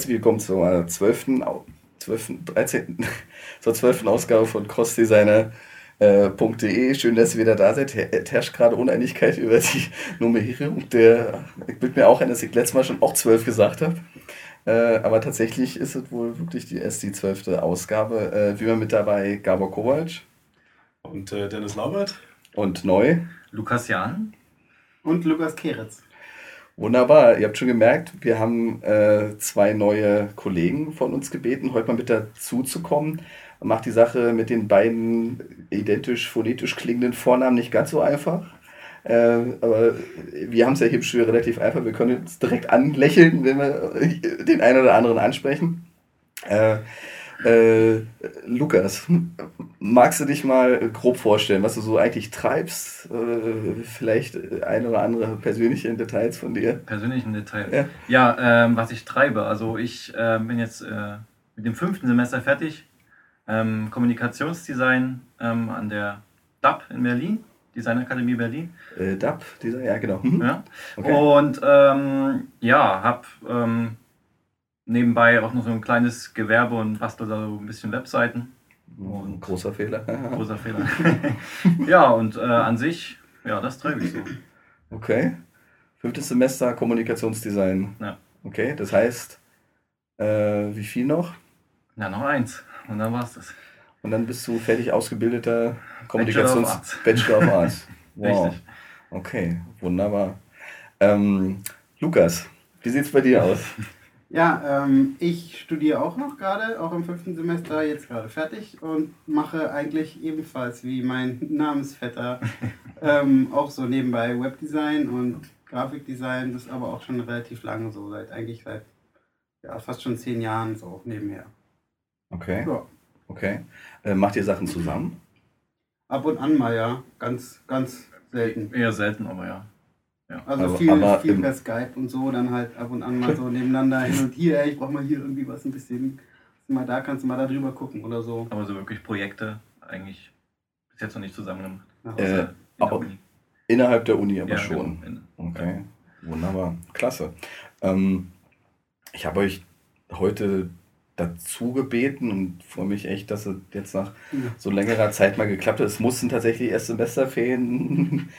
Herzlich willkommen zur 12. 12. 13. zur 12. Ausgabe von crossdesigner.de. Äh, Schön, dass ihr wieder da seid. Es herrscht gerade Uneinigkeit über die Nummerierung. Der, ich bin mir auch ein, dass ich letztes Mal schon auch 12 gesagt habe. Äh, aber tatsächlich ist es wohl wirklich die, erst die 12. Ausgabe. Äh, wie immer mit dabei Gabor Kowalsch. Und äh, Dennis Laubert. Und neu. Lukas Jahn. Und Lukas Keretz. Wunderbar. Ihr habt schon gemerkt, wir haben äh, zwei neue Kollegen von uns gebeten, heute mal mit dazu zu kommen. Macht die Sache mit den beiden identisch phonetisch klingenden Vornamen nicht ganz so einfach. Äh, aber wir haben es ja hier schon relativ einfach. Wir können uns direkt anlächeln, wenn wir den einen oder anderen ansprechen. Äh, äh, Lukas, magst du dich mal grob vorstellen, was du so eigentlich treibst? Äh, vielleicht ein oder andere persönliche Details von dir? Persönlichen Details? Ja, ja ähm, was ich treibe. Also ich äh, bin jetzt äh, mit dem fünften Semester fertig. Ähm, Kommunikationsdesign ähm, an der DAP in Berlin. Designakademie Berlin. Äh, DAP, Design, ja genau. Mhm. Ja. Okay. Und ähm, ja, habe ähm, nebenbei auch noch so ein kleines Gewerbe und bastel da so ein bisschen Webseiten. Und großer Fehler. großer Fehler. ja, und äh, an sich, ja, das treibe ich so. Okay. Fünftes Semester Kommunikationsdesign. Ja. Okay, das heißt, äh, wie viel noch? Ja, noch eins. Und dann war's das. Und dann bist du fertig ausgebildeter Kommunikations Bachelor of Arts. Wow. Richtig. Okay, wunderbar. Ähm, Lukas, wie sieht's bei dir aus? Ja, ähm, ich studiere auch noch gerade, auch im fünften Semester, jetzt gerade fertig und mache eigentlich ebenfalls wie mein Namensvetter ähm, auch so nebenbei Webdesign und Grafikdesign, das aber auch schon relativ lange so, seit eigentlich seit ja, fast schon zehn Jahren so nebenher. Okay. Ja. Okay. Äh, macht ihr Sachen zusammen? Ab und an mal, ja. Ganz, ganz selten. Eher selten, aber ja. Ja. Also aber, viel, aber viel per Skype und so, dann halt ab und an mal so nebeneinander hin und hier, ey, ich brauch mal hier irgendwie was ein bisschen, mal da kannst du mal da drüber gucken oder so. Aber so wirklich Projekte eigentlich bis jetzt noch nicht zusammen gemacht. Äh, in innerhalb der Uni aber ja, schon. Genau. Okay, wunderbar, klasse. Ähm, ich habe euch heute dazu gebeten und freue mich echt, dass es jetzt nach so längerer Zeit mal geklappt hat. Es mussten tatsächlich erst Semesterferien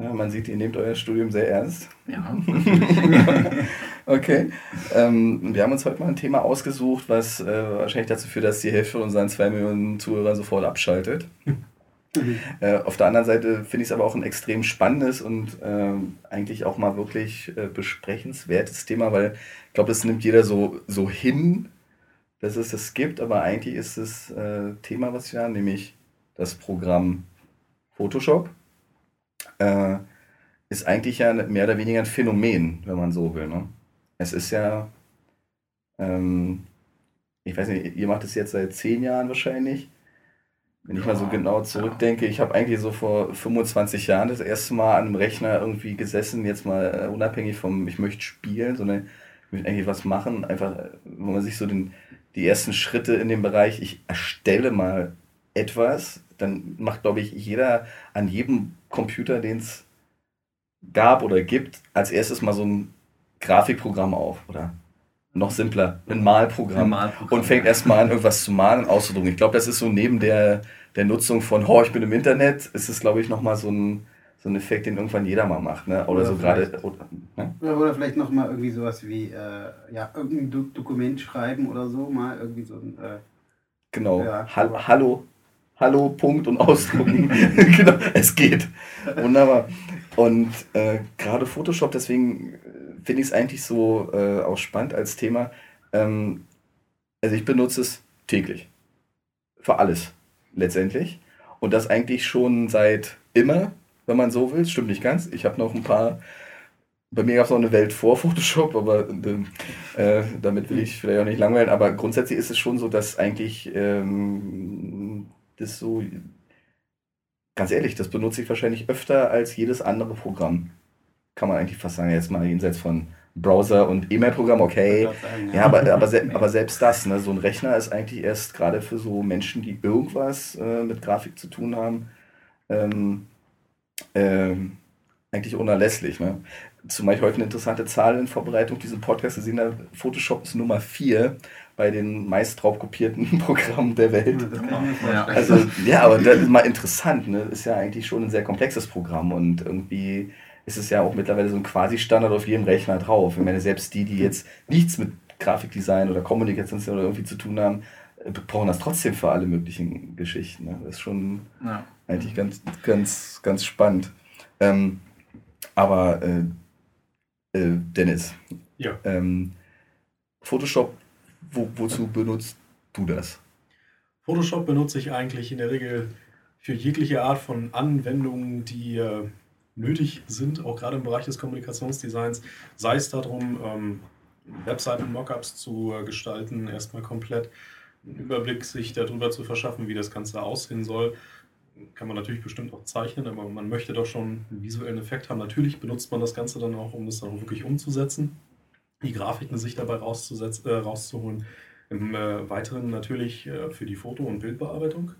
ja, man sieht, ihr nehmt euer Studium sehr ernst. Ja. okay. Ähm, wir haben uns heute mal ein Thema ausgesucht, was äh, wahrscheinlich dazu führt, dass die Hälfte unserer zwei Millionen Zuhörer sofort abschaltet. Mhm. Äh, auf der anderen Seite finde ich es aber auch ein extrem spannendes und äh, eigentlich auch mal wirklich äh, besprechenswertes Thema, weil ich glaube, das nimmt jeder so, so hin, dass es das gibt, aber eigentlich ist das äh, Thema, was wir haben, nämlich das Programm Photoshop äh, ist eigentlich ja mehr oder weniger ein Phänomen, wenn man so will. Ne? Es ist ja, ähm, ich weiß nicht, ihr macht es jetzt seit zehn Jahren wahrscheinlich. Wenn ich mal so genau zurückdenke, ich habe eigentlich so vor 25 Jahren das erste Mal an einem Rechner irgendwie gesessen, jetzt mal äh, unabhängig vom, ich möchte spielen, sondern ich möchte eigentlich was machen, einfach, wo man sich so den, die ersten Schritte in dem Bereich, ich erstelle mal etwas, dann macht, glaube ich, jeder an jedem Computer, den es gab oder gibt, als erstes mal so ein Grafikprogramm auf oder noch simpler, ein Malprogramm, ein Malprogramm und fängt erstmal an, irgendwas zu malen und auszudrucken. Ich glaube, das ist so neben der, der Nutzung von, oh, ich bin im Internet, ist es, glaube ich, nochmal so ein, so ein Effekt, den irgendwann jeder mal macht. Ne? Oder, oder so gerade. Oder, ne? oder, vielleicht nochmal irgendwie sowas wie, äh, ja, irgendein Do Dokument schreiben oder so, mal irgendwie so ein. Äh, genau. Ja, Hallo, Hallo, Punkt und ausdrucken. genau, es geht. Wunderbar. Und äh, gerade Photoshop, deswegen äh, finde ich es eigentlich so äh, auch spannend als Thema. Ähm, also ich benutze es täglich. Für alles, letztendlich. Und das eigentlich schon seit immer, wenn man so will. Stimmt nicht ganz. Ich habe noch ein paar bei mir gab es noch eine Welt vor Photoshop, aber äh, damit will ich vielleicht auch nicht langweilen. Aber grundsätzlich ist es schon so, dass eigentlich ähm, das so, ganz ehrlich, das benutze ich wahrscheinlich öfter als jedes andere Programm. Kann man eigentlich fast sagen, jetzt mal jenseits von Browser und E-Mail-Programm, okay. Sagen, ja. ja, aber, aber, se aber selbst das, ne, so ein Rechner ist eigentlich erst gerade für so Menschen, die irgendwas äh, mit Grafik zu tun haben, ähm, ähm, eigentlich unerlässlich. Ne? Zumal ich heute eine interessante Zahl in Vorbereitung diesen Podcast gesehen habe. Photoshop ist Nummer 4 bei den meist draufkopierten Programmen der Welt. Ja, also, ja, aber das ist mal interessant. Ne? Ist ja eigentlich schon ein sehr komplexes Programm und irgendwie ist es ja auch mittlerweile so ein Quasi-Standard auf jedem Rechner drauf. Ich meine, selbst die, die jetzt nichts mit Grafikdesign oder Kommunikation oder irgendwie zu tun haben, äh, brauchen das trotzdem für alle möglichen Geschichten. Ne? Das ist schon ja. eigentlich ganz, ganz, ganz spannend. Ähm, aber äh, äh, Dennis, ja. ähm, Photoshop, wo, wozu benutzt du das? Photoshop benutze ich eigentlich in der Regel für jegliche Art von Anwendungen, die äh, nötig sind, auch gerade im Bereich des Kommunikationsdesigns. Sei es darum, ähm, Webseiten-Mockups zu äh, gestalten, erstmal komplett einen Überblick sich darüber zu verschaffen, wie das Ganze aussehen soll. Kann man natürlich bestimmt auch zeichnen, aber man möchte doch schon einen visuellen Effekt haben. Natürlich benutzt man das Ganze dann auch, um das dann wirklich umzusetzen, die Grafiken sich dabei äh, rauszuholen. Im äh, Weiteren natürlich äh, für die Foto- und Bildbearbeitung,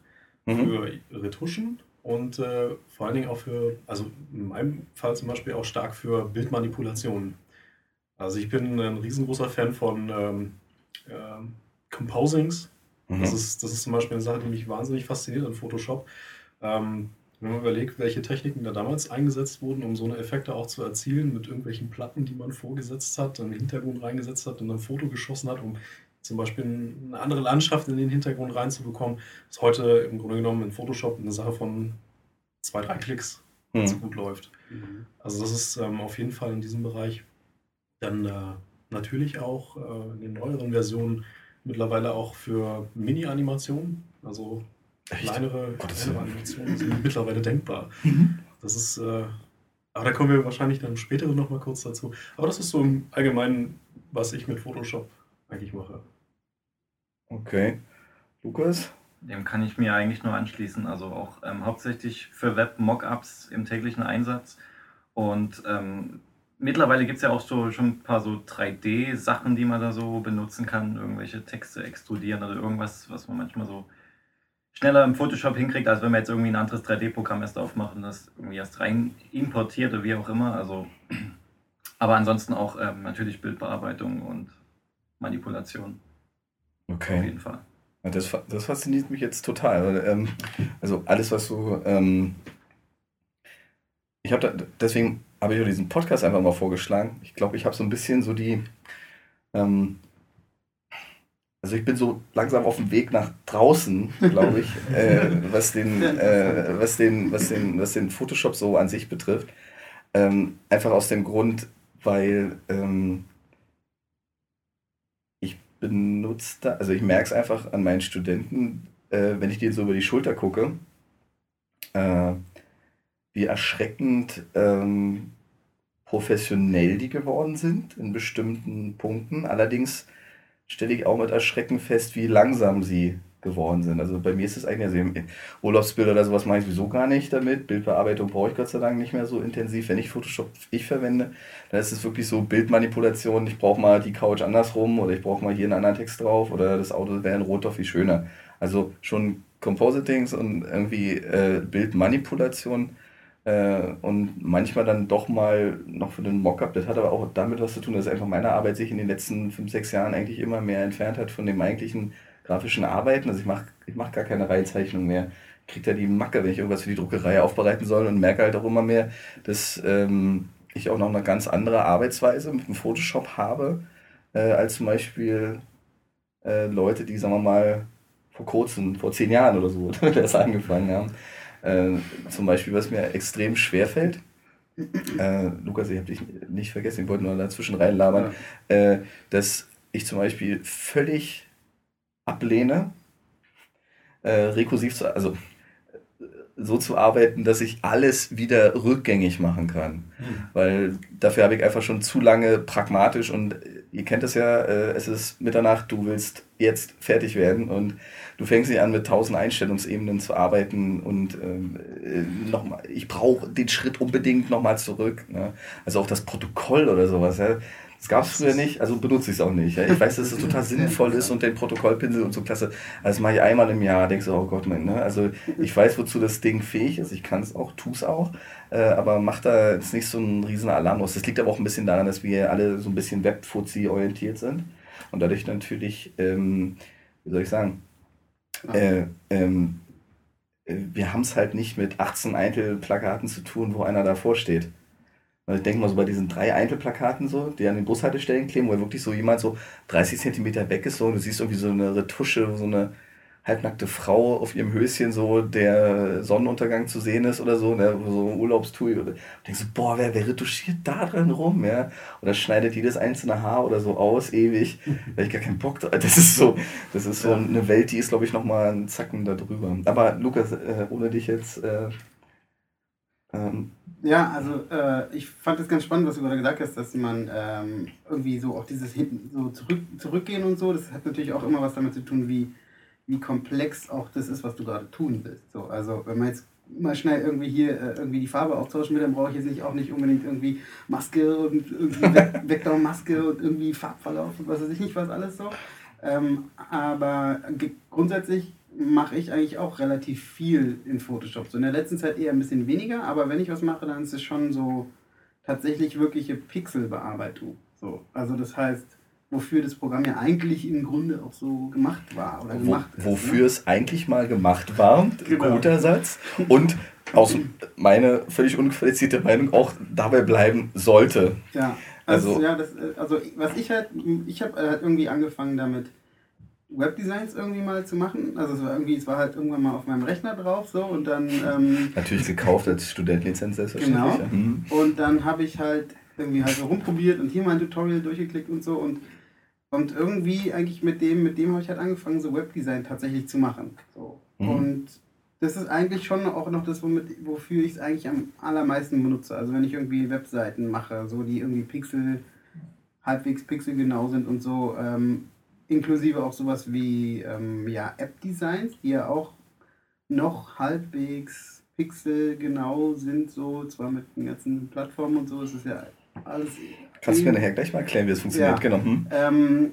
mhm. für Retuschen und äh, vor allen Dingen auch für, also in meinem Fall zum Beispiel auch stark für Bildmanipulationen. Also ich bin ein riesengroßer Fan von ähm, äh, Composings. Mhm. Das, ist, das ist zum Beispiel eine Sache, die mich wahnsinnig fasziniert an Photoshop. Ähm, wenn man überlegt, welche Techniken da damals eingesetzt wurden, um so eine Effekte auch zu erzielen, mit irgendwelchen Platten, die man vorgesetzt hat, einen Hintergrund reingesetzt hat und ein Foto geschossen hat, um zum Beispiel eine andere Landschaft in den Hintergrund reinzubekommen, ist heute im Grunde genommen in Photoshop eine Sache von zwei, drei Klicks, wenn es mhm. gut läuft. Mhm. Also das ist ähm, auf jeden Fall in diesem Bereich dann äh, natürlich auch äh, in den neueren Versionen mittlerweile auch für Mini-Animationen, also kleinere, kleinere Animationen sind mittlerweile denkbar. Mhm. Das ist, äh, aber da kommen wir wahrscheinlich dann später noch mal kurz dazu. Aber das ist so im Allgemeinen, was ich mit Photoshop eigentlich mache. Okay. Lukas? Dem kann ich mir eigentlich nur anschließen. Also auch ähm, hauptsächlich für Web-Mockups im täglichen Einsatz. Und ähm, mittlerweile gibt es ja auch so schon ein paar so 3D-Sachen, die man da so benutzen kann, irgendwelche Texte extrudieren oder irgendwas, was man manchmal so schneller im Photoshop hinkriegt, als wenn man jetzt irgendwie ein anderes 3D-Programm erst aufmacht und das irgendwie erst rein importiert oder wie auch immer. Also, aber ansonsten auch ähm, natürlich Bildbearbeitung und Manipulation. Okay. Auf jeden Fall. Das, das fasziniert mich jetzt total. Ähm, also alles, was du. Ähm, ich habe da, deswegen habe ich diesen Podcast einfach mal vorgeschlagen. Ich glaube, ich habe so ein bisschen so die, ähm, also ich bin so langsam auf dem Weg nach draußen, glaube ich, äh, was, den, äh, was, den, was, den, was den Photoshop so an sich betrifft. Ähm, einfach aus dem Grund, weil ähm, ich benutze da, also ich merke es einfach an meinen Studenten, äh, wenn ich denen so über die Schulter gucke, äh, wie erschreckend ähm, professionell die geworden sind in bestimmten Punkten. Allerdings stelle ich auch mit Erschrecken fest, wie langsam sie geworden sind. Also bei mir ist es eigentlich, also Urlaubsbilder oder sowas mache ich sowieso gar nicht damit. Bildbearbeitung brauche ich Gott sei Dank nicht mehr so intensiv. Wenn ich Photoshop ich verwende, dann ist es wirklich so Bildmanipulation. Ich brauche mal die Couch andersrum oder ich brauche mal hier einen anderen Text drauf oder das Auto wäre in Rot doch viel schöner. Also schon Compositings und irgendwie äh, Bildmanipulation äh, und manchmal dann doch mal noch für den Mockup. Das hat aber auch damit was zu tun, dass einfach meine Arbeit sich in den letzten fünf, sechs Jahren eigentlich immer mehr entfernt hat von dem eigentlichen grafischen Arbeiten. Also ich mache ich mach gar keine Reihenzeichnung mehr. Ich kriege da die Macke, wenn ich irgendwas für die Druckerei aufbereiten soll und merke halt auch immer mehr, dass ähm, ich auch noch eine ganz andere Arbeitsweise mit dem Photoshop habe, äh, als zum Beispiel äh, Leute, die, sagen wir mal, vor kurzem, vor zehn Jahren oder so, das angefangen haben. Äh, zum Beispiel, was mir extrem schwer fällt, äh, Lukas, ich habe dich nicht vergessen, ich wollte nur dazwischen reinlabern, äh, dass ich zum Beispiel völlig ablehne, äh, rekursiv zu, also so zu arbeiten, dass ich alles wieder rückgängig machen kann. Mhm. Weil dafür habe ich einfach schon zu lange pragmatisch und ihr kennt es ja, äh, es ist Mitternacht, du willst jetzt fertig werden und du fängst nicht an mit tausend Einstellungsebenen zu arbeiten und ähm, äh, nochmal, ich brauche den Schritt unbedingt nochmal zurück. Ne? Also auch das Protokoll oder sowas. Ja? Das gab es früher nicht, also benutze ich es auch nicht. Ich weiß, dass es total sinnvoll ist und den Protokollpinsel und so klasse. Also das mache ich einmal im Jahr, denkst du, oh Gott, mein, ne? Also ich weiß, wozu das Ding fähig ist, ich kann es auch, tu es auch, äh, aber mach da jetzt nicht so einen riesen Alarm aus. Das liegt aber auch ein bisschen daran, dass wir alle so ein bisschen Web-Fuzzi orientiert sind und dadurch natürlich, ähm, wie soll ich sagen, äh, ähm, äh, wir haben es halt nicht mit 18 Einzelplakaten zu tun, wo einer davor steht. Also ich denke mal so bei diesen drei Einzelplakaten so, die an den Bushaltestellen kleben, wo wirklich so jemand so 30 Zentimeter weg ist so und du siehst irgendwie so eine Retusche, so eine halbnackte Frau auf ihrem Höschen so der Sonnenuntergang zu sehen ist oder so, ne, so Urlaubstui oder denkst du, boah, wer, wer retuschiert da drin rum, ja? Oder schneidet jedes einzelne Haar oder so aus, ewig, weil ich gar keinen Bock drauf. Das ist so, das ist so eine Welt, die ist, glaube ich, nochmal ein Zacken da drüber. Aber Lukas, äh, ohne dich jetzt äh, ähm, ja, also äh, ich fand es ganz spannend, was du gerade gesagt hast, dass man ähm, irgendwie so auch dieses hinten so zurück, zurückgehen und so, das hat natürlich auch immer was damit zu tun, wie, wie komplex auch das ist, was du gerade tun willst. So, also wenn man jetzt mal schnell irgendwie hier äh, irgendwie die Farbe austauschen will, dann brauche ich jetzt nicht auch nicht unbedingt irgendwie Maske und irgendwie Vektormaske und irgendwie Farbverlauf und was weiß ich nicht was alles so. Ähm, aber grundsätzlich mache ich eigentlich auch relativ viel in Photoshop. So in der letzten Zeit eher ein bisschen weniger, aber wenn ich was mache, dann ist es schon so tatsächlich wirkliche Pixelbearbeitung. So, also das heißt, wofür das Programm ja eigentlich im Grunde auch so gemacht war oder gemacht Wo, ist, Wofür ne? es eigentlich mal gemacht war, genau. guter Satz. Und aus meine völlig unqualifizierte Meinung auch dabei bleiben sollte. Ja, also, also ja, das, also was ich halt, ich habe halt irgendwie angefangen damit, Webdesigns irgendwie mal zu machen. Also es war irgendwie, es war halt irgendwann mal auf meinem Rechner drauf so und dann. Ähm, Natürlich gekauft als Studentlizenz selbstverständlich. Genau. Ja. Mhm. Und dann habe ich halt irgendwie halt so rumprobiert und hier mein Tutorial durchgeklickt und so und und irgendwie eigentlich mit dem, mit dem habe ich halt angefangen, so Webdesign tatsächlich zu machen. So. Mhm. Und das ist eigentlich schon auch noch das, womit, wofür ich es eigentlich am allermeisten benutze. Also wenn ich irgendwie Webseiten mache, so die irgendwie Pixel, halbwegs pixelgenau sind und so, ähm, inklusive auch sowas wie ähm, ja, App-Designs, die ja auch noch halbwegs pixelgenau sind, so zwar mit den ganzen Plattformen und so, es ist ja alles. Kannst du mir nachher gleich mal erklären, wie es funktioniert? Ja. Genau. Hm. Ähm,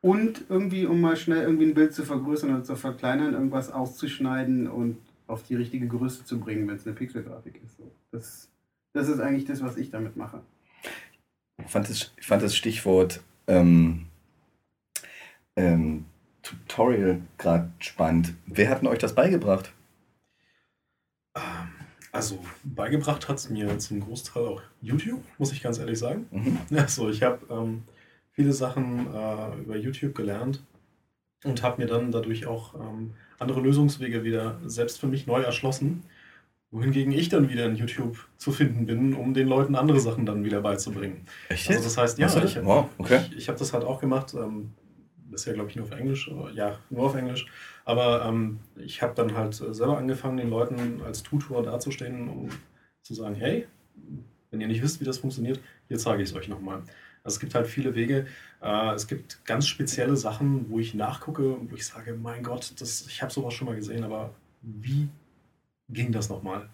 und irgendwie, um mal schnell irgendwie ein Bild zu vergrößern oder zu verkleinern, irgendwas auszuschneiden und auf die richtige Größe zu bringen, wenn es eine Pixelgrafik ist. So. Das, das ist eigentlich das, was ich damit mache. Ich fand das, ich fand das Stichwort ähm, ähm, Tutorial gerade spannend. Wer hat denn euch das beigebracht? Ähm, also beigebracht hat es mir zum Großteil auch YouTube, muss ich ganz ehrlich sagen. Mhm. Also ich habe ähm, viele Sachen äh, über YouTube gelernt und habe mir dann dadurch auch ähm, andere Lösungswege wieder selbst für mich neu erschlossen. Wohingegen ich dann wieder in YouTube zu finden bin, um den Leuten andere Sachen dann wieder beizubringen. Echt? Also das heißt, ja, ich, wow, okay. ich, ich habe das halt auch gemacht. Ähm, bisher glaube ich nur auf Englisch, ja, nur auf Englisch. Aber ähm, ich habe dann halt selber angefangen, den Leuten als Tutor dazustehen, um zu sagen, hey, wenn ihr nicht wisst, wie das funktioniert, hier zeige ich es euch nochmal. Also es gibt halt viele Wege. Äh, es gibt ganz spezielle Sachen, wo ich nachgucke, wo ich sage, mein Gott, das, ich habe sowas schon mal gesehen, aber wie ging das nochmal?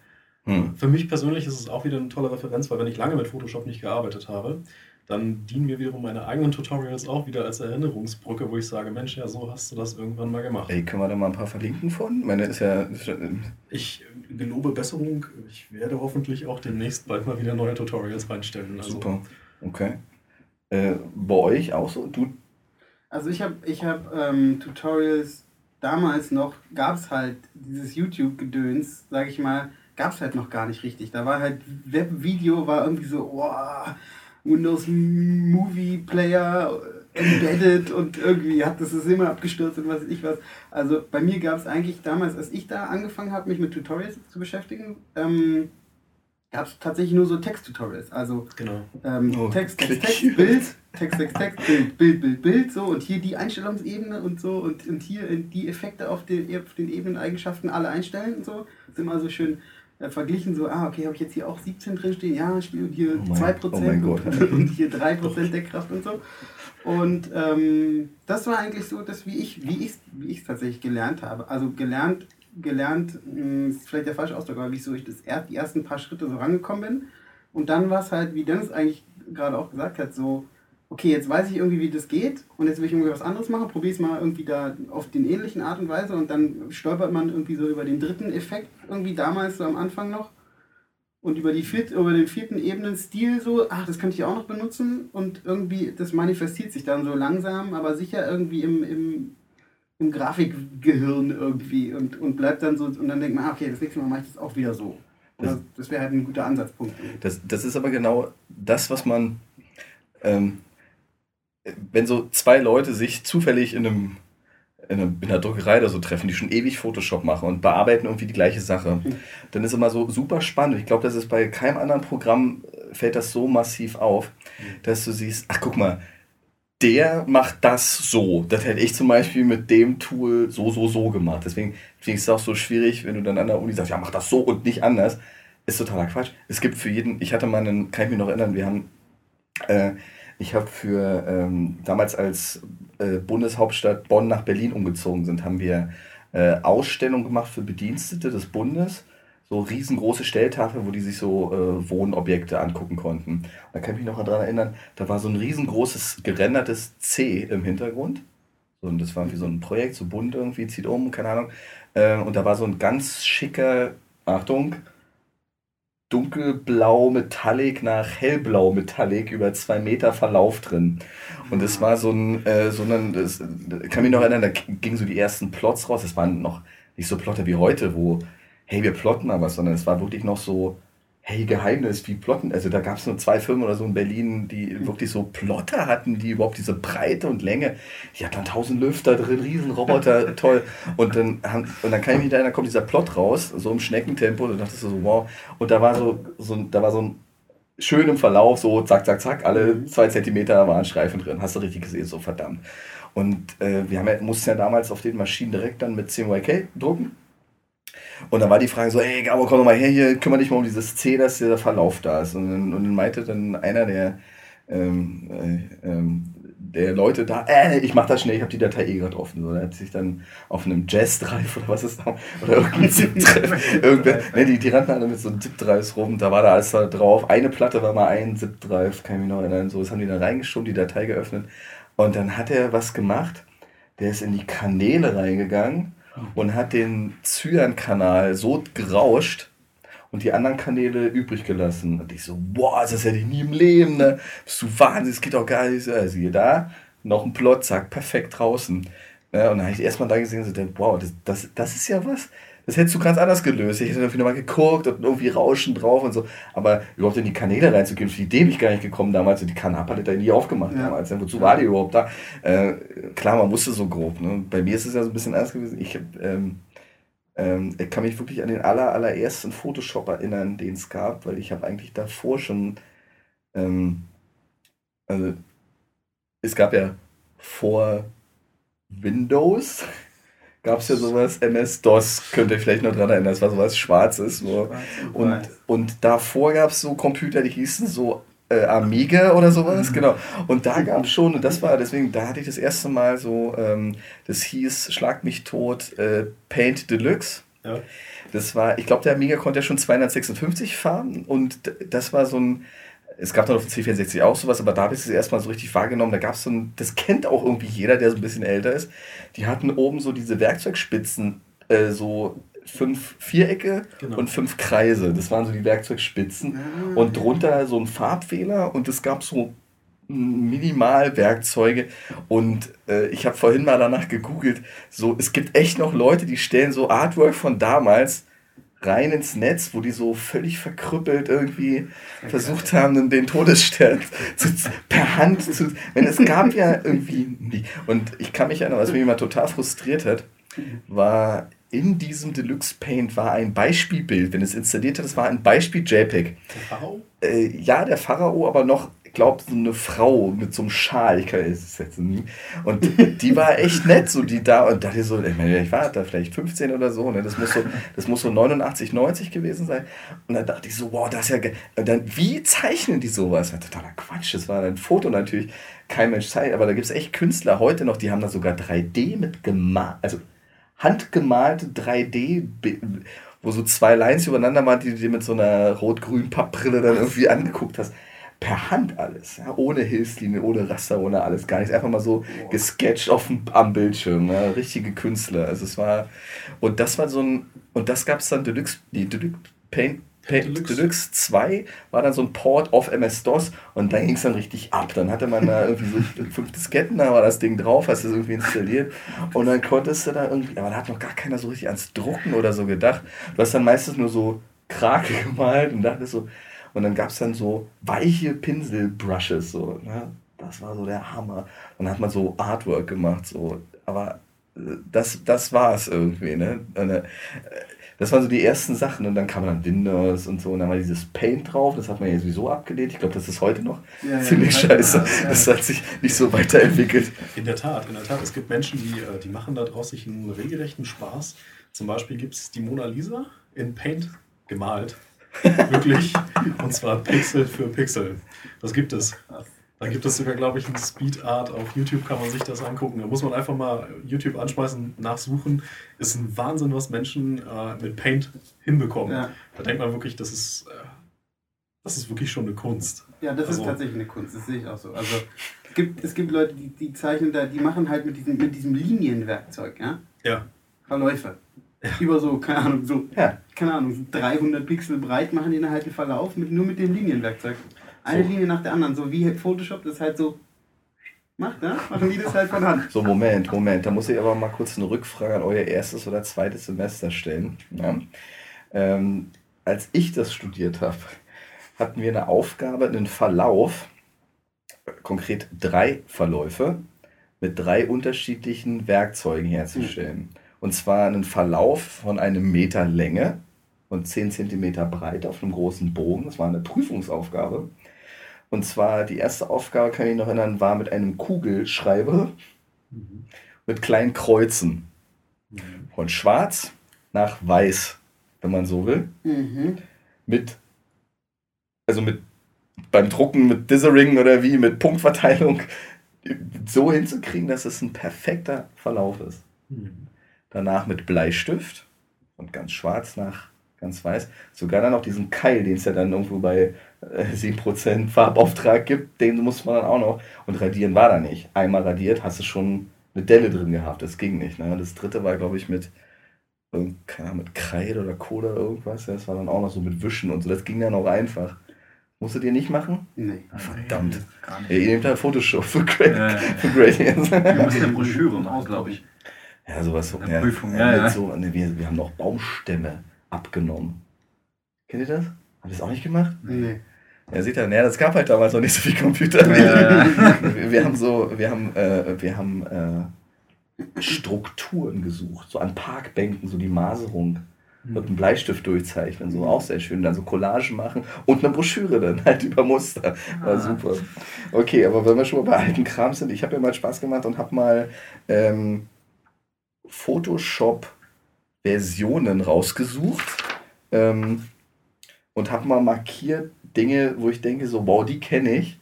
Hm. Für mich persönlich ist es auch wieder eine tolle Referenz, weil wenn ich lange mit Photoshop nicht gearbeitet habe, dann dienen mir wiederum meine eigenen Tutorials auch wieder als Erinnerungsbrücke, wo ich sage, Mensch, ja, so hast du das irgendwann mal gemacht. Ey, können wir da mal ein paar verlinken von? Meine ist ja. Ich gelobe Besserung. Ich werde hoffentlich auch demnächst bald mal wieder neue Tutorials reinstellen. Also, Super. Okay. Äh, bei euch auch so? Du? Also ich habe ich hab, ähm, Tutorials damals noch, gab es halt dieses YouTube-Gedöns, sage ich mal, gab es halt noch gar nicht richtig. Da war halt Webvideo, war irgendwie so, oh, Windows Movie Player embedded und irgendwie hat das immer abgestürzt und was weiß ich was. Also bei mir gab es eigentlich damals, als ich da angefangen habe, mich mit Tutorials zu beschäftigen, ähm, gab es tatsächlich nur so Text-Tutorials. Also genau. ähm, oh, Text, Text, Text, Bild, Text, Text, Text, Bild, Bild, Bild, Bild, so und hier die Einstellungsebene und so und, und hier die Effekte auf den, auf den Ebeneneigenschaften alle einstellen und so. Das ist immer so schön äh, verglichen, so, ah, okay, habe ich jetzt hier auch 17 drin stehen, ja, spiele hier oh 2% oh und, und hier 3% der Kraft und so. Und ähm, das war eigentlich so, dass wie ich wie ich wie ich tatsächlich gelernt habe. Also gelernt gelernt hm, ist vielleicht der falsche Ausdruck, aber wie ich so ich das die ersten paar Schritte so rangekommen bin. Und dann war es halt, wie Dennis eigentlich gerade auch gesagt hat, so okay, jetzt weiß ich irgendwie, wie das geht und jetzt will ich irgendwie was anderes machen, probiere es mal irgendwie da auf den ähnlichen Art und Weise und dann stolpert man irgendwie so über den dritten Effekt irgendwie damals so am Anfang noch und über, die viert, über den vierten Ebenen-Stil so, ach, das könnte ich auch noch benutzen und irgendwie, das manifestiert sich dann so langsam, aber sicher irgendwie im, im, im Grafikgehirn irgendwie und, und bleibt dann so, und dann denkt man, ah, okay, das nächste Mal mache ich das auch wieder so. Das, das wäre halt ein guter Ansatzpunkt. Das, das ist aber genau das, was man ähm, wenn so zwei Leute sich zufällig in einem in, einer Druckerei oder so treffen, die schon ewig Photoshop machen und bearbeiten irgendwie die gleiche Sache, mhm. dann ist immer so super spannend. Ich glaube, das ist bei keinem anderen Programm äh, fällt das so massiv auf, mhm. dass du siehst, ach guck mal, der macht das so. Das hätte ich zum Beispiel mit dem Tool so, so, so gemacht. Deswegen finde ich es auch so schwierig, wenn du dann an der Uni sagst, ja, mach das so und nicht anders. Ist totaler Quatsch. Es gibt für jeden, ich hatte mal einen, kann ich mich noch erinnern, wir haben äh, ich habe für ähm, damals als äh, Bundeshauptstadt Bonn nach Berlin umgezogen sind, haben wir äh, Ausstellungen gemacht für Bedienstete des Bundes. So riesengroße Stelltafel, wo die sich so äh, Wohnobjekte angucken konnten. Da kann ich mich noch daran erinnern, da war so ein riesengroßes gerendertes C im Hintergrund. Und das war wie so ein Projekt, so bunt irgendwie, zieht um, keine Ahnung. Äh, und da war so ein ganz schicker, Achtung, dunkelblau Metallic nach hellblau Metallic über zwei Meter Verlauf drin. Und es war so ein, äh, so ein, das, kann mich noch erinnern, da gingen so die ersten Plots raus. Es waren noch nicht so Plotter wie heute, wo, hey, wir plotten was, sondern es war wirklich noch so, hey, Geheimnis, wie plotten. Also da gab es nur zwei Firmen oder so in Berlin, die wirklich so Plotter hatten, die überhaupt diese Breite und Länge. Die hatten dann tausend Lüfter drin, Riesenroboter, toll. Und dann, haben, und dann kann ich mich da, dann kommt dieser Plot raus, so im Schneckentempo, und dann dachtest du so, wow. Und da war so, so, da war so ein schön im Verlauf, so zack, zack, zack, alle mhm. zwei Zentimeter waren Streifen drin. Hast du richtig gesehen, so verdammt. Und äh, wir haben ja, mussten ja damals auf den Maschinen direkt dann mit CMYK drucken. Und dann war die Frage so, ey, Gabo, komm doch mal her, hier, kümmere dich mal um dieses C, dass der Verlauf da ist. Und dann, und dann meinte dann einer der, ähm, äh, ähm, der Leute da, äh, ich mach das schnell, ich habe die Datei eh gerade offen. So, der hat sich dann auf einem Jazz-Drive oder was ist da, oder irgendein Zip-Drive, irgendwer, ne, die, die rannten alle mit so einem Zip-Drives rum, da war da alles da drauf. Eine Platte war mal ein Zip-Drive, kann ich mich noch erinnern, so, das haben die da reingeschoben, die Datei geöffnet. Und dann hat er was gemacht, der ist in die Kanäle reingegangen und hat den Cyan-Kanal so gerauscht und die anderen Kanäle übrig gelassen. Und ich so, boah, das hätte ich nie im Leben, ne? Bist du wahnsinnig, das geht doch gar nicht. Ja, siehe da, noch ein Plot, zack, perfekt draußen. Ja, und dann habe ich erstmal da gesehen und so, wow, das, das, das ist ja was. Das hättest du ganz anders gelöst. Ich hätte irgendwie nochmal geguckt und irgendwie Rauschen drauf und so. Aber überhaupt in die Kanäle reinzugehen, für die Idee bin ich gar nicht gekommen damals. Die Kanalpalette hat nie aufgemacht ja. damals. Wozu war die überhaupt da? Äh, klar, man wusste so grob. Ne? Bei mir ist es ja so ein bisschen anders gewesen. Ich, ähm, ähm, ich kann mich wirklich an den aller, allerersten Photoshop erinnern, den es gab, weil ich habe eigentlich davor schon, ähm, also es gab ja vor Windows gab es ja sowas, MS-DOS, könnt ihr vielleicht noch dran erinnern, das war sowas Schwarzes. So. Und, und davor gab es so Computer, die hießen so äh, Amiga oder sowas, mhm. genau. Und da gab es schon, und das war deswegen, da hatte ich das erste Mal so, ähm, das hieß Schlag mich tot, äh, Paint Deluxe. Ja. Das war, ich glaube, der Amiga konnte ja schon 256 fahren und das war so ein, es gab dann auf dem C64 auch sowas, aber da habe ich es erstmal so richtig wahrgenommen. Da gab es so ein, das kennt auch irgendwie jeder, der so ein bisschen älter ist. Die hatten oben so diese Werkzeugspitzen, äh, so fünf Vierecke genau. und fünf Kreise. Das waren so die Werkzeugspitzen. Ah. Und drunter so ein Farbfehler und es gab so Minimalwerkzeuge und äh, ich habe vorhin mal danach gegoogelt, so es gibt echt noch Leute, die stellen so Artwork von damals rein ins Netz, wo die so völlig verkrüppelt irgendwie okay. versucht haben, den Todesstern zu, per Hand zu. Wenn es gab ja irgendwie. Und ich kann mich erinnern, was mich immer total frustriert hat, war in diesem Deluxe Paint war ein Beispielbild, wenn es installiert hat, es war ein Beispiel JPEG. Der Pharao? Äh, ja, der Pharao, aber noch glaube, so eine Frau mit so einem Schal, ich kann es jetzt nie. Und die war echt nett, so die da, und dachte so, ich meine, ich war da vielleicht 15 oder so, ne? Das muss so, das muss so 89, 90 gewesen sein. Und dann dachte ich so, wow, das ist ja geil. Und dann, wie zeichnen die sowas? Das war totaler Quatsch. Das war ein Foto natürlich, kein Mensch zeichnet, aber da gibt es echt Künstler heute noch, die haben da sogar 3D mit gemalt, also handgemalte 3D, wo so zwei Lines übereinander waren, die du dir mit so einer rot-grünen Pappbrille dann irgendwie angeguckt hast. Per Hand alles, ja, ohne Hilfslinie, ohne Raster, ohne alles, gar nichts, einfach mal so gesketcht auf dem, am Bildschirm, ja, richtige Künstler. Also es war, und das war so ein, und das gab es dann Deluxe, die Deluxe Paint, Paint Deluxe. Deluxe 2 war dann so ein Port auf MS-DOS und dann ging es dann richtig ab. Dann hatte man da irgendwie so fünf Disketten, da war das Ding drauf, hast du es irgendwie installiert und dann konntest du da irgendwie, aber da hat noch gar keiner so richtig ans Drucken oder so gedacht. Du hast dann meistens nur so Krake gemalt und dachtest so, und dann gab es dann so weiche Pinselbrushes, so, ne? Das war so der Hammer. Und dann hat man so Artwork gemacht, so. Aber äh, das, das war es irgendwie, ne? Das waren so die ersten Sachen und dann kam dann Windows und so und dann war dieses Paint drauf, das hat man ja sowieso abgelehnt. Ich glaube, das ist heute noch ja, ziemlich ja, scheiße. Ja, das hat sich nicht so weiterentwickelt. In der Tat, in der Tat. Es gibt Menschen, die, äh, die machen daraus sich einen regelrechten Spaß. Zum Beispiel gibt es die Mona Lisa in Paint gemalt. Wirklich. Und zwar Pixel für Pixel. Das gibt es. Da gibt es sogar, glaube ich, ein Speed Art auf YouTube, kann man sich das angucken. Da muss man einfach mal YouTube anschmeißen, nachsuchen. Ist ein Wahnsinn, was Menschen äh, mit Paint hinbekommen. Ja. Da denkt man wirklich, das ist, äh, das ist wirklich schon eine Kunst. Ja, das also, ist tatsächlich eine Kunst, das sehe ich auch so. Also es gibt, es gibt Leute, die, die zeichnen da, die machen halt mit diesem, mit diesem Linienwerkzeug, ja? Ja. Verläufe. Ja. Über so, keine Ahnung, so, ja. keine Ahnung, 300 Pixel breit machen die dann halt den Verlauf mit, nur mit dem Linienwerkzeug. Eine so. Linie nach der anderen, so wie Photoshop das halt so macht, ne? Machen die das halt von Hand. So, Moment, Moment, da muss ich aber mal kurz eine Rückfrage an euer erstes oder zweites Semester stellen. Ja? Ähm, als ich das studiert habe, hatten wir eine Aufgabe, einen Verlauf, konkret drei Verläufe, mit drei unterschiedlichen Werkzeugen herzustellen. Mhm. Und zwar einen Verlauf von einem Meter Länge und 10 cm Breite auf einem großen Bogen. Das war eine Prüfungsaufgabe. Und zwar die erste Aufgabe, kann ich noch erinnern, war mit einem Kugelschreiber mhm. mit kleinen Kreuzen. Mhm. Von schwarz nach weiß, wenn man so will. Mhm. Mit, also mit beim Drucken mit Dithering oder wie, mit Punktverteilung so hinzukriegen, dass es ein perfekter Verlauf ist. Mhm danach mit Bleistift und ganz schwarz nach ganz weiß. Sogar dann noch diesen Keil, den es ja dann irgendwo bei 7% Farbauftrag gibt, den muss man dann auch noch. Und radieren war da nicht. Einmal radiert, hast du schon eine Delle drin gehabt. Das ging nicht. Ne? Das dritte war, glaube ich, mit, keine Ahnung, mit Kreide oder Kohle oder irgendwas. Das war dann auch noch so mit Wischen und so. Das ging dann auch einfach. Musstet ihr nicht machen? Nee. Verdammt. Nee, ihr nehmt halt Photoshop für, Gra ja, für Gradients. Wir müssen eine Broschüre machen, glaube ich. Ja, sowas so. Ja, Prüfung, ja, ja. So, ne, wir, wir haben noch Baumstämme abgenommen. Kennt ihr das? Habt ihr das auch nicht gemacht? Nee. Ja, seht ihr, ja, das gab halt damals noch nicht so viel Computer. wir, wir haben so, wir haben, äh, wir haben äh, Strukturen gesucht, so an Parkbänken, so die Maserung mit einem Bleistift durchzeichnen, so auch sehr schön. Dann so Collagen machen und eine Broschüre dann halt über Muster. War ah. super. Okay, aber wenn wir schon mal bei alten Kram sind, ich habe ja mal Spaß gemacht und habe mal ähm, Photoshop-Versionen rausgesucht ähm, und habe mal markiert Dinge, wo ich denke, so, wow, die kenne ich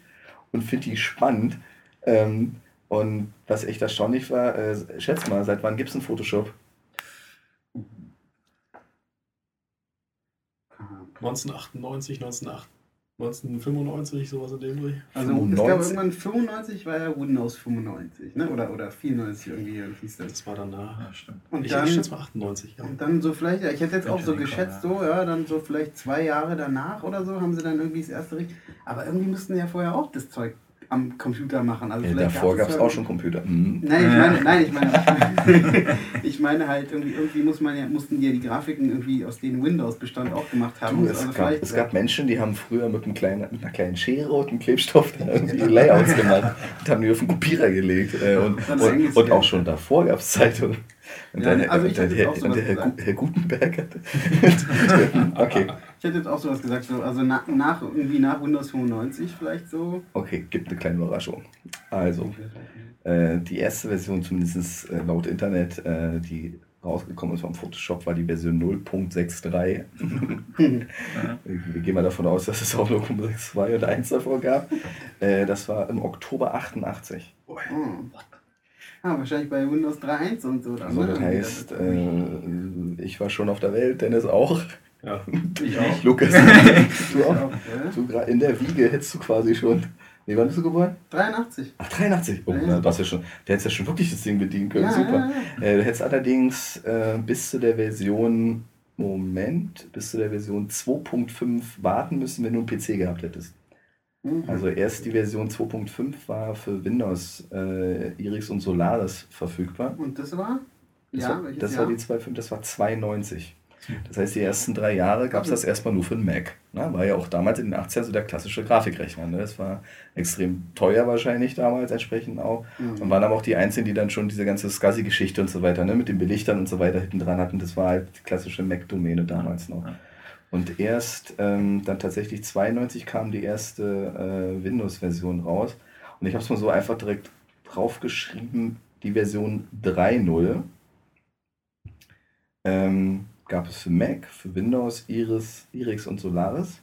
und finde die spannend. Ähm, und was echt erstaunlich war, äh, schätz mal, seit wann gibt es einen Photoshop? 1998, 1998. 1995, sowas in dem Dreh. Also 95. es gab irgendwann 95 war ja Windows 95, ne? Oder, oder 94 irgendwie hieß das. Das war danach. Ja, stimmt. Und ich, dann, ich schätze mal 98, ja. Und dann so vielleicht, ja, ich hätte jetzt auch so geschätzt, so, ja, dann so vielleicht zwei Jahre danach oder so haben sie dann irgendwie das erste richtig. Aber irgendwie müssten ja vorher auch das Zeug am Computer machen. Also ja, davor gab es auch schon Computer. Mhm. Nein, ich meine, nein, ich meine, ich meine halt, irgendwie, irgendwie muss man ja, mussten die ja die Grafiken irgendwie aus denen Windows-Bestand auch gemacht haben. Du, es, also gab, es gab Menschen, die haben früher mit, einem kleinen, mit einer kleinen Schere und einem Klebstoff irgendwie Layouts gemacht und haben die auf den Kopierer gelegt. Äh, und, und, und, auch schon davor gab es Zeitungen. Und, ja, dann, also und, der, Herr, und der Herr, Herr Gutenberg hatte. okay. Ich hätte jetzt auch sowas gesagt, so, also nach, nach, irgendwie nach Windows 95 vielleicht so. Okay, gibt eine kleine Überraschung. Also, äh, die erste Version, zumindest äh, laut Internet, äh, die rausgekommen ist vom Photoshop, war die Version 0.63. Wir gehen mal davon aus, dass es auch 0.62 und 1 davor gab. Äh, das war im Oktober 88. Oh. Ah, wahrscheinlich bei Windows 3.1 und so. Also das heißt, äh, ich war schon auf der Welt, Dennis auch. Ja, ich auch. Lukas, du auch. Du, in der Wiege hättest du quasi schon. Nee, wann bist du geboren? 83. Ach, 83. Oh, ja. das ja schon. Der hätte ja schon wirklich das Ding bedienen können. Ja, Super. Ja, äh, du hättest allerdings äh, bis zu der Version, Moment, bis zu der Version 2.5 warten müssen, wenn du einen PC gehabt hättest. Mhm. Also erst die Version 2.5 war für Windows, äh, Iris und Solaris verfügbar. Und das war? Das ja, war, das war die 2.5, das war 92. Das heißt, die ersten drei Jahre gab es das erstmal nur für den Mac. Ne? War ja auch damals in den 80ern so der klassische Grafikrechner. Ne? Das war extrem teuer wahrscheinlich damals entsprechend auch. Mhm. Und waren aber auch die Einzigen, die dann schon diese ganze SCSI-Geschichte und so weiter, ne? mit den Belichtern und so weiter hinten dran hatten. Das war halt die klassische Mac-Domäne damals noch. Und erst ähm, dann tatsächlich 92 kam die erste äh, Windows-Version raus. Und ich habe es mal so einfach direkt draufgeschrieben, die Version 3.0. Ähm, gab es für Mac, für Windows, Iris, Iris und Solaris.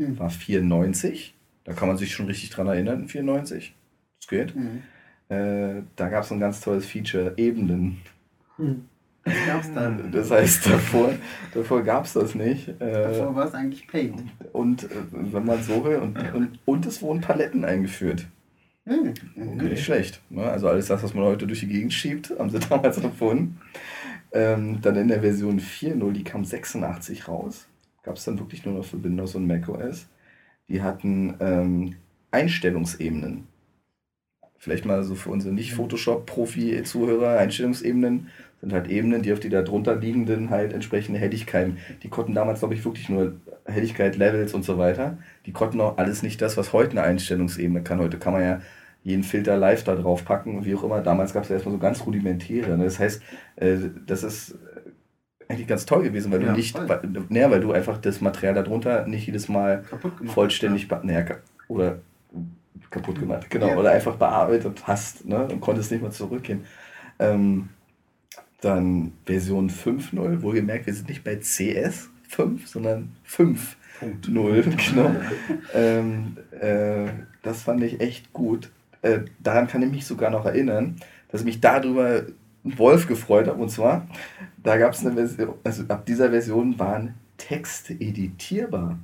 Hm. War 94. Da kann man sich schon richtig dran erinnern, 94. Das geht. Hm. Äh, da gab es ein ganz tolles Feature, Ebenen. Hm. Das gab's dann. Das heißt, davor, davor gab es das nicht. Äh, davor war es eigentlich Paint. Und äh, wenn man so will, und, und, und es wurden Paletten eingeführt. Hm. Okay. Nicht schlecht. Ne? Also alles das, was man heute durch die Gegend schiebt, haben sie damals erfunden. Ähm, dann in der Version 4.0, die kam 86 raus. Gab es dann wirklich nur noch für Windows und macOS. Die hatten ähm, Einstellungsebenen. Vielleicht mal so für unsere Nicht-Photoshop-Profi-Zuhörer, Einstellungsebenen sind halt Ebenen, die auf die darunter liegenden halt entsprechende Helligkeiten, die konnten damals, glaube ich, wirklich nur Helligkeit, Levels und so weiter. Die konnten auch alles nicht das, was heute eine Einstellungsebene kann. Heute kann man ja jeden Filter live da drauf packen, wie auch immer. Damals gab es ja erstmal so ganz rudimentäre. Ne? Das heißt, äh, das ist eigentlich ganz toll gewesen, weil ja, du nicht, weil, ne, weil du einfach das Material darunter nicht jedes Mal vollständig, ja. ne, oder kaputt gemacht, genau, ja. oder einfach bearbeitet hast ne, und konntest nicht mehr zurückgehen. Ähm, dann Version 5.0, wo ihr merkt, wir sind nicht bei CS 5, sondern 5.0, genau. ähm, äh, das fand ich echt gut. Äh, daran kann ich mich sogar noch erinnern, dass ich mich darüber Wolf gefreut habe. Und zwar, da gab es eine Version, also ab dieser Version waren Texte editierbar.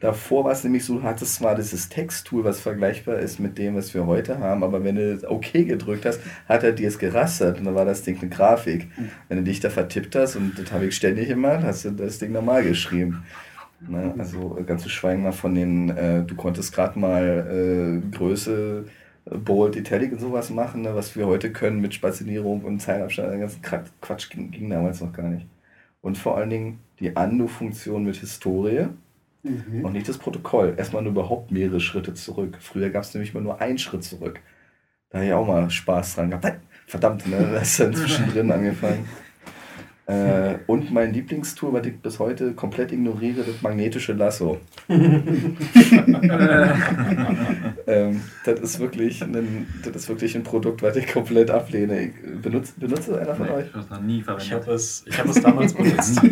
Davor war es nämlich so, du hattest zwar dieses Texttool, was vergleichbar ist mit dem, was wir heute haben, aber wenn du OK gedrückt hast, hat er dir es gerastert und dann war das Ding eine Grafik. Wenn du dich da vertippt hast, und das habe ich ständig gemacht, hast du das Ding normal geschrieben. Ne? Also ganz zu schweigen mal von den, äh, du konntest gerade mal äh, Größe, äh, Bold, Italic und sowas machen, ne? was wir heute können mit Spazinierung und Zeilenabstand, den ganzen Quatsch ging, ging, damals noch gar nicht. Und vor allen Dingen die Andu-Funktion mit Historie mhm. und nicht das Protokoll. Erstmal nur überhaupt mehrere Schritte zurück. Früher gab es nämlich mal nur einen Schritt zurück. Da habe ich auch mal Spaß dran gehabt. Verdammt, ne? das ist dann zwischendrin angefangen. Äh, und mein Lieblingstool, was ich bis heute komplett ignoriere, das magnetische Lasso. ähm, das, ist wirklich ein, das ist wirklich ein Produkt, was ich komplett ablehne. Ich benutze, benutze einer von nee, euch? Ich habe es noch nie verwendet. Ich habe es, hab es damals benutzt.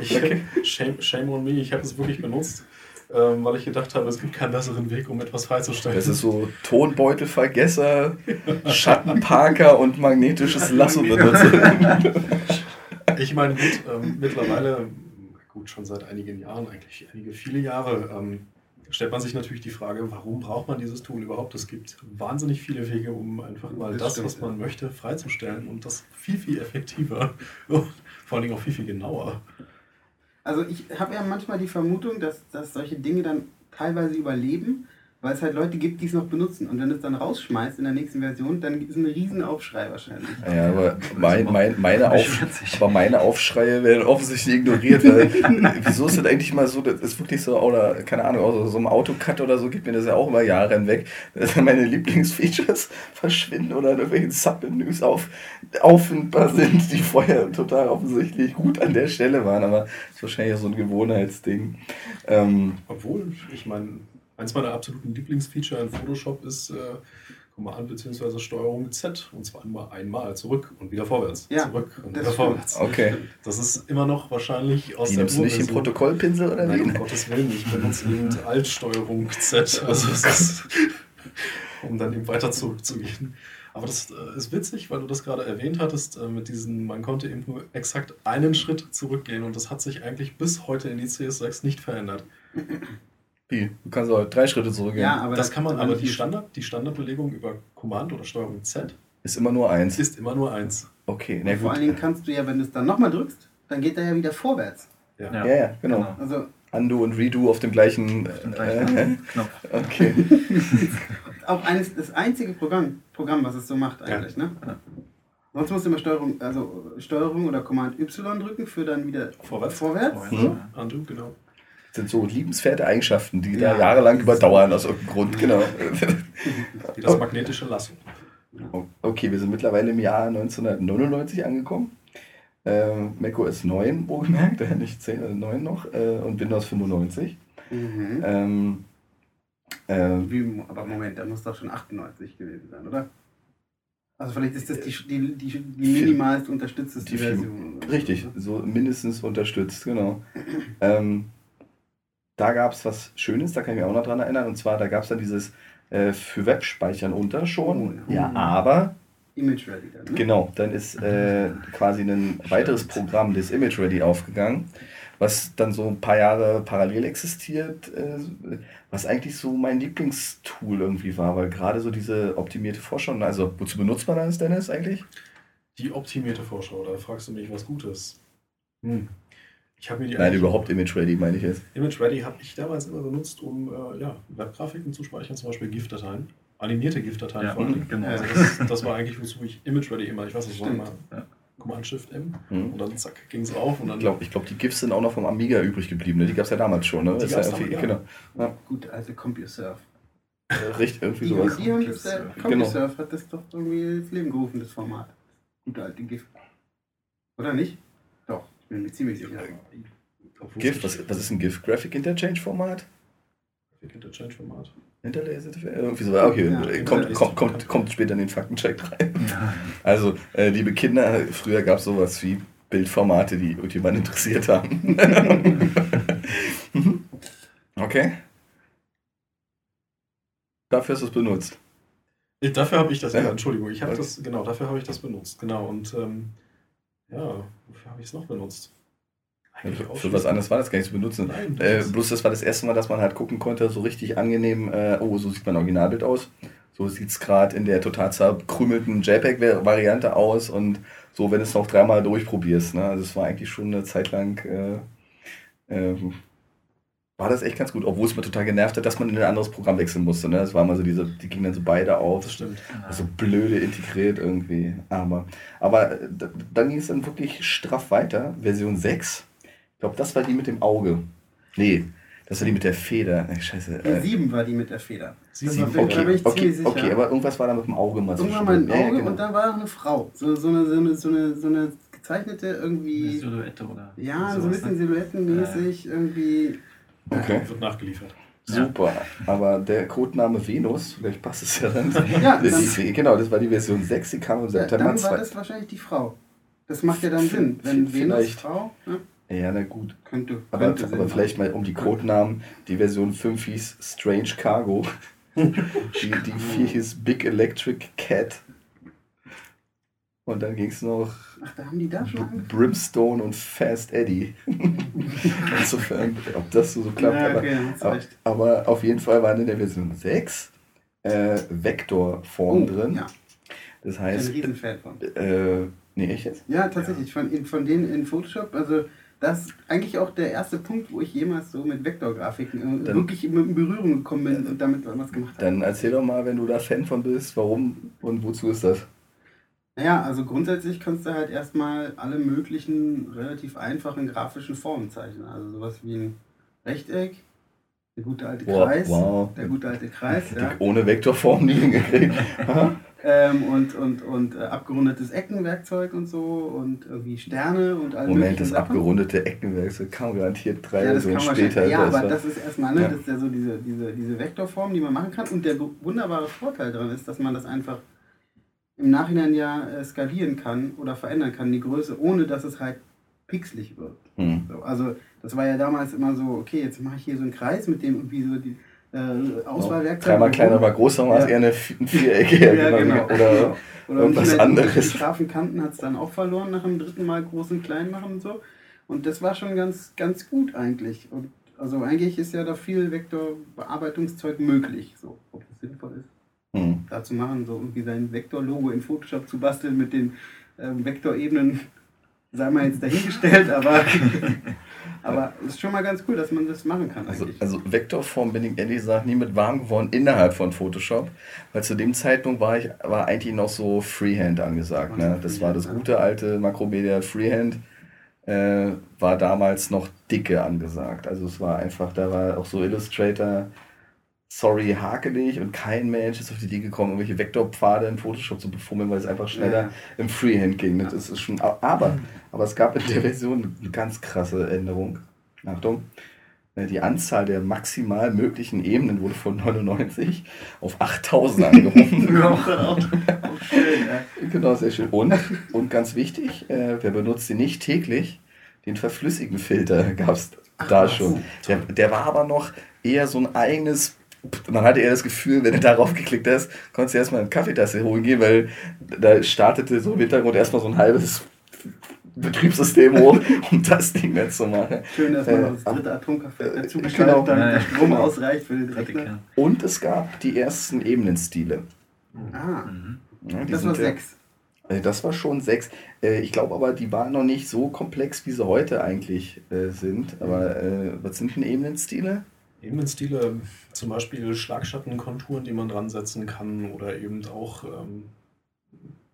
Ich, okay. shame, shame on me, ich habe es wirklich benutzt ähm, weil ich gedacht habe, es gibt keinen besseren Weg, um etwas freizustellen. Das ist so Tonbeutelvergesser, Schattenparker und magnetisches Lasso benutzen. ich meine, gut, ähm, mittlerweile, gut, schon seit einigen Jahren, eigentlich einige viele Jahre, ähm, stellt man sich natürlich die Frage, warum braucht man dieses Tool überhaupt? Es gibt wahnsinnig viele Wege, um einfach mal das, das was man ja. möchte, freizustellen und das viel, viel effektiver und vor Dingen auch viel, viel genauer. Also ich habe ja manchmal die Vermutung, dass, dass solche Dinge dann teilweise überleben, weil es halt Leute gibt, die es noch benutzen. Und wenn du es dann rausschmeißt in der nächsten Version, dann gibt es einen riesen Aufschrei wahrscheinlich. Ja, aber, mein, mein, meine, Auf, aber meine Aufschreie werden offensichtlich ignoriert, weil wieso ist das eigentlich mal so, das ist wirklich so, oder keine Ahnung, auch so, ein Autocut oder so gibt mir das ja auch immer Jahre hinweg, dass meine Lieblingsfeatures verschwinden oder in irgendwelchen Submenüs auf, auffindbar sind, die vorher total offensichtlich gut an der Stelle waren, aber das ist wahrscheinlich so ein Gewohnheitsding. Ähm, Obwohl, ich meine, Eins meiner absoluten Lieblingsfeature in Photoshop ist äh, Command bzw. Steuerung Z und zwar immer einmal zurück und wieder vorwärts. Ja, zurück und wieder vorwärts. Okay. Das ist immer noch wahrscheinlich aus Die der nimmst du nicht im Protokollpinsel oder Nein, um Gottes Willen, ich benutze eben Altsteuerung Z, also ist, um dann eben weiter zurückzugehen. Aber das äh, ist witzig, weil du das gerade erwähnt hattest, äh, mit diesen, man konnte eben nur exakt einen Schritt zurückgehen und das hat sich eigentlich bis heute in die CS6 nicht verändert. Wie? Du kannst auch drei Schritte zurückgehen. Ja, aber das, kann man, aber die, Standard, die Standardbelegung über Command oder Steuerung Z ist immer nur eins. Ist immer nur eins. Okay, na gut. Vor allen Dingen kannst du ja, wenn du es dann nochmal drückst, dann geht er ja wieder vorwärts. Ja, ja, ja genau. genau. Also, Undo und Redo auf dem gleichen, auf dem gleichen äh, Knopf. Okay. auch eines, das einzige Programm, Programm, was es so macht eigentlich, ja. ne? Ja. Sonst musst du immer Steuerung, also Steuerung oder Command Y drücken für dann wieder vorwärts. vorwärts. vorwärts. Mhm. Undo, genau sind so liebenswerte Eigenschaften, die ja, da jahrelang überdauern aus irgendeinem Grund, genau. Wie das magnetische Lasso. Okay, wir sind mittlerweile im Jahr 1999 angekommen. Äh, macOS 9, wohlgemerkt, äh, nicht 10, also 9 noch, äh, und Windows 95. Mhm. Ähm, äh, Wie, aber Moment, da muss doch schon 98 gewesen sein, oder? Also vielleicht ist das die, die, die, die minimalst unterstützte Version. Richtig, so mindestens unterstützt, genau. ähm, da gab es was Schönes, da kann ich mich auch noch dran erinnern. Und zwar, da gab es dann dieses äh, für Webspeichern unter schon. Oh, ja, aber. Image Ready dann. Ne? Genau, dann ist äh, quasi ein weiteres Programm des Image Ready aufgegangen, was dann so ein paar Jahre parallel existiert, äh, was eigentlich so mein Lieblingstool irgendwie war, weil gerade so diese optimierte Vorschau, also wozu benutzt man das, Dennis, eigentlich? Die optimierte Vorschau, da fragst du mich was Gutes. Hm. Ich mir die Nein, überhaupt Image Ready meine ich jetzt. Image Ready habe ich damals immer benutzt, um äh, ja, Webgrafiken zu speichern, zum Beispiel GIF-Dateien. Animierte GIF-Dateien ja, vor allem. Genau. Also das, das, war eigentlich, wozu ich Image Ready immer, ich weiß nicht, war immer ja. Command Shift M mhm. und dann zack, ging es auf. Und dann ich glaube, ich glaub, die GIFs sind auch noch vom Amiga übrig geblieben. Ne? Die gab es ja damals schon. Ne? Die das ja damals, genau. ja. Gut, also CompuServe. Richtig, irgendwie die, sowas. Die haben das, äh, CompuServe genau. hat das doch irgendwie ins Leben gerufen, das Format. Gute alte GIF. Oder nicht? Bin mir ziemlich sicher. GIF, was, was ist ein GIF? Graphic Interchange Format? Graphic Interchange Format. Interlaser? Irgendwie so. Okay, ja, kommt, kommt, kommt, kommt später in den Faktencheck rein. Ja. Also, äh, liebe Kinder, früher gab es sowas wie Bildformate, die irgendjemand interessiert haben. okay. Dafür hast du es benutzt. Ich, dafür habe ich das, ja, Entschuldigung, ich habe okay. das, genau, dafür habe ich das benutzt. Genau, und ähm, ja, wofür habe ich es noch benutzt? Für was anderes war das gar nicht zu benutzen. Nein, äh, bloß das war das erste Mal, dass man halt gucken konnte, so richtig angenehm, äh, oh, so sieht mein Originalbild aus. So sieht es gerade in der total zerkrümelten JPEG-Variante aus und so, wenn du es noch dreimal durchprobierst. Ne? Also es war eigentlich schon eine Zeit lang, äh, äh, war das echt ganz gut, obwohl es mir total genervt hat, dass man in ein anderes Programm wechseln musste. Ne? Das war mal so diese, die gingen dann so beide auf. Das stimmt. Also blöde integriert irgendwie. Aber, aber äh, dann ging es dann wirklich straff weiter. Version 6 ich glaube, das war die mit dem Auge. Nee, das war die mit der Feder. Ey, scheiße. Die äh, sieben war die mit der Feder. Sieben, okay, okay, okay, aber irgendwas war da mit dem Auge mal so Irgendwann mal ein Auge ja, genau. und da war eine Frau. So, so, eine, so, eine, so, eine, so eine gezeichnete irgendwie. Eine Silhouette oder? Ja, so ein bisschen ne? silhouettenmäßig ja. irgendwie. Okay. Wird nachgeliefert. Super, aber der Codename Venus, vielleicht passt es ja dann. ja, das die, genau, das war die Version 6, die kam im September. Ja, dann war das wahrscheinlich die Frau. Das macht ja dann Sinn, wenn Venus Frau. Ne? Ja, na gut. Könnte. Aber, könnte aber vielleicht mal um die Codenamen. Die Version 5 hieß Strange Cargo. die, die 4 hieß Big Electric Cat. Und dann ging es noch. Ach, da haben die da schon Brimstone und Fast Eddie. Insofern, ob das so, so klappt. Ja, okay, aber, aber, auf jeden Fall waren in der Version 6 äh, Vektorform oh, drin. Ja. Das heißt. Ich bin ein Riesenfan von. Äh, Nee, echt jetzt? Ja, tatsächlich. Ja. Von, von denen in Photoshop, also das ist eigentlich auch der erste Punkt, wo ich jemals so mit Vektorgrafiken äh, wirklich in Berührung gekommen bin und damit was gemacht habe. Dann erzähl doch mal, wenn du da Fan von bist, warum und wozu ist das? Naja, also grundsätzlich kannst du halt erstmal alle möglichen relativ einfachen grafischen Formen zeichnen. Also sowas wie ein Rechteck, der gute alte Kreis. Wow. Der gute alte Kreis, ja. Ohne Vektorform nie hingekriegt. ähm, und und, und äh, abgerundetes Eckenwerkzeug und so und irgendwie Sterne und all Moment, das Sachen. abgerundete Eckenwerkzeug kam garantiert drei ja, Versionen später. Ja, aber das ist erstmal, ne, ja. das ist ja so diese, diese, diese Vektorform, die man machen kann. Und der wunderbare Vorteil daran ist, dass man das einfach im Nachhinein ja äh, skalieren kann oder verändern kann, die Größe, ohne dass es halt pixelig wird. Hm. So, also das war ja damals immer so, okay, jetzt mache ich hier so einen Kreis, mit dem irgendwie so die äh, Auswahlwerkzeuge. Dreimal kleiner, aber größer war es eher eine Vierecke. ja, genau. Oder, genau. oder irgendwas anderes. Die scharfen Kanten hat es dann auch verloren nach dem dritten Mal groß und klein machen und so. Und das war schon ganz, ganz gut eigentlich. Und also eigentlich ist ja da viel Vektorbearbeitungszeug möglich, so, ob das sinnvoll ist. Hm. Da zu machen, so irgendwie sein Vektor-Logo in Photoshop zu basteln mit den ähm, Vektorebenen sei mal jetzt dahingestellt, aber, aber es ist schon mal ganz cool, dass man das machen kann. Also, also Vektorform bin ich ehrlich gesagt nie mit warm geworden innerhalb von Photoshop, weil zu dem Zeitpunkt war ich war eigentlich noch so Freehand angesagt. Ne? Das war das gute alte Makromedia Freehand. Äh, war damals noch dicke angesagt. Also es war einfach, da war auch so Illustrator sorry, hakelig und kein Mensch ist auf die Idee gekommen, irgendwelche Vektorpfade in Photoshop zu befummeln, weil es einfach schneller ja. im Freehand ging. Das ist schon, aber, aber es gab in der Version eine ganz krasse Änderung. Achtung. Äh, die Anzahl der maximal möglichen Ebenen wurde von 99 auf 8000 angehoben. ja. Genau, sehr schön. Und, und ganz wichtig, äh, wer benutzt sie nicht täglich? Den verflüssigen Filter gab es da schon. Der, der war aber noch eher so ein eigenes man hatte eher das Gefühl, wenn du darauf geklickt hast, konntest du erstmal eine Kaffeetasse holen gehen, weil da startete so im Hintergrund erstmal so ein halbes Betriebssystem hoch, um das Ding mehr zu machen. Schön, dass man äh, das dritte Atomkraftwerk äh, dazu geschaltet genau. damit der Strom genau. ausreicht für den Rechner. Und es gab die ersten Ebenenstile. Ah, mhm. ja, das war sechs. Ja, das war schon sechs. Äh, ich glaube aber, die waren noch nicht so komplex, wie sie heute eigentlich sind. Aber was sind denn Ebenenstile? Ebenenstile, zum Beispiel Schlagschattenkonturen, die man dran setzen kann oder eben auch ähm,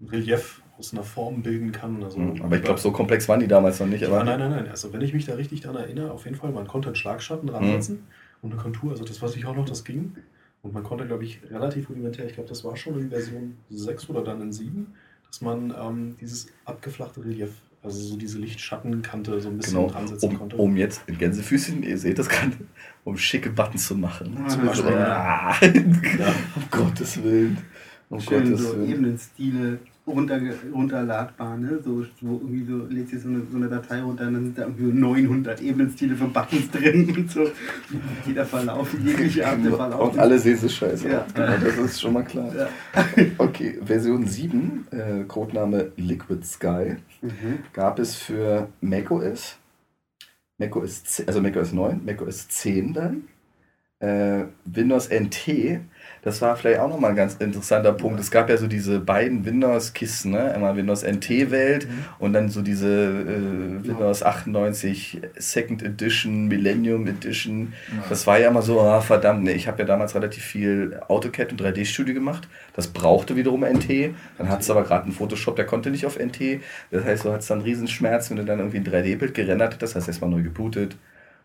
Relief aus einer Form bilden kann. Also mhm, aber ich glaube, so komplex waren die damals noch nicht. Aber nein, nein, nein. Also wenn ich mich da richtig daran erinnere, auf jeden Fall, man konnte einen Schlagschatten dran setzen mhm. und eine Kontur, also das weiß ich auch noch, das ging. Und man konnte, glaube ich, relativ rudimentär, ich glaube, das war schon in Version 6 oder dann in 7, dass man ähm, dieses abgeflachte Relief also so diese Lichtschattenkante so ein bisschen genau, dran setzen um, konnte. Um jetzt in Gänsefüßchen, ihr seht das gerade, um schicke Buttons zu machen. Ah, Zum Beispiel. Ah, ja. um Gottes Willen. Um Schön Gottes so Willen. Ebenenstile runter, runterladbar, ne? So, so irgendwie so lädst du so eine, so eine Datei runter und dann sind da irgendwie 900 Ebenenstile für Buttons drin und so. Jeder Verlauf, jegliche Art der Verlauf. Und alle sehen so scheiße ja. Genau, das ist schon mal klar. Ja. Okay, Version 7, äh, Codename Liquid Sky, mhm. gab es für macOS, macOS 10, also macOS 9, macOS 10 dann, äh, Windows NT das war vielleicht auch nochmal ein ganz interessanter Punkt. Es gab ja so diese beiden Windows-Kisten, ne? einmal Windows NT-Welt mhm. und dann so diese äh, Windows 98 Second Edition, Millennium Edition. Das war ja immer so, ah, verdammt, ne, ich habe ja damals relativ viel AutoCAD und 3D-Studio gemacht. Das brauchte wiederum NT. Dann hat es aber gerade einen Photoshop, der konnte nicht auf NT. Das heißt, du hattest dann Riesenschmerz, wenn du dann irgendwie ein 3D-Bild gerendert hast. Das heißt, erstmal neu gebootet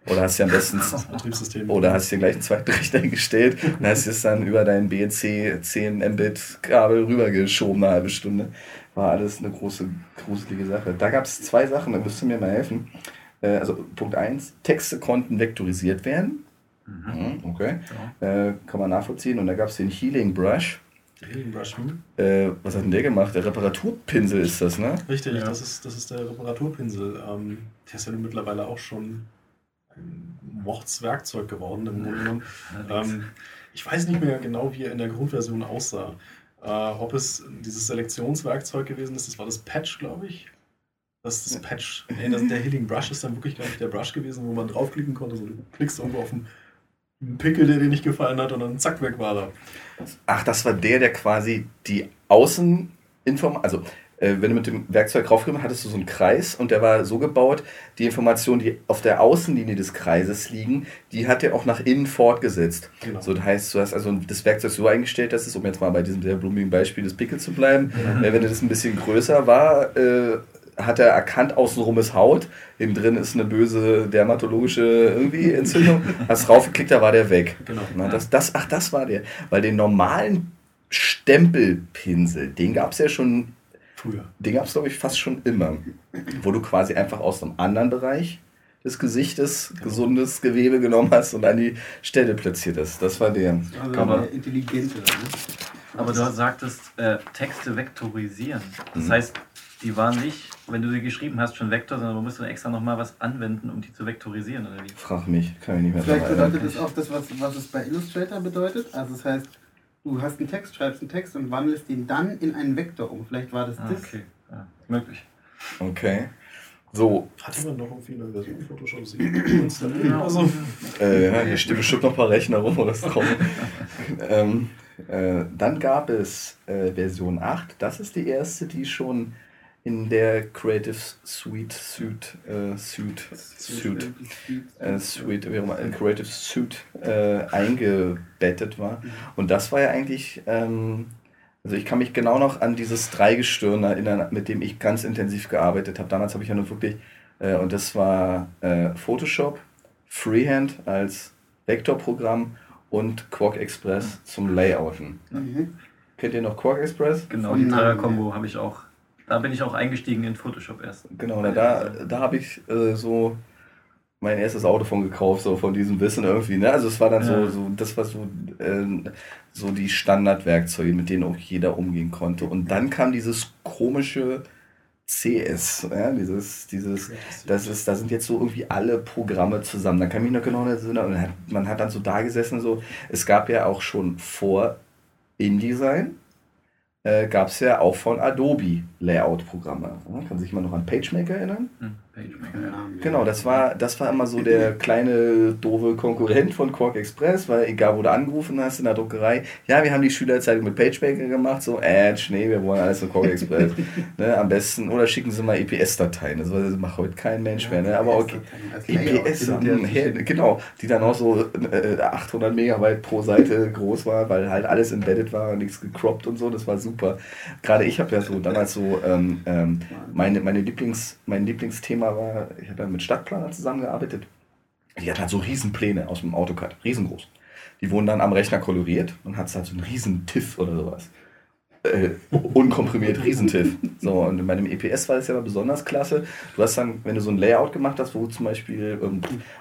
oder hast du am besten Betriebssystem. Oder hast du dir gleich einen zweiten Rechner hingestellt und hast es dann über dein BNC 10 Mbit Kabel rübergeschoben eine halbe Stunde. War alles eine große, gruselige Sache. Da gab es zwei Sachen, da müsst ihr mir mal helfen. Äh, also Punkt 1, Texte konnten vektorisiert werden. Mhm. mhm. Okay. Ja. Äh, kann man nachvollziehen. Und da gab es den Healing Brush. Healing Brush, hm? Äh, was hat denn der gemacht? Der Reparaturpinsel ist das, ne? Richtig, ja. das, ist, das ist der Reparaturpinsel. Ähm, der ist ja mittlerweile auch schon Mordswerkzeug geworden im Grunde genommen. Ähm, ich weiß nicht mehr genau, wie er in der Grundversion aussah. Äh, ob es dieses Selektionswerkzeug gewesen ist, das war das Patch, glaube ich. Das ist das Patch. Nee, das, der Healing Brush ist dann wirklich, glaube ich, der Brush gewesen, wo man draufklicken konnte. So, du klickst irgendwo auf einen Pickel, der dir nicht gefallen hat, und dann zack, weg war er. Ach, das war der, der quasi die Außeninformation, also äh, wenn du mit dem Werkzeug raufgekommen hattest du so einen Kreis und der war so gebaut, die Informationen, die auf der Außenlinie des Kreises liegen, die hat er auch nach innen fortgesetzt. Genau. So, das heißt, du hast also das Werkzeug so eingestellt, dass es, um jetzt mal bei diesem sehr blumigen Beispiel des Pickels zu bleiben, mhm. äh, wenn das ein bisschen größer war, äh, hat er erkannt, außenrum ist Haut, innen drin ist eine böse dermatologische irgendwie Entzündung. Hast raufgeklickt, da war der weg. Genau. Na, das, das, ach, das war der. Weil den normalen Stempelpinsel, den gab es ja schon früher. Den gab es, glaube ich, fast schon immer. Wo du quasi einfach aus einem anderen Bereich des Gesichtes genau. gesundes Gewebe genommen hast und an die Stelle platziert hast. Das war der. Also aber, der intelligente. Ne? Aber du sagtest, äh, Texte vektorisieren. Das mhm. heißt, die waren nicht, wenn du sie geschrieben hast, schon Vektor, sondern du musst dann extra nochmal was anwenden, um die zu vektorisieren, oder wie? Frag mich, kann ich nicht mehr Vielleicht bedeutet das auch das, was, was es bei Illustrator bedeutet. Also das heißt, du hast einen Text, schreibst einen Text und wandelst ihn dann in einen Vektor um. Vielleicht war das ah, das. Okay, ja, möglich. Okay. So. Hat jemand noch irgendwie eine Version Photoshop 7 also. äh, ja, hier stehen bestimmt noch ein paar Rechner rum, wo das kommt. ähm, äh, dann gab es äh, Version 8. Das ist die erste, die schon in der Creative Suite Suite äh, Suite Suite äh, Suite wie auch immer, Creative Suite äh, eingebettet war und das war ja eigentlich ähm, also ich kann mich genau noch an dieses Dreigestirn erinnern, mit dem ich ganz intensiv gearbeitet habe. Damals habe ich ja nur wirklich äh, und das war äh, Photoshop, Freehand als Vektorprogramm und Quark Express zum Layouten. Mhm. Kennt ihr noch Quark Express? Genau, die Dreier-Kombo habe ich auch da bin ich auch eingestiegen in Photoshop erst. Genau, na, da, da habe ich äh, so mein erstes Auto von gekauft, so von diesem Wissen irgendwie. Ne? Also es war dann ja. so, so, das war so, äh, so die Standardwerkzeuge, mit denen auch jeder umgehen konnte. Und dann kam dieses komische CS, ja, dieses, dieses, das ist, da sind jetzt so irgendwie alle Programme zusammen. Da kann ich mich noch genau erinnern. Man hat dann so da gesessen, so, es gab ja auch schon vor InDesign, äh, gab es ja auch von Adobe Layout-Programme. Kann sich mal noch an PageMaker erinnern? Hm, ja. Genau, das war, das war immer so der kleine, doofe Konkurrent von Quark Express, weil egal wo du angerufen hast in der Druckerei, ja, wir haben die Schülerzeitung mit PageMaker gemacht, so, äh, nee, wir wollen alles mit Quark Express. ne, am besten, oder schicken sie mal EPS-Dateien, das macht heute kein Mensch mehr, ne? aber okay. EPS, EPS genau, die dann auch so äh, 800 Megabyte pro Seite groß war, weil halt alles embedded war, nichts gecroppt und so, das war super. Gerade ich habe ja so damals so, ähm, ähm, meine, meine Lieblings, mein Lieblingsthema war, ich habe ja mit Stadtplanern zusammengearbeitet. Die hatten halt so Riesenpläne aus dem AutoCAD, riesengroß. Die wurden dann am Rechner koloriert und hat halt so einen riesen TIFF oder sowas. Äh, unkomprimiert Riesentiff. So, und bei dem EPS war das ja besonders klasse. Du hast dann, wenn du so ein Layout gemacht hast, wo zum Beispiel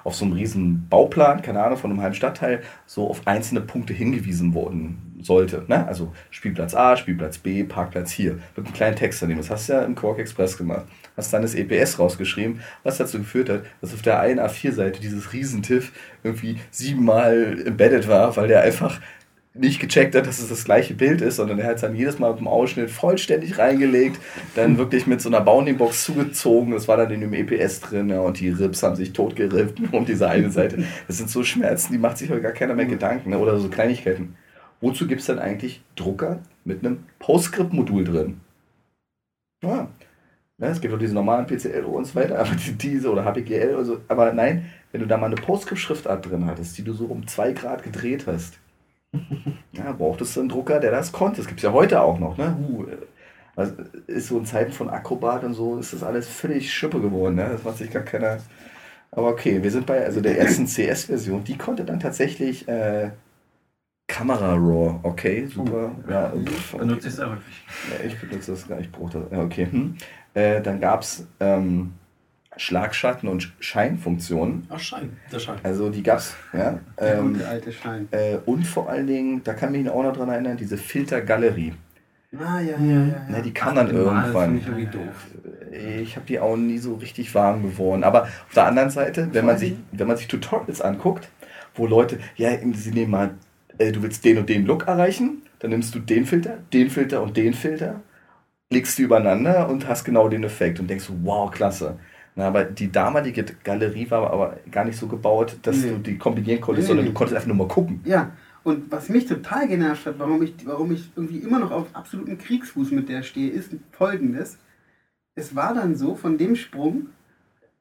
auf so einem riesen Bauplan, keine Ahnung, von einem halben Stadtteil, so auf einzelne Punkte hingewiesen worden sollte. Ne? Also Spielplatz A, Spielplatz B, Parkplatz hier. Mit einem kleinen Text daneben. Das hast du ja im Quark Express gemacht. Hast dann das EPS rausgeschrieben, was dazu geführt hat, dass auf der einen A4-Seite dieses Riesentiff irgendwie siebenmal embedded war, weil der einfach nicht gecheckt hat, dass es das gleiche Bild ist, sondern er hat es dann jedes Mal mit dem Ausschnitt vollständig reingelegt, dann wirklich mit so einer Bounding-Box zugezogen, das war dann in dem EPS drin ja, und die Rips haben sich totgerippt um diese eine Seite. Das sind so Schmerzen, die macht sich heute gar keiner mehr Gedanken ne? oder so Kleinigkeiten. Wozu gibt es dann eigentlich Drucker mit einem PostScript-Modul drin? Ja. Ja. es gibt auch diese normalen PCL und so weiter, aber diese oder HPGL oder so. Aber nein, wenn du da mal eine PostScript-Schriftart drin hattest, die du so um zwei Grad gedreht hast, ja, brauchtest du einen Drucker, der das konnte. Das gibt es ja heute auch noch. Ne? Uh, also ist so in Zeiten von Acrobat und so, ist das alles völlig schippe geworden. Ne? Das macht sich gar keiner. Aber okay, wir sind bei also der ersten CS-Version. Die konnte dann tatsächlich äh, Kamera Raw, okay, super. Uh, ja, pff, okay. Benutze ich es häufig. Ja, ich benutze das gar nicht, ich brauche das. Ja, okay. Hm. Äh, dann gab es ähm, Schlagschatten- und Scheinfunktionen. Ach, Schein, der Schein. Also die gab es, ja. Ähm, der alte Schein. Äh, und vor allen Dingen, da kann ich mich auch noch dran erinnern, diese Filtergalerie. Ah, ja, ja, ja. ja. Na, die kam Ach, dann irgendwann. Ich, ich habe die auch nie so richtig warm geworden. Aber auf der anderen Seite, wenn man sich, wenn man sich Tutorials anguckt, wo Leute, ja, sie nehmen mal äh, du willst den und den Look erreichen, dann nimmst du den Filter, den Filter und den Filter, legst die übereinander und hast genau den Effekt und denkst, wow, klasse. Na, aber die damalige Galerie war aber gar nicht so gebaut, dass nee. du die kombinieren konntest, nee, sondern nee. du konntest einfach nur mal gucken. Ja, Und was mich total genervt hat, warum ich, warum ich irgendwie immer noch auf absoluten Kriegsfuß mit der stehe, ist folgendes. Es war dann so, von dem Sprung,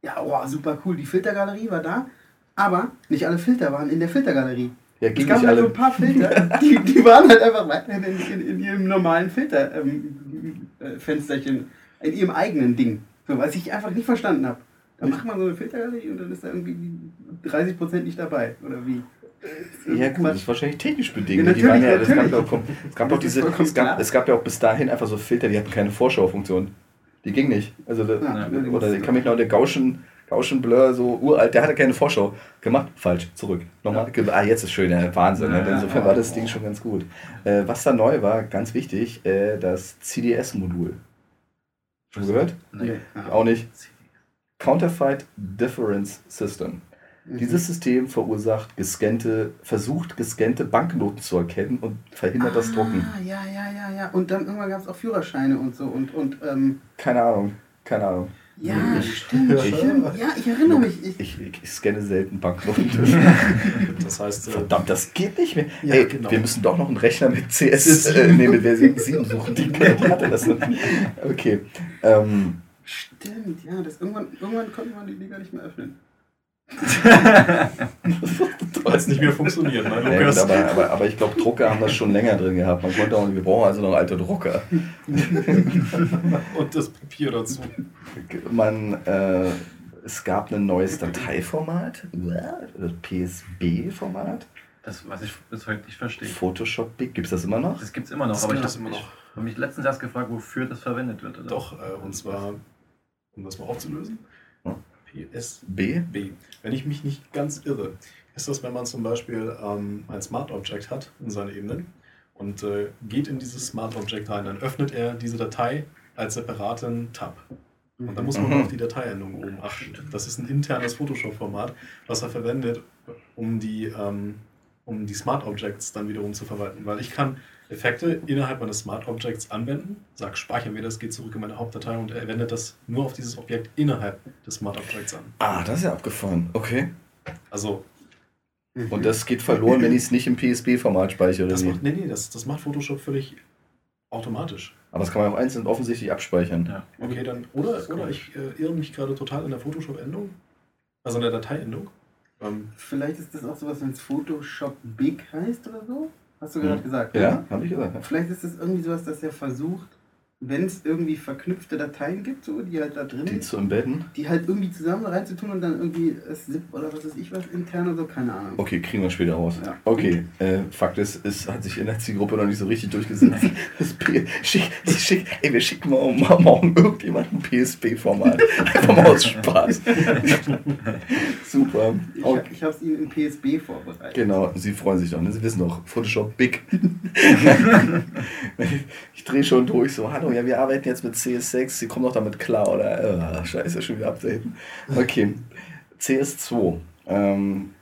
ja, oh, super cool, die Filtergalerie war da, aber nicht alle Filter waren in der Filtergalerie. Ja, es gab halt so ein paar Filter, die, die waren halt einfach weiterhin in, in, in ihrem normalen Filterfensterchen, ähm, äh, in ihrem eigenen Ding. So, was ich einfach nicht verstanden habe. Da macht man so eine Filtergalerie und dann ist da irgendwie 30% nicht dabei, oder wie? Ja gut, das ist wahrscheinlich technisch bedingt. Ja, die waren ja, es, gab ja auch, es, gab auch diese, es, gab, es gab ja auch bis dahin einfach so Filter, die hatten keine Vorschaufunktion. Die ging nicht. Also, ja, oder ich kann mich noch der Gauschen Gauschen Blur, so uralt, der hatte keine Vorschau gemacht. Falsch, zurück. Nochmal. Ja. Ah, jetzt ist schön, ja, Wahnsinn. Ne? Insofern war das Ding schon ganz gut. Äh, was da neu war, ganz wichtig, äh, das CDS-Modul. Schon gehört? Nee. Auch nicht. Counterfeit Difference System. Mhm. Dieses System verursacht gescannte, versucht gescannte Banknoten zu erkennen und verhindert ah, das Drucken. Ja, ja, ja, ja. Und dann irgendwann gab es auch Führerscheine und so und, und ähm Keine Ahnung, keine Ahnung. Ja, ich, stimmt. Ich, ja, ich erinnere mich. Ich, ich, ich scanne selten Banknoten. das heißt, äh, verdammt, das geht nicht mehr. Ja, hey, genau. wir müssen doch noch einen Rechner mit CS, äh, nee, mit Version 7 suchen. Die, die hatte das noch. Okay. Ähm, stimmt, ja, das irgendwann, irgendwann konnte man die Liga nicht mehr öffnen. Weil es nicht mehr funktioniert, ne, Lukas? Ja, aber, aber, aber, ich glaube, Drucker haben das schon länger drin gehabt. Man konnte auch, wir brauchen also noch alte Drucker. Und das Papier dazu. Man, äh, es gab ein neues Dateiformat, das PSB-Format. Das, was ich bis heute nicht verstehe. Photoshop Big, gibt es das immer noch? Das gibt es immer noch, das aber ich habe hab mich letztens erst gefragt, wofür das verwendet wird. Oder? Doch, äh, und zwar, um das mal aufzulösen. Hm? PSB. B. Wenn ich mich nicht ganz irre, ist das, wenn man zum Beispiel ähm, ein Smart Object hat in seinen Ebenen und äh, geht in dieses Smart Object rein, dann öffnet er diese Datei als separaten Tab. Und da muss man mhm. auf die Dateiendung oben achten. Das ist ein internes Photoshop-Format, was er verwendet, um die, ähm, um die Smart Objects dann wiederum zu verwalten. Weil ich kann Effekte innerhalb meines Smart Objects anwenden, sage, speichere mir das, geht zurück in meine Hauptdatei und er wendet das nur auf dieses Objekt innerhalb des Smart Objects an. Ah, das ist ja abgefahren. Okay. Also. Und das geht verloren, wenn ich es nicht im PSB-Format speichere? Das macht, nee, nee, das, das macht Photoshop völlig automatisch. Aber das kann man auch einzeln offensichtlich abspeichern. Ja. Okay, dann. Oder, oder ich äh, irre mich gerade total in der Photoshop-Endung. Also in der Dateiendung. Ähm, Vielleicht ist das auch sowas, wenn es Photoshop Big heißt oder so? Hast du gerade gesagt? Ja, ja? habe ich gesagt. Vielleicht ist es irgendwie sowas, dass er versucht, wenn es irgendwie verknüpfte Dateien gibt, so, die halt da drin Die zu embedden? Die halt irgendwie zusammen reinzutun und dann irgendwie das ZIP oder was weiß ich was intern oder so, keine Ahnung. Okay, kriegen wir später raus. Ja. Okay, äh, Fakt ist, es hat sich in der Zielgruppe noch nicht so richtig durchgesetzt. das schick, schick, ey, wir schicken mal, mal morgen irgendjemand ein PSP-Format. Einfach mal aus Spaß. Super. Ich, okay. ich habe es Ihnen in PSB vorbereitet. Genau, Sie freuen sich doch, ne? Sie wissen doch, Photoshop Big. ich drehe schon durch, so, hallo, ja, wir arbeiten jetzt mit CS6, Sie kommen doch damit klar, oder? Oh, scheiße, schon wieder updaten. Okay, CS2. Ähm,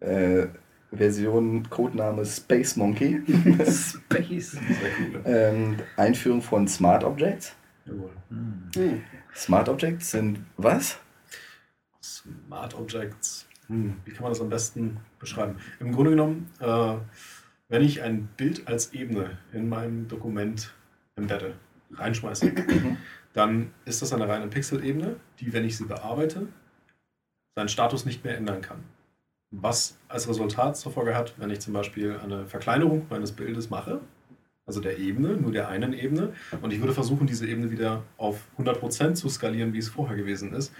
äh, Version, Codename Space Monkey. Space. Sehr cool. Ähm, Einführung von Smart Objects. Jawohl. Hm. Smart Objects sind was? Smart Objects. Hm, wie kann man das am besten beschreiben? Im Grunde genommen, äh, wenn ich ein Bild als Ebene in meinem Dokument embedde, reinschmeiße, dann ist das eine reine Pixel-Ebene, die, wenn ich sie bearbeite, seinen Status nicht mehr ändern kann. Was als Resultat zur Folge hat, wenn ich zum Beispiel eine Verkleinerung meines Bildes mache, also der Ebene, nur der einen Ebene, und ich würde versuchen, diese Ebene wieder auf 100% zu skalieren, wie es vorher gewesen ist,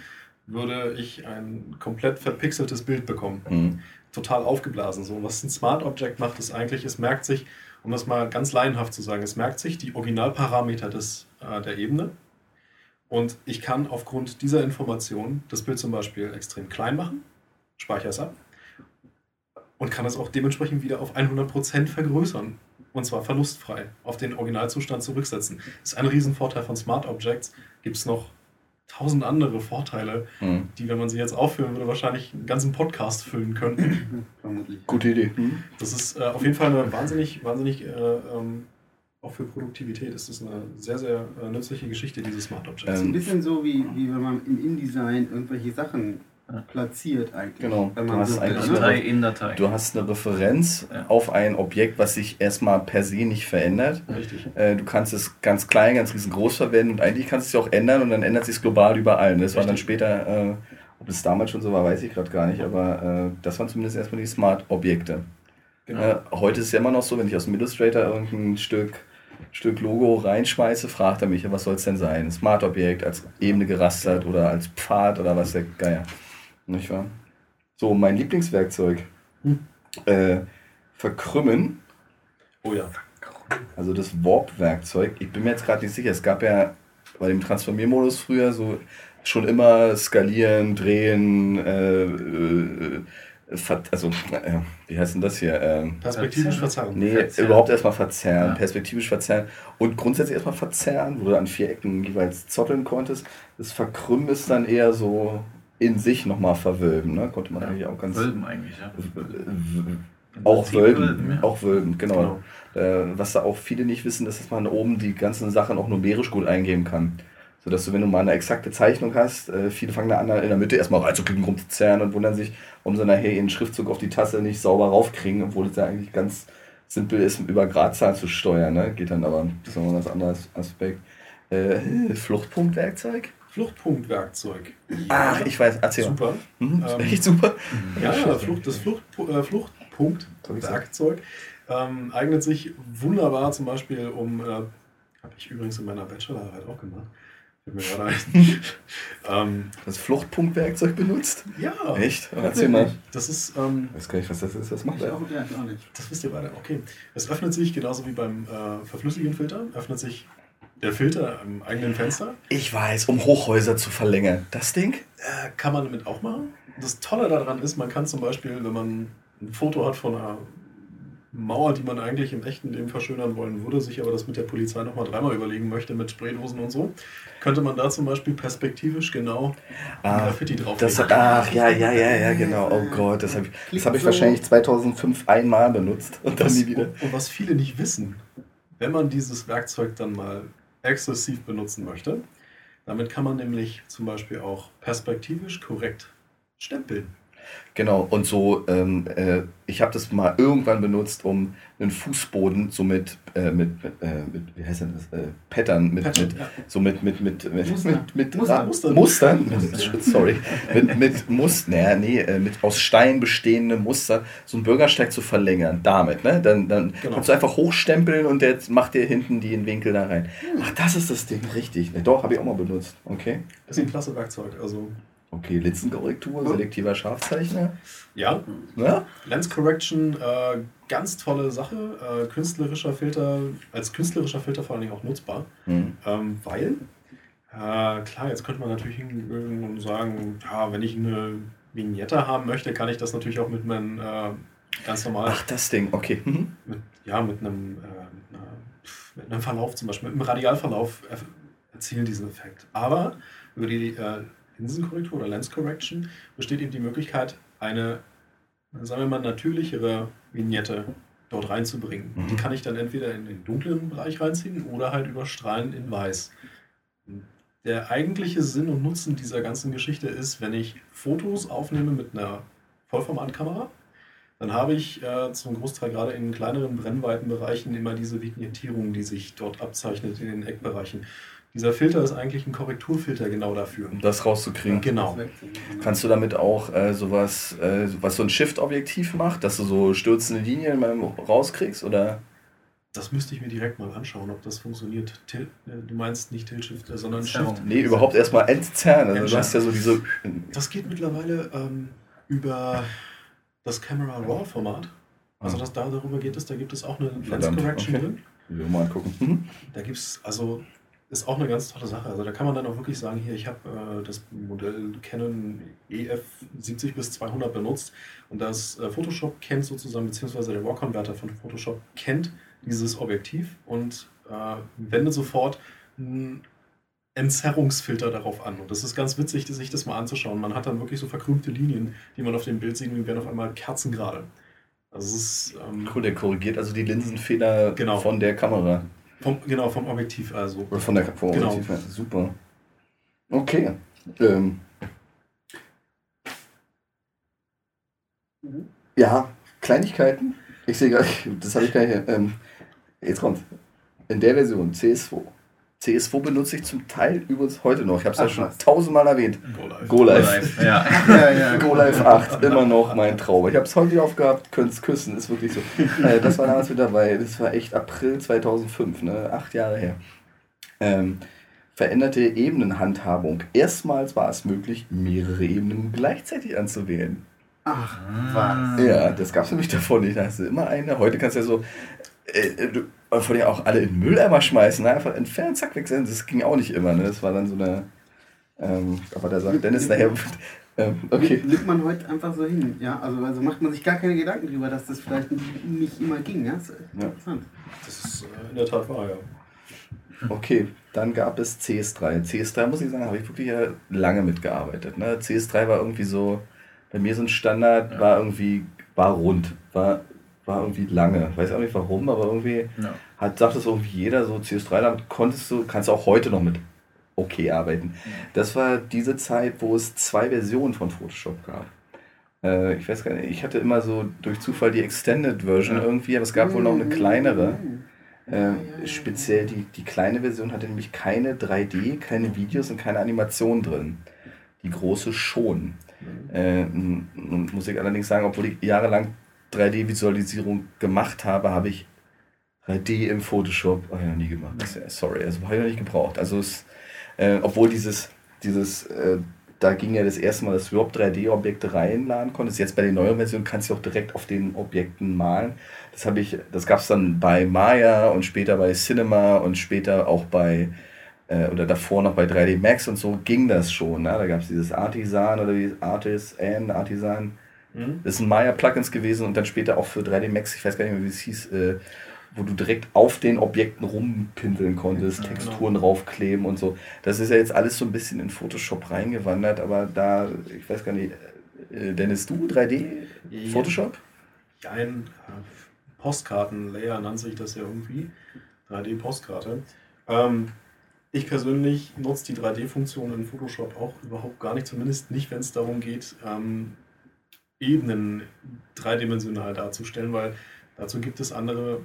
würde ich ein komplett verpixeltes Bild bekommen. Mhm. Total aufgeblasen. So, was ein Smart Object macht, ist eigentlich, es merkt sich, um das mal ganz laienhaft zu sagen, es merkt sich die Originalparameter des, äh, der Ebene. Und ich kann aufgrund dieser Information das Bild zum Beispiel extrem klein machen, speichere es ab und kann es auch dementsprechend wieder auf 100% vergrößern. Und zwar verlustfrei auf den Originalzustand zurücksetzen. Das ist ein Riesenvorteil von Smart Objects. Gibt es noch tausend andere Vorteile, mhm. die, wenn man sie jetzt aufführen würde, wahrscheinlich einen ganzen Podcast füllen könnten. Gute Idee. Mhm. Das ist äh, auf jeden Fall eine wahnsinnig, wahnsinnig, äh, ähm, auch für Produktivität ist das eine sehr, sehr äh, nützliche Geschichte, diese Smart Objects. Ähm, ein bisschen so, wie, wie wenn man im InDesign irgendwelche Sachen platziert eigentlich. Genau. Wenn Du hast so eigentlich eine, in Datei. du hast eine Referenz Ja. auf ein Objekt, was sich erstmal per se nicht verändert. Richtig. Äh, Du kannst es ganz klein, ganz riesengroß verwenden und eigentlich kannst du es ja auch ändern und dann ändert sich es global überall. Das war dann Richtig. später, äh, ob es damals schon so war, weiß ich gerade gar nicht, aber äh, das waren zumindest erstmal die Smart-Objekte. Genau. Äh, heute ist es ja immer noch so, wenn ich aus dem Illustrator irgendein Stück, Stück Logo reinschmeiße, fragt er mich, was soll es denn sein? Ein Smart-Objekt als Ebene gerastert oder als Pfad oder was der Geier. Nicht wahr? So, mein Lieblingswerkzeug. Hm. Äh, verkrümmen, Oh ja. also das Warp-Werkzeug. Ich bin mir jetzt gerade nicht sicher, es gab ja bei dem Transformiermodus früher so schon immer skalieren, drehen, äh, äh, ver- also, äh, wie heißt denn das hier? Ähm, Perspektivisch verzerren. Nee, Verzerren. überhaupt erstmal verzerren, Ja. perspektivisch verzerren und grundsätzlich erstmal verzerren, wo du an vier Ecken jeweils zotteln konntest. Das Verkrümmen ist dann eher so in sich nochmal verwölben, ne? Konnte man eigentlich auch ganz. Wölben eigentlich, ja. Auch wölben, ja. auch wölben, genau. Äh, was da auch viele nicht wissen, ist, dass man oben die ganzen Sachen auch numerisch gut eingeben kann. Sodass du, wenn du mal eine exakte Zeichnung hast, äh, viele fangen da an, in der Mitte erstmal reinzuklicken, rumzuzerren und wundern sich, warum sie nachher ihren Schriftzug auf die Tasse nicht sauber raufkriegen, obwohl es ja eigentlich ganz simpel ist, über Gradzahl zu steuern. Ne? Geht dann aber, das ist noch ein ganz anderes Aspekt. Äh, Fluchtpunktwerkzeug? Fluchtpunktwerkzeug. Ach, ich weiß, erzähl mal. Super. Mhm, ist Ähm, echt super. Ja, ja Flucht, das Flucht, äh, Fluchtpunktwerkzeug ähm, eignet sich wunderbar zum Beispiel um, äh, habe ich übrigens in meiner Bachelorarbeit auch gemacht. Fällt mir gerade ein. ähm, Das Fluchtpunktwerkzeug benutzt? ja, Echt? Erzähl mal. das ist, ähm, Ich weiß gar nicht, was das ist. Was macht Ich er? auch, ja, ich auch nicht. das wisst ihr beide, okay. Es öffnet sich genauso wie beim äh, Verflüssigungsfilter, öffnet sich der Filter am eigenen Fenster. Ich weiß, um Hochhäuser zu verlängern. Das Ding? Äh, kann man damit auch machen. Das Tolle daran ist, man kann zum Beispiel, wenn man ein Foto hat von einer Mauer, die man eigentlich im echten Leben verschönern wollen würde, sich aber das mit der Polizei nochmal dreimal überlegen möchte, mit Spraydosen und so, könnte man da zum Beispiel perspektivisch genau Ah, Graffiti drauf Das, ach, ja, ja, ja, ja, genau. Oh Gott, das habe ich, das hab ich wahrscheinlich 2005 einmal benutzt und dann was, nie wieder. Und, und was viele nicht wissen, wenn man dieses Werkzeug dann mal exzessiv benutzen möchte, damit kann man nämlich zum Beispiel auch perspektivisch korrekt stempeln. Genau, und so, ähm, äh, ich habe das mal irgendwann benutzt, um einen Fußboden so mit, äh, mit, mit, äh, mit wie heißt denn das, äh, Pattern, mit, Pattern, mit ja. so mit, mit, mit, mit, Muster. mit, mit Muster. Mustern, mit, sorry, mit, mit Mustern, naja, nee, äh, mit aus Stein bestehende Muster, so einen Bürgersteig zu verlängern, damit, ne, dann, dann Genau. kannst du einfach hochstempeln und der macht dir hinten den Winkel da rein. Ach, das ist das Ding, richtig, ne, doch, habe ich auch mal benutzt, okay. Das ist ein klasse Werkzeug. Also, Okay, Linsenkorrektur, selektiver Scharfzeichner, ja, ne? Lens Correction, äh, ganz tolle Sache. Äh, künstlerischer Filter, als künstlerischer Filter vor allen Dingen auch nutzbar. Hm. Ähm, weil, äh, klar, jetzt könnte man natürlich hingehen und sagen, ja, wenn ich eine Vignette haben möchte, kann ich das natürlich auch mit einem äh, ganz normal, Ach, das Ding, okay. Mhm. mit, ja, mit einem, äh, mit, einem Verlauf zum Beispiel, mit einem Radialverlauf erzielen diesen Effekt. Aber über die äh, Linsenkorrektur oder Lens Correction besteht eben die Möglichkeit, eine, sagen wir mal, natürlichere Vignette dort reinzubringen. Mhm. Die kann ich dann entweder in den dunklen Bereich reinziehen oder halt überstrahlen in weiß. Der eigentliche Sinn und Nutzen dieser ganzen Geschichte ist, wenn ich Fotos aufnehme mit einer Vollformatkamera, dann habe ich äh, zum Großteil gerade in kleineren Brennweitenbereichen immer diese Vignettierung, die sich dort abzeichnet in den Eckbereichen. Dieser Filter ist eigentlich ein Korrekturfilter genau dafür. um das rauszukriegen. Genau. Kannst du damit auch äh, sowas, äh, was so ein Shift-Objektiv macht, dass du so stürzende Linien mal rauskriegst? Oder? Das müsste ich mir direkt mal anschauen, ob das funktioniert. Til äh, du meinst nicht Tilt-Shift, äh, sondern Zerrung. Shift. Nee, überhaupt erstmal entzerren. Also du hast ja so diese. Das geht mittlerweile ähm, über das Camera Raw Format. Also Ah. das da darüber geht es, da gibt es auch eine Lens Correction okay. drin. Wir mal angucken. Mhm. Da gibt es, also ist auch eine ganz tolle Sache. Also da kann man dann auch wirklich sagen, hier, ich habe äh, das Modell Canon EF 70 bis 200 benutzt und das äh, Photoshop kennt sozusagen, beziehungsweise der RAW-Converter von Photoshop kennt dieses Objektiv und äh, wendet sofort einen Entzerrungsfilter darauf an. Und das ist ganz witzig, sich das mal anzuschauen. Man hat dann wirklich so verkrümmte Linien, die man auf dem Bild sieht und die werden auf einmal kerzengerade. Also ist ähm, Cool, der korrigiert also die Linsenfehler Genau. von der Kamera. Vom, genau, vom Objektiv also. Oder von der vom genau. Objektiv, ja. Super. Okay. Ähm. Ja, Kleinigkeiten. Ich sehe gar nicht, das habe ich gar nicht. Ähm, jetzt kommt. In der Version CS2 CS2 benutze ich zum Teil übrigens heute noch. Ich habe es ja schon was. tausendmal erwähnt. GoLive. Go Live. Ja. ja, ja. Go 8, immer noch mein Traum. Ich habe es heute aufgehabt, könnt es küssen, ist wirklich so. äh, das war damals mit dabei. Das war echt April 2005, ne? acht Jahre her. Ähm, veränderte Ebenenhandhabung. Erstmals war es möglich, mehrere Ebenen gleichzeitig anzuwählen. Ach, was? Ja, das gab es nämlich davor nicht. Da hast du immer eine. Heute kannst du ja so. Äh, äh du, von ja auch alle in den Mülleimer schmeißen, ne? einfach entfernen, zack, wechseln. Das ging auch nicht immer. Ne? Das war dann so eine. Ähm, aber da sagt Dennis nachher. Ähm, okay. Nimmt man heute einfach so hin, ja? Also, also macht man sich gar keine Gedanken darüber, dass das vielleicht nicht immer ging, ja? Das ist ja. interessant. Das ist äh, in der Tat wahr, ja. Okay, dann gab es CS3. CS3, muss ich sagen, habe ich wirklich ja lange mitgearbeitet. Ne? CS3 war irgendwie so, bei mir so ein Standard, ja. war irgendwie, war rund, war war irgendwie lange. Weiß auch nicht warum, aber irgendwie ja. hat, sagt es irgendwie jeder, so CS3, dann konntest du, kannst du auch heute noch mit okay arbeiten. Das war diese Zeit, wo es zwei Versionen von Photoshop gab. Äh, ich weiß gar nicht, ich hatte immer so durch Zufall die Extended Version ja. irgendwie, aber es gab wohl noch eine kleinere. Äh, speziell die, die kleine Version hatte nämlich keine 3D, keine Videos und keine Animation drin. Die große schon. Mhm. Äh, muss ich allerdings sagen, obwohl ich jahrelang 3D-Visualisierung gemacht habe, habe ich 3D im Photoshop oh ja, nie gemacht. sorry, also habe ich noch nicht gebraucht. Also es, äh, obwohl dieses, dieses äh, da ging ja das erste Mal, dass du überhaupt 3D-Objekte reinladen konntest. Jetzt bei den neuen Versionen kannst du auch direkt auf den Objekten malen. Das habe ich, das gab es dann bei Maya und später bei Cinema und später auch bei äh, oder davor noch bei 3D Max und so ging das schon. Ne? Da gab es dieses Artisan oder wie Artisan, Artisan Mhm. Das sind Maya-Plugins gewesen und dann später auch für 3D Max, ich weiß gar nicht mehr, wie es hieß, äh, wo du direkt auf den Objekten rumpinseln konntest, ja, Texturen genau. draufkleben und so. Das ist ja jetzt alles so ein bisschen in Photoshop reingewandert, aber da, ich weiß gar nicht, äh, Dennis, du 3D ja. Photoshop? Ja, ein äh, Postkarten-Layer nannte sich das ja irgendwie. 3D-Postkarte. Ähm, ich persönlich nutze die 3D-Funktion in Photoshop auch überhaupt gar nicht, zumindest nicht, wenn es darum geht, ähm, Ebenen dreidimensional darzustellen, weil dazu gibt es andere,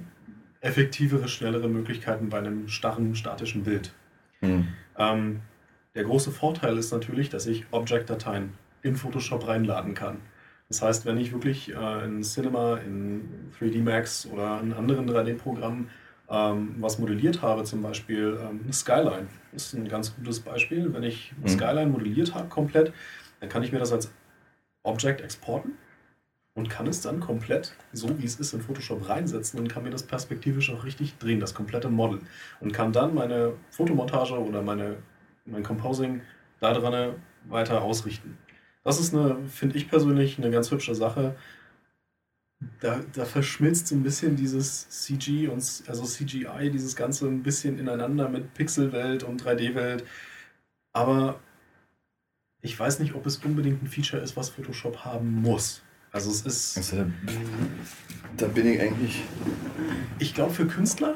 effektivere, schnellere Möglichkeiten bei einem starren, statischen Bild. Hm. Ähm, der große Vorteil ist natürlich, dass ich Object-Dateien in Photoshop reinladen kann. Das heißt, wenn ich wirklich äh, in Cinema, in 3D Max oder in anderen 3D-Programmen ähm, was modelliert habe, zum Beispiel ähm, Skyline, ist ein ganz gutes Beispiel. Wenn ich mhm. Skyline modelliert habe komplett, dann kann ich mir das als Object exporten und kann es dann komplett, so wie es ist, in Photoshop reinsetzen und kann mir das perspektivisch auch richtig drehen, das komplette Model. Und kann dann meine Fotomontage oder meine, mein Composing daran weiter ausrichten. Das ist eine, finde ich persönlich, eine ganz hübsche Sache. Da, da verschmilzt so ein bisschen dieses CG und also CGI, dieses Ganze ein bisschen ineinander mit Pixelwelt und 3D-Welt. Aber ich weiß nicht, ob es unbedingt ein Feature ist, was Photoshop haben muss. Also es ist. Also, da bin ich eigentlich. Ich glaube, für Künstler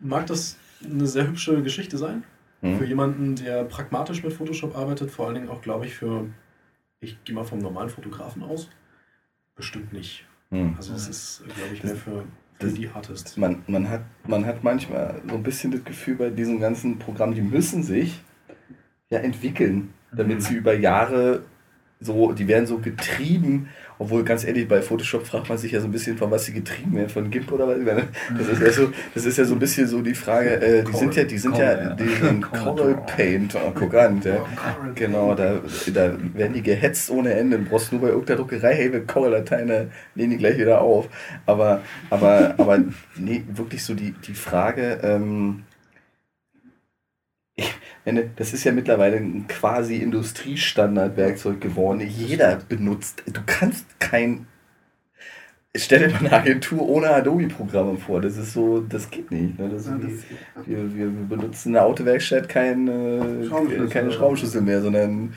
mag das eine sehr hübsche Geschichte sein. Mhm. Für jemanden, der pragmatisch mit Photoshop arbeitet, vor allen Dingen auch, glaube ich, für. Ich gehe mal vom normalen Fotografen aus. Bestimmt nicht. Mhm. Also es ist, glaube ich, mehr für, für die Artists. Man, man, hat, man hat manchmal so ein bisschen das Gefühl bei diesem ganzen Programm, die müssen sich ja entwickeln damit sie über Jahre so, die werden so getrieben, obwohl ganz ehrlich, bei Photoshop fragt man sich ja so ein bisschen, von was sie getrieben werden, von GIMP oder was. Das ist ja so, das ist ja so ein bisschen so die Frage, äh, die sind ja, die sind ja, die sind Coral Paint, oh, guck an, ja. genau, da, da werden die gehetzt ohne Ende, du brauchst nur bei irgendeiner Druckerei, hey, wir Coral-Dateien, nehmen die gleich wieder auf. Aber, aber, aber, nee, wirklich so die, die Frage, ähm, ich, das ist ja mittlerweile ein quasi Industriestandardwerkzeug geworden. Jeder benutzt. Du kannst kein Stell dir mal eine Agentur ohne Adobe-Programme vor. Das ist so, das geht nicht. Ne? Das ja, das, wir, wir benutzen in der Autowerkstatt kein, äh, keine Schraubenschlüssel mehr, sondern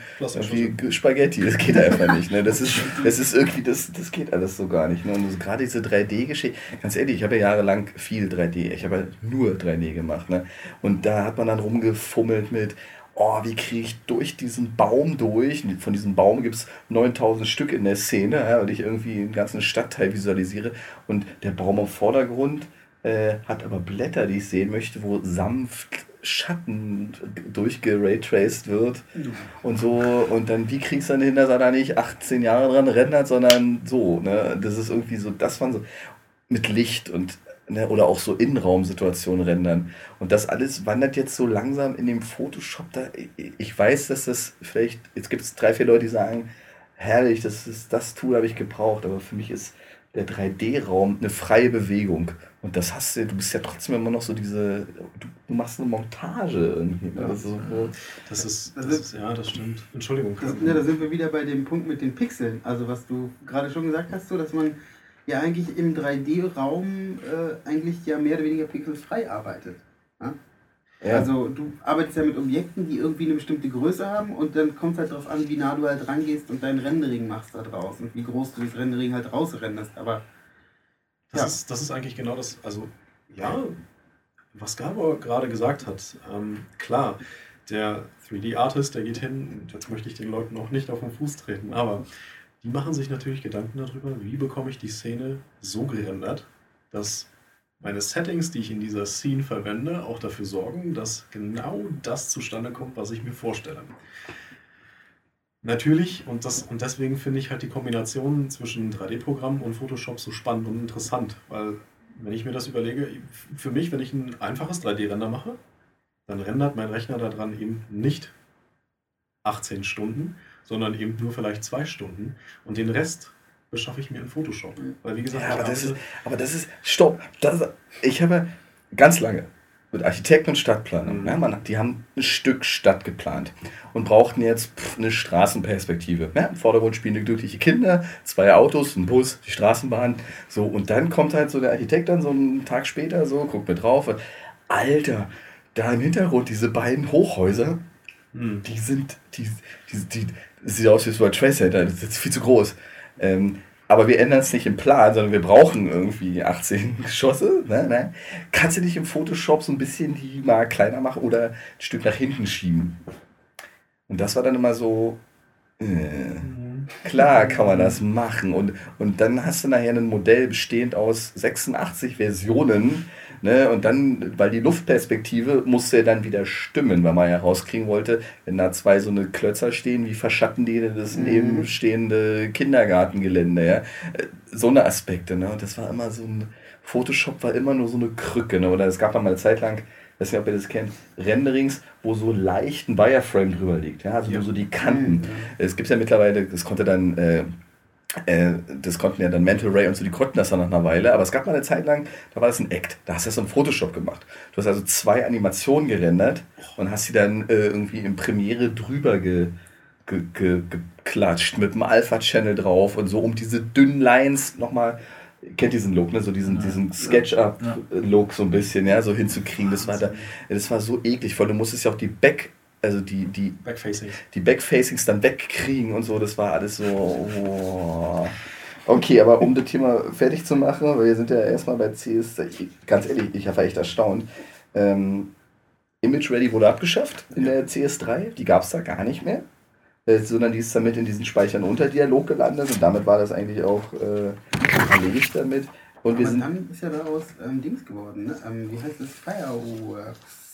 wie Spaghetti. Das geht einfach nicht. Ne? Das, ist, das ist irgendwie, das, das geht alles so gar nicht. Ne? Und gerade diese 3D-Geschichte, ganz ehrlich, ich habe ja jahrelang viel 3D, ich habe ja nur 3D gemacht. Ne? Und da hat man dann rumgefummelt mit, oh, wie kriege ich durch diesen Baum durch? Von diesem Baum gibt es 9000 Stück in der Szene, ja, und ich irgendwie einen ganzen Stadtteil visualisiere. Und der Baum im Vordergrund äh, hat aber Blätter, die ich sehen möchte, wo sanft Schatten durchgeraytraced wird und so. Und dann, wie kriegst du dann hin, dass er da nicht 18 Jahre dran rendert, sondern so. Ne? Das ist irgendwie so, das waren so mit Licht und ne, oder auch so Innenraumsituationen rendern. Und das alles wandert jetzt so langsam in dem Photoshop da. Ich weiß, dass das vielleicht, jetzt gibt es drei, vier Leute, die sagen, herrlich, das ist das Tool habe ich gebraucht, aber für mich ist der 3D-Raum eine freie Bewegung. Und das hast du, du bist ja trotzdem immer noch so diese, du, machst eine Montage irgendwie. Ja, also, das, ist, das ist, ja, das stimmt. Entschuldigung. Das, ja, da sind wir wieder bei dem Punkt mit den Pixeln. Also was du gerade schon gesagt hast, so dass man ja eigentlich im 3D-Raum äh, eigentlich ja mehr oder weniger pixelfrei arbeitet. Ja? Ja. Also du arbeitest ja mit Objekten, die irgendwie eine bestimmte Größe haben und dann kommt es halt darauf an, wie nah du halt rangehst und dein Rendering machst da draußen und wie groß du das Rendering halt rausrenderst. Aber das, ja. ist, das ist eigentlich genau das, also ja, was Gabor gerade gesagt hat, ähm, klar, der 3D-Artist, der geht hin, und jetzt möchte ich den Leuten auch nicht auf den Fuß treten, aber die machen sich natürlich Gedanken darüber, wie bekomme ich die Szene so gerendert, dass meine Settings, die ich in dieser Scene verwende, auch dafür sorgen, dass genau das zustande kommt, was ich mir vorstelle. Natürlich, und, das, und deswegen finde ich halt die Kombination zwischen 3D-Programm und Photoshop so spannend und interessant, weil wenn ich mir das überlege, für mich, wenn ich ein einfaches 3D-Render mache, dann rendert mein Rechner daran eben nicht 18 Stunden, sondern eben nur vielleicht zwei Stunden und den Rest beschaffe ich mir in Photoshop. Weil wie gesagt, ja, aber, das ist, aber das ist, stopp, das, ich habe ganz lange mit Architekten und Stadtplanern, mhm. ja, man, die haben ein Stück Stadt geplant und brauchten jetzt pff, eine Straßenperspektive. Ja, Im Vordergrund spielen glückliche Kinder, zwei Autos, ein Bus, die Straßenbahn. So, und dann kommt halt so der Architekt dann so einen Tag später so, guckt mir drauf. Und, Alter, da im Hintergrund diese beiden Hochhäuser, mhm. die sind, die, die, die, das sieht aus wie das World Trade Center, das ist viel zu groß. Ähm, aber wir ändern es nicht im Plan, sondern wir brauchen irgendwie 18 Geschosse. Ne? Ne? Kannst du nicht im Photoshop so ein bisschen die mal kleiner machen oder ein Stück nach hinten schieben? Und das war dann immer so, äh, klar kann man das machen. Und, und dann hast du nachher ein Modell bestehend aus 86 Versionen Ne? Und dann, weil die Luftperspektive musste ja dann wieder stimmen, weil man ja rauskriegen wollte, wenn da zwei so eine Klötzer stehen, wie verschatten die das mhm. nebenstehende Kindergartengelände. Ja? So eine Aspekte. Ne? Und das war immer so ein, Photoshop war immer nur so eine Krücke. Ne? Oder es gab mal eine Zeit lang, ich weiß nicht, ob ihr das kennt, Renderings, wo so leicht ein Wireframe drüber liegt. Ja? Also ja. so die Kanten. Mhm. Es gibt ja mittlerweile, das konnte dann... Äh, äh, das konnten ja dann Mental Ray und so, die konnten das dann nach einer Weile, aber es gab mal eine Zeit lang, da war das ein Act, da hast du das in Photoshop gemacht. Du hast also zwei Animationen gerendert und hast sie dann äh, irgendwie in Premiere drüber ge, ge, ge, geklatscht mit einem Alpha-Channel drauf und so, um diese dünnen Lines nochmal, kennt diesen Look, ne? so diesen, ja. diesen Sketch-Up-Look so ein bisschen, ja, so hinzukriegen. Das war, da, das war so eklig, weil du musstest ja auch die Back- also die, die, Backfacing. die Backfacings dann wegkriegen und so, das war alles so. Oh. Okay, aber um das Thema fertig zu machen, weil wir sind ja erstmal bei CS, ganz ehrlich, ich war echt erstaunt. Ähm, Image Ready wurde abgeschafft in der CS3, die gab es da gar nicht mehr, äh, sondern die ist damit in diesen Speichern unter Dialog gelandet und damit war das eigentlich auch äh, erledigt damit. Und aber wir sind dann ist ja daraus ähm, Dings geworden, ne? Ähm, wie heißt das? Fireworks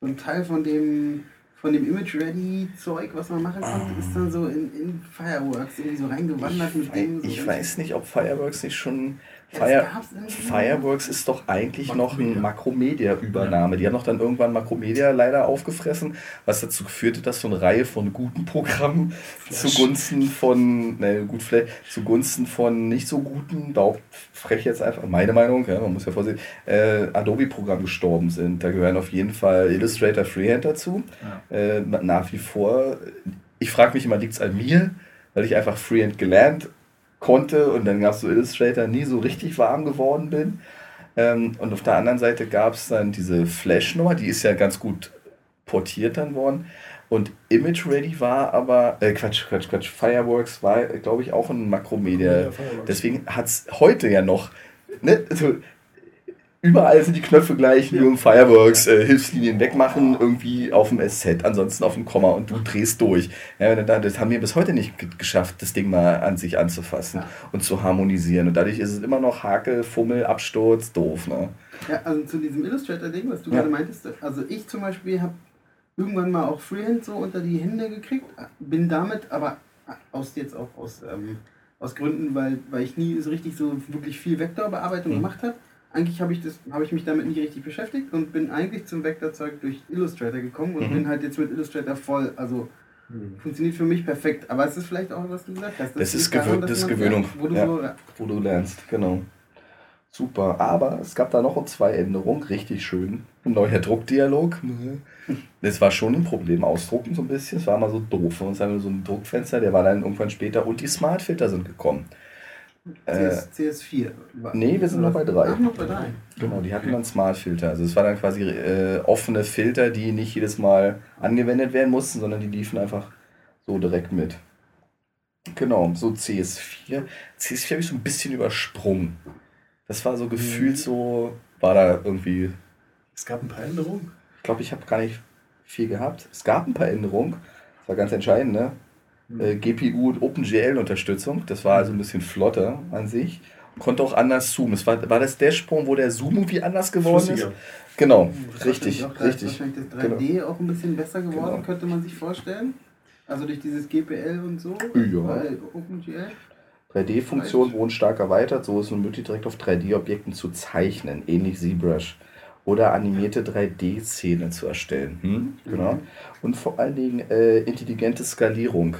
so ein Teil von dem von dem Image-Ready-Zeug, was man machen konnte, ist dann so in, in Fireworks irgendwie so reingewandert ich mit dem. So ich weiß nicht, ob Fireworks nicht schon Fire, Fireworks ist doch eigentlich Makromedia. noch eine Makromedia-Übernahme. Die haben doch dann irgendwann Makromedia leider aufgefressen, was dazu führte, dass so eine Reihe von guten Programmen Flash. zugunsten von, ne, gut, Flash, zugunsten von nicht so guten, da frech jetzt einfach, meine Meinung, ja, man muss ja vorsehen, äh, Adobe-Programme gestorben sind. Da gehören auf jeden Fall Illustrator Freehand dazu. Ja. Äh, nach wie vor, ich frage mich immer, liegt es an mir? Weil ich einfach Freehand gelernt konnte und dann gab es so Illustrator, nie so richtig warm geworden bin. Ähm, und auf der anderen Seite gab es dann diese Flash-Nummer, die ist ja ganz gut portiert dann worden. Und Image Ready war aber, äh, Quatsch, Quatsch, Quatsch, Fireworks war, glaube ich, auch ein Makromedia. Ja, Deswegen hat es heute ja noch, ne, so, Überall sind die Knöpfe gleich, nur im Fireworks, äh, Hilfslinien wegmachen, irgendwie auf dem SZ, ansonsten auf dem Komma und du drehst durch. Ja, das haben wir bis heute nicht geschafft, das Ding mal an sich anzufassen ja. und zu harmonisieren. Und dadurch ist es immer noch Hakel, Fummel, Absturz, doof. Ne? Ja, also zu diesem Illustrator-Ding, was du ja. gerade meintest, also ich zum Beispiel habe irgendwann mal auch Freehand so unter die Hände gekriegt, bin damit aber aus jetzt auch aus, ähm, aus Gründen, weil, weil ich nie so richtig so wirklich viel Vektorbearbeitung mhm. gemacht habe eigentlich habe ich, hab ich mich damit nicht richtig beschäftigt und bin eigentlich zum Vektorzeug durch Illustrator gekommen und mhm. bin halt jetzt mit Illustrator voll, also mhm. funktioniert für mich perfekt. Aber es ist vielleicht auch, was du gesagt hast. Das, das ist, Gewö das ist Gewöhnung, lernt, wo, du ja, so, wo du lernst, genau. Super, aber es gab da noch zwei Änderungen, richtig schön. Ein neuer Druckdialog. Das war schon ein Problem, ausdrucken so ein bisschen. Es war mal so doof. Und haben wir so ein Druckfenster, der war dann irgendwann später und die Smartfilter sind gekommen. CS, CS4. Nee, wir sind noch bei 3. Ach, noch bei 3. Genau, die hatten dann Smart Filter. Also es waren dann quasi äh, offene Filter, die nicht jedes Mal angewendet werden mussten, sondern die liefen einfach so direkt mit. Genau, so CS4. CS4 habe ich so ein bisschen übersprungen. Das war so gefühlt mhm. so, war da irgendwie. Es gab ein paar Änderungen. Ich glaube, ich habe gar nicht viel gehabt. Es gab ein paar Änderungen. Das war ganz entscheidend, ne? Äh, GPU und OpenGL-Unterstützung. Das war also ein bisschen flotter an sich. Konnte auch anders zoomen. Es war, war das Sprung, wo der Zoom irgendwie anders geworden Flüssiger. ist? Genau, das richtig, auch, richtig. Wahrscheinlich das 3D genau. auch ein bisschen besser geworden, genau. könnte man sich vorstellen. Also durch dieses GPL und so. Ja. OpenGL. 3D-Funktion wurden stark erweitert, so ist es möglich, direkt auf 3D-Objekten zu zeichnen, ähnlich ZBrush. Oder animierte 3D-Szenen zu erstellen. Hm? Genau. Mhm. Und vor allen Dingen äh, intelligente Skalierung.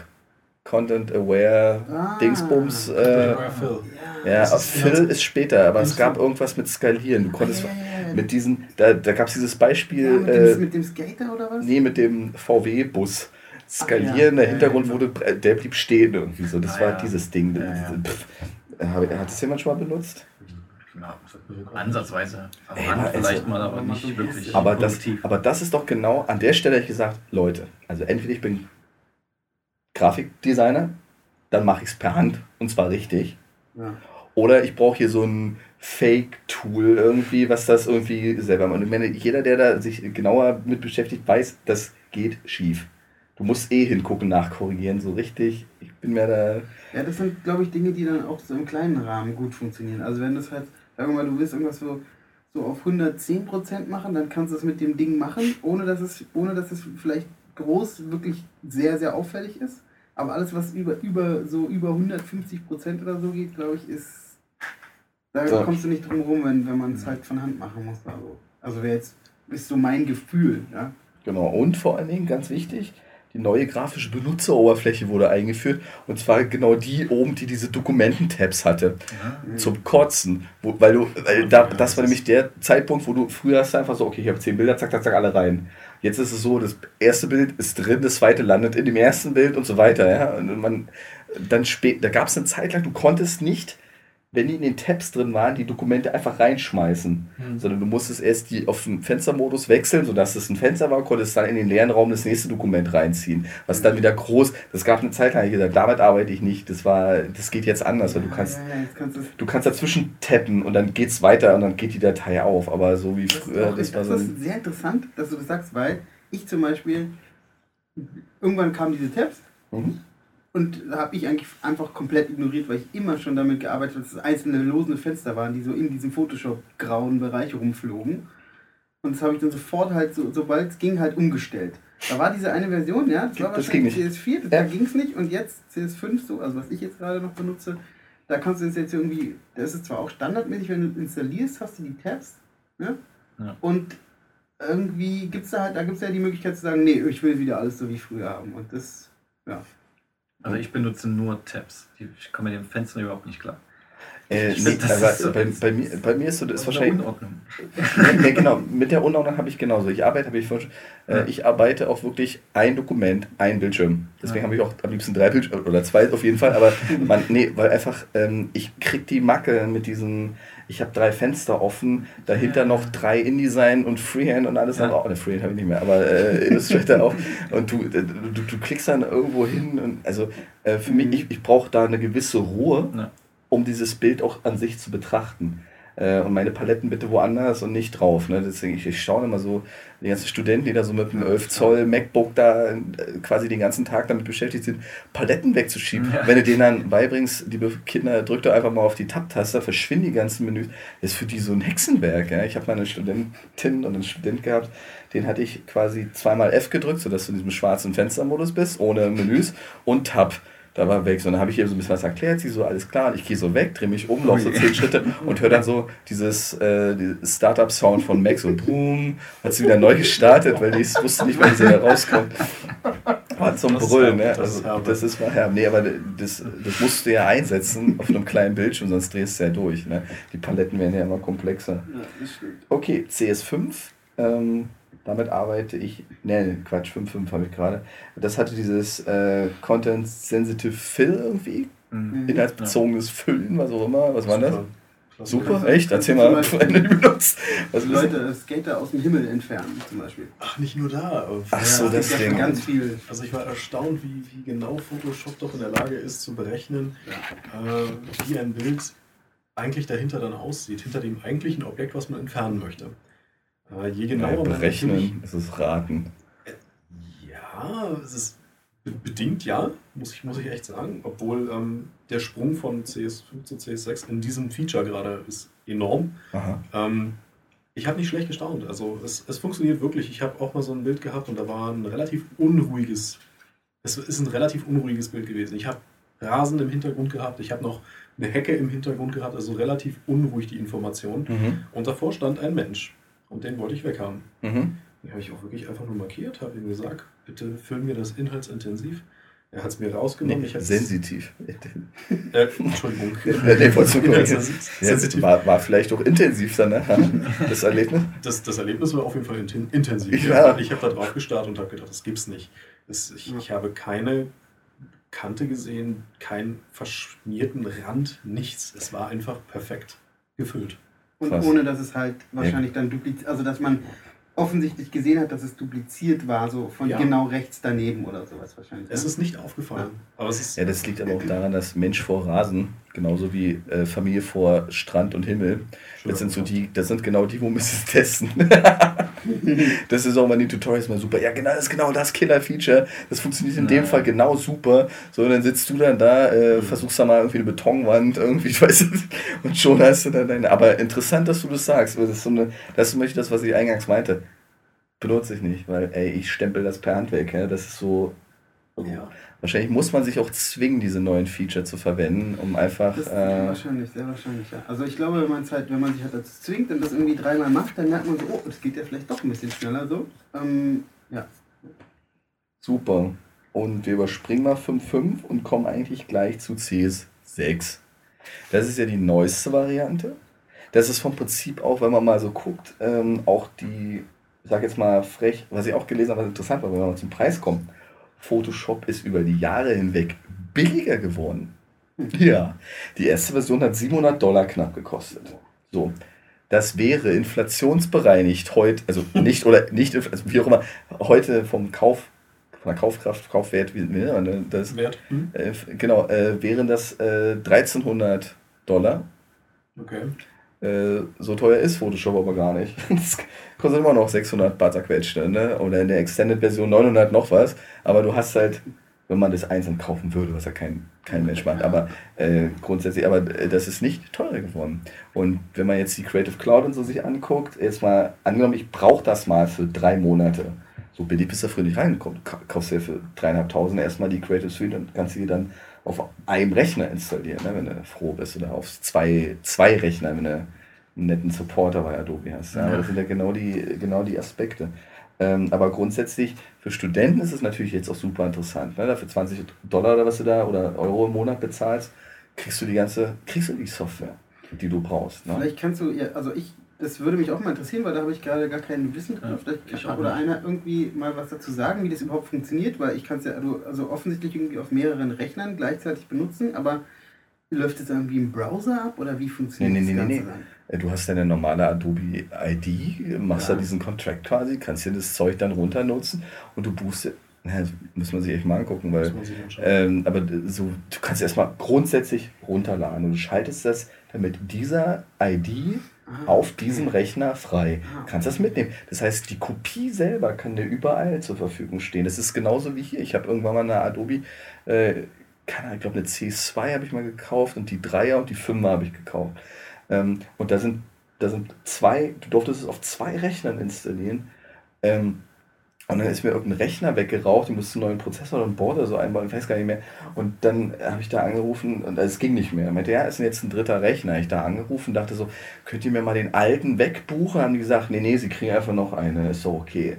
Content Aware ah, Dingsbums. Äh, Phil. Ja, ja Phil ist, ist später, aber es gab irgendwas mit Skalieren. Du konntest ah, ja, mit diesen, da, da gab es dieses Beispiel. mit, dem, äh, mit, dem, Skater oder was? Nee, mit dem VW-Bus. Skalieren, der Hintergrund wurde, äh, der blieb stehen irgendwie so. Das war dieses Ding. Pff, hat das jemand schon mal benutzt? Ja, ansatzweise. Ey, vielleicht mal, aber nicht wirklich. Aber das, aber das ist doch genau an der Stelle, ich gesagt, Leute, also entweder ich bin Grafikdesigner, dann mache ich es per Hand und zwar richtig. Ja. Oder ich brauche hier so ein Fake-Tool irgendwie, was das irgendwie selber macht. Und ich meine, jeder, der da sich genauer mit beschäftigt, weiß, das geht schief. Du musst eh hingucken, nachkorrigieren, so richtig. Ich bin mir da. Ja, das sind, glaube ich, Dinge, die dann auch so im kleinen Rahmen gut funktionieren. Also wenn das halt, sagen wir mal, du willst irgendwas so, so auf 110% machen, dann kannst du es mit dem Ding machen, ohne dass es, ohne dass es vielleicht groß wirklich sehr, sehr auffällig ist. Aber alles, was über, über, so über 150 Prozent oder so geht, glaube ich, ist. Da so. kommst du nicht drum rum, wenn, wenn man es halt von Hand machen muss. Also, also wäre jetzt ist so mein Gefühl, ja. Genau, und vor allen Dingen ganz wichtig, die neue grafische Benutzeroberfläche wurde eingeführt. Und zwar genau die oben, die diese Dokumenten-Tabs hatte. Ja. Zum Kotzen. Wo, weil du, weil da, das war nämlich der Zeitpunkt, wo du früher hast du einfach so, okay, ich habe zehn Bilder, zack, zack, zack, alle rein. Jetzt ist es so, das erste Bild ist drin, das zweite landet in dem ersten Bild und so weiter. Ja? Und man, dann spät, da gab es eine Zeit lang, du konntest nicht wenn die in den Tabs drin waren, die Dokumente einfach reinschmeißen. Mhm. Sondern du musstest erst die auf den Fenstermodus wechseln, sodass es ein Fenster war, konntest dann in den leeren Raum das nächste Dokument reinziehen. Was dann wieder groß, das gab eine Zeit lang, ich gesagt, damit arbeite ich nicht. Das war, das geht jetzt anders, weil du kannst, ja, ja, kannst du kannst dazwischen tappen und dann geht's weiter und dann geht die Datei auf. Aber so wie früher, das, das war so. Das ist sehr interessant, dass du das sagst, weil ich zum Beispiel, irgendwann kamen diese Tabs. Mhm. Und da habe ich eigentlich einfach komplett ignoriert, weil ich immer schon damit gearbeitet habe, dass es einzelne losende Fenster waren, die so in diesem Photoshop-grauen Bereich rumflogen. Und das habe ich dann sofort halt, so, sobald es ging, halt umgestellt. Da war diese eine Version, ja, das war das wahrscheinlich CS4, das, ja. da ging es nicht. Und jetzt CS5 so, also was ich jetzt gerade noch benutze, da kannst du das jetzt irgendwie, das ist zwar auch standardmäßig, wenn du installierst, hast du die Tabs, ja? ja. Und irgendwie gibt es da halt, da gibt es ja die Möglichkeit zu sagen, nee, ich will wieder alles so wie früher haben. Und das, ja. Also ich benutze nur Tabs. Ich komme mit dem Fenster überhaupt nicht klar. Äh, nee, so bei, bei, mir, bei mir ist so, das ist wahrscheinlich. Unordnung. ja, genau, mit der Unordnung habe ich genauso. Ich arbeite, habe ich vorhin, äh, ich arbeite auch wirklich ein Dokument, ein Bildschirm. Deswegen ja. habe ich auch am liebsten drei Bildschirme oder zwei auf jeden Fall. Aber man, nee, weil einfach ähm, ich krieg die Macke mit diesen. Ich habe drei Fenster offen, dahinter ja. noch drei InDesign und Freehand und alles. Ja. Auch, ne, Freehand habe ich nicht mehr, aber äh, Illustrator auch. Und du, äh, du, du klickst dann irgendwo hin. Und, also äh, für mhm. mich, ich, ich brauche da eine gewisse Ruhe um dieses Bild auch an sich zu betrachten. äh, und meine Paletten bitte woanders und nicht drauf. Ne? Deswegen, ich, ich staune immer so, die ganzen Studenten, die da so mit einem 11 Zoll MacBook da äh, quasi den ganzen Tag damit beschäftigt sind, Paletten wegzuschieben. Ja. Wenn du denen dann beibringst, liebe Kinder, drückt doch einfach mal auf die Tab-Taste, verschwinden die ganzen Menüs. Das ist für die so ein Hexenwerk. Ja? Ich habe mal eine Studentin und einen Student gehabt, den hatte ich quasi zweimal F gedrückt, sodass du in diesem schwarzen Fenstermodus bist, ohne Menüs und Tab da war weg. So, und dann habe ich ihr so ein bisschen was erklärt, sie so, alles klar, und ich gehe so weg, drehe mich um, laufe so zehn Schritte und höre dann so dieses äh, Startup-Sound von Mac, so boom, hat sie wieder neu gestartet, weil ich wusste nicht, wann sie da rauskommt. War zum das Brüllen, ne? Also, das ist mal herb. Nee, aber das, das musst du ja einsetzen auf einem kleinen Bildschirm, sonst drehst du ja durch. Ne? Die Paletten werden ja immer komplexer. Okay, CS5. Ähm, damit arbeite ich, ne, Quatsch, 5.5 habe ich gerade. Das hatte dieses äh, Content-Sensitive Fill irgendwie. Mhm. Inhaltsbezogenes ja. Füllen, was auch immer. Was war das? Super, echt? Erzähl mal, wenn du die benutzt. Was Leute Skater aus dem Himmel entfernen, zum Beispiel. Ach, nicht nur da. Ach so, ja, das Ding. Ganz viel. Also ich war erstaunt, wie, wie genau Photoshop doch in der Lage ist zu berechnen, ja. äh, wie ein Bild eigentlich dahinter dann aussieht, hinter dem eigentlichen Objekt, was man entfernen möchte. Aber je genauer ja, berechnen, ist es raten. Ja, es ist bedingt ja, muss ich, muss ich echt sagen. Obwohl ähm, der Sprung von CS5 zu CS6 in diesem Feature gerade ist enorm. Ähm, ich habe nicht schlecht gestaunt. Also es, es funktioniert wirklich. Ich habe auch mal so ein Bild gehabt und da war ein relativ unruhiges, es ist ein relativ unruhiges Bild gewesen. Ich habe Rasen im Hintergrund gehabt, ich habe noch eine Hecke im Hintergrund gehabt, also relativ unruhig die Information. Mhm. Und davor stand ein Mensch. Und den wollte ich weghaben. Mhm. Den habe ich auch wirklich einfach nur markiert, habe ihm gesagt, bitte füllen wir das inhaltsintensiv. Er hat es mir rausgenommen. Nee, sensitiv. Äh, Entschuldigung. nee, sensitiv. War, war vielleicht auch intensiv dann, ne? das Erlebnis? Das, das Erlebnis war auf jeden Fall intensiv. Ja. Ich habe da drauf gestarrt und habe gedacht, das gibt's nicht. Das, ich, ich habe keine Kante gesehen, keinen verschmierten Rand, nichts. Es war einfach perfekt gefüllt. Und Krass. ohne dass es halt wahrscheinlich ja. dann dupliziert, also dass man offensichtlich gesehen hat, dass es dupliziert war, so von ja. genau rechts daneben oder sowas wahrscheinlich. Es ist nicht aufgefallen. Ja. Aber es ist ja, das liegt aber auch daran, dass Mensch vor Rasen, genauso wie äh, Familie vor Strand und Himmel, das sind so die, das sind genau die, wo wir es testen. das ist auch mal in den Tutorials mal super. Ja, genau, das ist genau das Killer-Feature. Das funktioniert in dem Fall genau super. So, und dann sitzt du dann da, äh, mhm. versuchst da mal irgendwie eine Betonwand, irgendwie, ich weiß nicht, und schon hast du dann deine. Aber interessant, dass du das sagst. Das ist so eine, das ist nämlich das, was ich eingangs meinte. Benutze ich nicht, weil, ey, ich stempel das per Hand weg. Ja? Das ist so. Ja. Wahrscheinlich muss man sich auch zwingen, diese neuen Feature zu verwenden, um einfach. Das äh, wahrscheinlich, sehr wahrscheinlich, ja. Also ich glaube, wenn man halt, wenn man sich halt dazu zwingt und das irgendwie dreimal macht, dann merkt man so, oh, das geht ja vielleicht doch ein bisschen schneller so. Ähm, ja. Super. Und wir überspringen mal 5.5 und kommen eigentlich gleich zu CS6. Das ist ja die neueste Variante. Das ist vom Prinzip auch, wenn man mal so guckt, ähm, auch die, ich sag jetzt mal frech, was ich auch gelesen habe, was interessant war, wenn man zum Preis kommt Photoshop ist über die Jahre hinweg billiger geworden. Ja, die erste Version hat 700 Dollar knapp gekostet. So, das wäre inflationsbereinigt heute, also nicht oder nicht, also wie auch immer, heute vom Kauf, von der Kaufkraft, Kaufwert, wie das? Wert. Hm? Äh, genau, äh, wären das äh, 1300 Dollar. Okay. Äh, so teuer ist Photoshop aber gar nicht. Das kostet immer noch 600 Bar zerquetschte, ne? Oder in der Extended-Version 900 noch was. Aber du hast halt, wenn man das einzeln kaufen würde, was ja kein, kein Mensch macht, aber äh, grundsätzlich, aber äh, das ist nicht teurer geworden. Und wenn man jetzt die Creative Cloud und so sich anguckt, jetzt mal angenommen, ich brauche das mal für drei Monate. So billig bist du früher nicht reingekommen. Du ja für dreieinhalbtausend erstmal die Creative Suite und kannst sie dann auf einem Rechner installieren, ne, wenn du froh bist, oder auf zwei, zwei Rechner, wenn du einen netten Supporter bei Adobe hast. Ja. ja. Das sind ja genau die, genau die Aspekte. Ähm, aber grundsätzlich für Studenten ist es natürlich jetzt auch super interessant. Ne? Dafür 20 Dollar oder was du da oder Euro im Monat bezahlst, kriegst du die ganze, kriegst du die Software, die du brauchst. Ne? Vielleicht kannst du, ja, also ich das würde mich auch mal interessieren, weil da habe ich gerade gar kein Wissen drauf. Ja, oder einer irgendwie mal was dazu sagen, wie das überhaupt funktioniert, weil ich kann es ja also, also offensichtlich irgendwie auf mehreren Rechnern gleichzeitig benutzen, aber läuft es irgendwie im Browser ab oder wie funktioniert nee, nee, das nee, Ganze nee. dann? Äh, du hast deine normale Adobe ID, machst ja. da diesen Contract quasi, kannst dir das Zeug dann runter nutzen und du buchst das muss man sich echt mal angucken, weil. Ähm, aber so, du kannst erstmal grundsätzlich runterladen und du schaltest das damit dieser ID auf diesem Rechner frei. Ah, kannst das mitnehmen. Das heißt, die Kopie selber kann dir überall zur Verfügung stehen. Das ist genauso wie hier. Ich habe irgendwann mal eine Adobe, äh, keine ich glaube eine C2 habe ich mal gekauft und die 3er und die 5er habe ich gekauft. Ähm, und da sind, da sind zwei, du durftest es auf zwei Rechnern installieren. Ähm, und dann ist mir irgendein Rechner weggeraucht, ich musste einen neuen Prozessor oder einen Board oder so einbauen, ich weiß gar nicht mehr. Und dann habe ich da angerufen und es ging nicht mehr. Er meinte, ja, ist jetzt ein dritter Rechner. Ich da angerufen, dachte so, könnt ihr mir mal den alten wegbuchen? Haben die gesagt, nee, nee, sie kriegen einfach noch eine, ist so okay.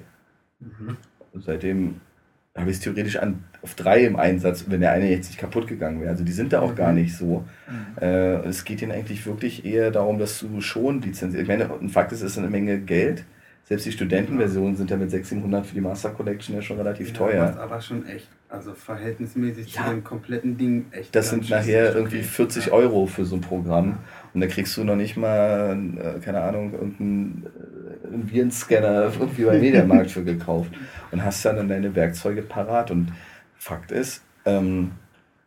Mhm. Seitdem habe ich es theoretisch an, auf drei im Einsatz, wenn der eine jetzt nicht kaputt gegangen wäre. Also die sind da auch mhm. gar nicht so. Mhm. Äh, es geht ihnen eigentlich wirklich eher darum, dass du schon lizenzierst. Ich meine, ein Fakt ist, es ist eine Menge Geld. Selbst die Studentenversionen sind ja mit 600 für die Master Collection ja schon relativ ja, teuer. Das ist aber schon echt, also verhältnismäßig ja. zu dem kompleten Ding echt. Das sind nachher irgendwie 40 ja. Euro für so ein Programm. Und da kriegst du noch nicht mal, äh, keine Ahnung, irgendeinen äh, Virenscanner irgendwie bei Mediamarkt für gekauft. Und hast dann deine Werkzeuge parat. Und Fakt ist, ähm,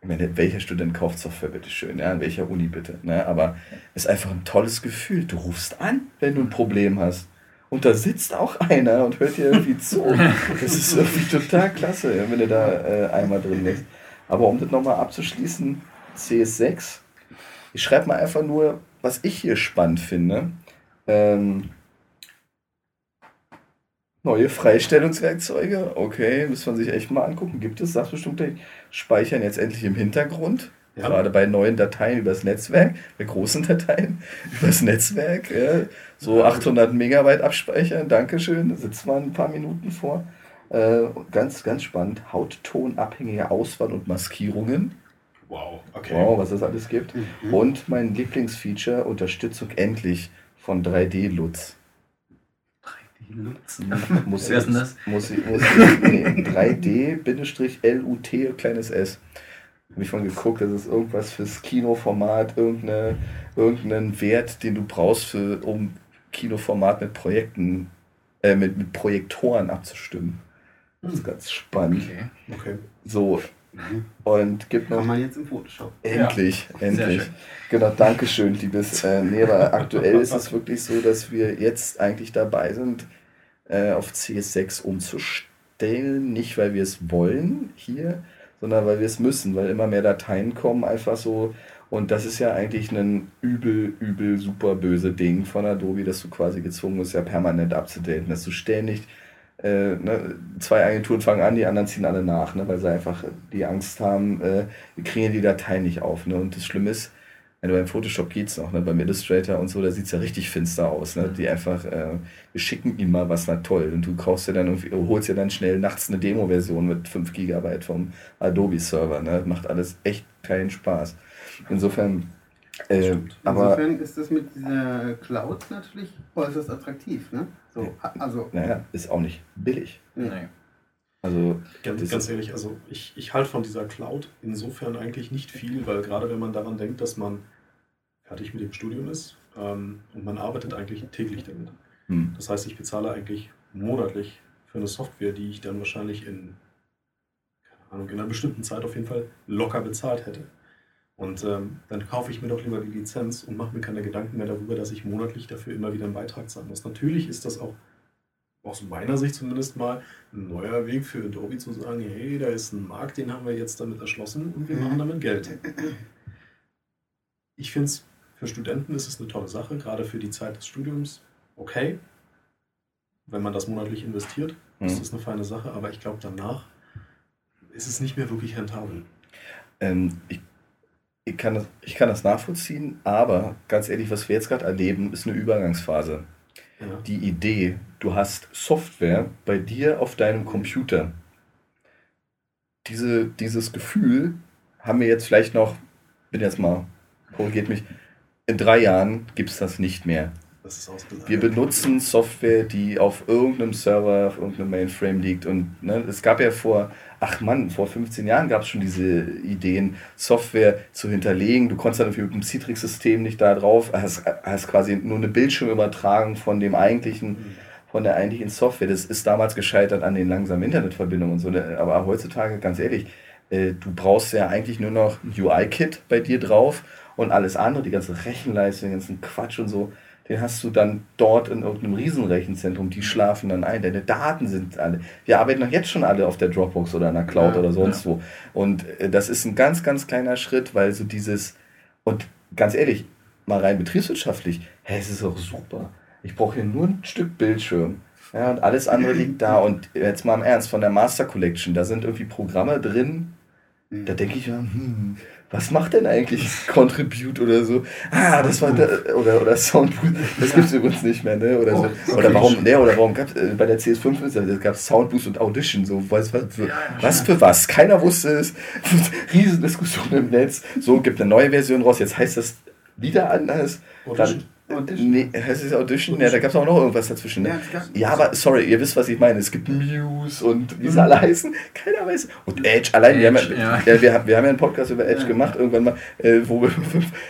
ich meine, welcher Student kauft Software, bitteschön, ja, an welcher Uni bitte. Ne? Aber es ist einfach ein tolles Gefühl. Du rufst an, wenn du ein Problem hast. Und da sitzt auch einer und hört dir irgendwie zu. Das ist irgendwie total klasse, wenn du da äh, einmal drin bist. Aber um das nochmal abzuschließen, CS6, ich schreibe mal einfach nur, was ich hier spannend finde. Ähm, neue Freistellungswerkzeuge, okay, muss man sich echt mal angucken. Gibt es, sagst bestimmt gleich, speichern jetzt endlich im Hintergrund. Ja. Gerade bei neuen Dateien übers Netzwerk, bei großen Dateien übers Netzwerk, ja, so 800 Megabyte abspeichern, Dankeschön, da sitzt man ein paar Minuten vor. Äh, ganz, ganz spannend. Hauttonabhängige Auswahl und Maskierungen. Wow, okay. Wow, was es alles gibt. Mhm. Und mein Lieblingsfeature, Unterstützung endlich von 3D-Lutz. 3D-Lutz? Muss Wer ist denn das? Muss, muss, nee, 3D-LUT, kleines S habe ich von geguckt, das ist irgendwas fürs Kinoformat, irgendeine, irgendeinen Wert, den du brauchst, für, um Kinoformat mit Projekten, äh, mit, mit Projektoren abzustimmen. Das ist ganz spannend. Okay. okay. So. Und gibt noch. Kann man jetzt im Photoshop. Endlich, ja. endlich. Genau, Dankeschön, liebes äh, Nera. Aktuell ist es wirklich so, dass wir jetzt eigentlich dabei sind, äh, auf CS6 umzustellen. Nicht, weil wir es wollen hier, sondern weil wir es müssen, weil immer mehr Dateien kommen, einfach so. Und das ist ja eigentlich ein übel, übel, super böse Ding von Adobe, dass du quasi gezwungen bist, ja permanent abzudaten, dass du ständig äh, ne, zwei Agenturen fangen an, die anderen ziehen alle nach, ne, weil sie einfach die Angst haben, äh, wir kriegen die Dateien nicht auf. Ne? Und das Schlimme ist, wenn du beim Photoshop geht's noch, ne? beim Illustrator und so, da sieht es ja richtig finster aus. Ne? Die einfach, äh, wir schicken ihm mal was, na toll. Und du kaufst dir dann irgendwie, holst dir dann schnell nachts eine Demo-Version mit 5 GB vom Adobe-Server. Ne? Macht alles echt keinen Spaß. Insofern. Äh, aber, Insofern ist das mit dieser Cloud natürlich äußerst attraktiv. Ne? So, also, naja, ist auch nicht billig. Nee. Also, ganz, ganz ehrlich, also ich, ich halte von dieser Cloud insofern eigentlich nicht viel, weil gerade wenn man daran denkt, dass man fertig mit dem Studium ist ähm, und man arbeitet eigentlich täglich damit. Hm. Das heißt, ich bezahle eigentlich monatlich für eine Software, die ich dann wahrscheinlich in, keine Ahnung, in einer bestimmten Zeit auf jeden Fall locker bezahlt hätte. Und ähm, dann kaufe ich mir doch lieber die Lizenz und mache mir keine Gedanken mehr darüber, dass ich monatlich dafür immer wieder einen Beitrag zahlen muss. Natürlich ist das auch aus meiner Sicht zumindest mal ein neuer Weg für Adobe zu sagen, hey, da ist ein Markt, den haben wir jetzt damit erschlossen und wir machen damit Geld. Ich finde es für Studenten ist es eine tolle Sache, gerade für die Zeit des Studiums. Okay, wenn man das monatlich investiert, mhm. ist das eine feine Sache, aber ich glaube, danach ist es nicht mehr wirklich rentabel. Ähm, ich, ich, kann das, ich kann das nachvollziehen, aber ganz ehrlich, was wir jetzt gerade erleben, ist eine Übergangsphase. Ja. Die Idee, du hast Software bei dir auf deinem Computer. Diese, dieses Gefühl haben wir jetzt vielleicht noch, bin jetzt mal, korrigiert mich, in drei Jahren gibt es das nicht mehr. Das wir benutzen Software, die auf irgendeinem Server, auf irgendeinem Mainframe liegt. Und ne, es gab ja vor, ach Mann, vor 15 Jahren gab es schon diese Ideen, Software zu hinterlegen. Du konntest dann mit dem Citrix-System nicht da drauf, hast, hast quasi nur eine Bildschirmübertragung von dem eigentlichen, von der eigentlichen Software. Das ist damals gescheitert an den langsamen Internetverbindungen und so. Ne? Aber heutzutage, ganz ehrlich, äh, du brauchst ja eigentlich nur noch ein UI-Kit bei dir drauf und alles andere, die ganze Rechenleistung, den ganzen Quatsch und so, den hast du dann dort in irgendeinem Riesenrechenzentrum, die schlafen dann ein. Deine Daten sind alle. Wir arbeiten doch jetzt schon alle auf der Dropbox oder in der Cloud ja, oder sonst ja. wo. Und äh, das ist ein ganz, ganz kleiner Schritt, weil so dieses, und ganz ehrlich, mal rein betriebswirtschaftlich, hey, es ist auch super. Ich brauche hier nur ein Stück Bildschirm. Ja, und alles andere liegt da. Und jetzt mal im Ernst, von der Master Collection, da sind irgendwie Programme drin, da denke ich ja, hm, was macht denn eigentlich Contribute oder so? Ah, das war da, oder oder Soundbooth, das gibt es übrigens nicht mehr, ne? Oder so. Oh, oder warum, ne, oder warum gab äh, bei der CS5 gab es Soundboost und Audition, so was, was, für, was für was? Keiner wusste es. Riesendiskussion im Netz. So gibt eine neue Version raus, jetzt heißt das wieder anders. Audition. Audition. Nee, heißt es Audition? Ja, da gab es auch noch irgendwas dazwischen. Ne? Ja, ja, aber sorry, ihr wisst, was ich meine. Es gibt Muse und wie sie mhm. alle heißen. Keiner weiß. Und Edge, allein, Edge, wir, haben ja, ja. wir, haben, wir haben ja einen Podcast über Edge gemacht, irgendwann mal. Äh, wo wir,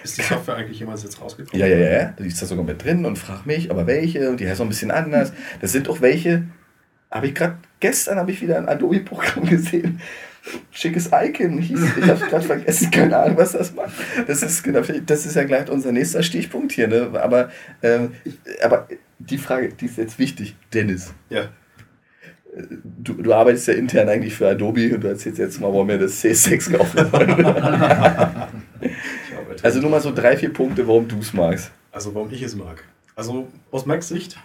Ist die Software eigentlich jemals jetzt rausgekommen? Ja, ja, ja. ja. Die ist da sogar mit drin und frag mich, aber welche? Und die heißt auch ein bisschen anders. Das sind auch welche. Habe ich gerade gestern habe ich wieder ein Adobe-Programm gesehen schickes Icon hieß. Ich habe gerade vergessen, keine Ahnung, was das macht. Das ist, genau, das ist ja gleich unser nächster Stichpunkt hier. Ne? Aber, ähm, aber die Frage, die ist jetzt wichtig, Dennis. Ja. Du, du arbeitest ja intern eigentlich für Adobe und du erzählst jetzt mal, warum wir das C6 kaufen wollen. also nur mal so drei, vier Punkte, warum du es magst. Also warum ich es mag. Also aus Macs Sicht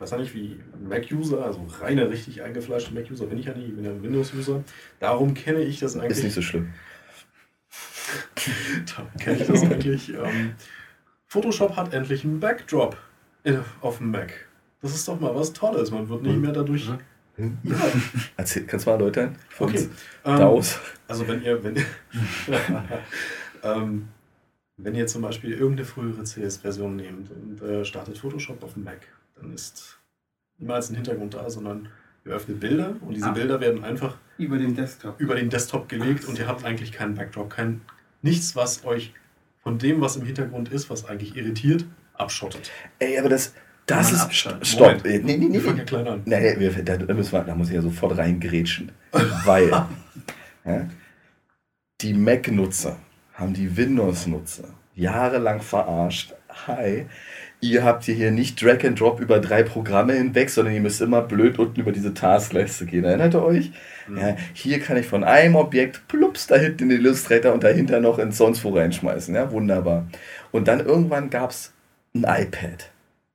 ich weiß ja nicht, wie Mac-User, also reine richtig eingefleischte Mac-User bin ich ja nicht, ich bin ja ein Windows-User. Darum kenne ich das eigentlich. Ist nicht so schlimm. Darum kenne ich das eigentlich. Ähm, Photoshop hat endlich einen Backdrop auf dem Mac. Das ist doch mal was Tolles. Man wird nicht mehr dadurch. Hm? Ja. Erzähl, kannst du mal erläutern? Okay. Ähm, also wenn ihr, wenn, ähm, wenn ihr zum Beispiel irgendeine frühere CS-Version nehmt und äh, startet Photoshop auf dem Mac dann ist niemals ein Hintergrund da, sondern ihr öffnet Bilder und diese ah. Bilder werden einfach über den Desktop, über den Desktop gelegt Ach. und ihr habt eigentlich keinen Backdrop, kein, nichts, was euch von dem, was im Hintergrund ist, was eigentlich irritiert, abschottet. Ey, aber das, das ist. Abstand. Stopp. Nee, nee, nee. Wir fangen ja klein an. Nee, wir, da, müssen wir, da muss ich ja sofort reingrätschen. weil ja, die Mac-Nutzer haben die Windows-Nutzer jahrelang verarscht. Hi, ihr habt hier nicht Drag and Drop über drei Programme hinweg, sondern ihr müsst immer blöd unten über diese Taskleiste gehen. Erinnert ihr euch? Mhm. Ja, hier kann ich von einem Objekt plups da hinten in den Illustrator und dahinter noch ins sonst wo reinschmeißen. Ja, wunderbar. Und dann irgendwann gab es ein iPad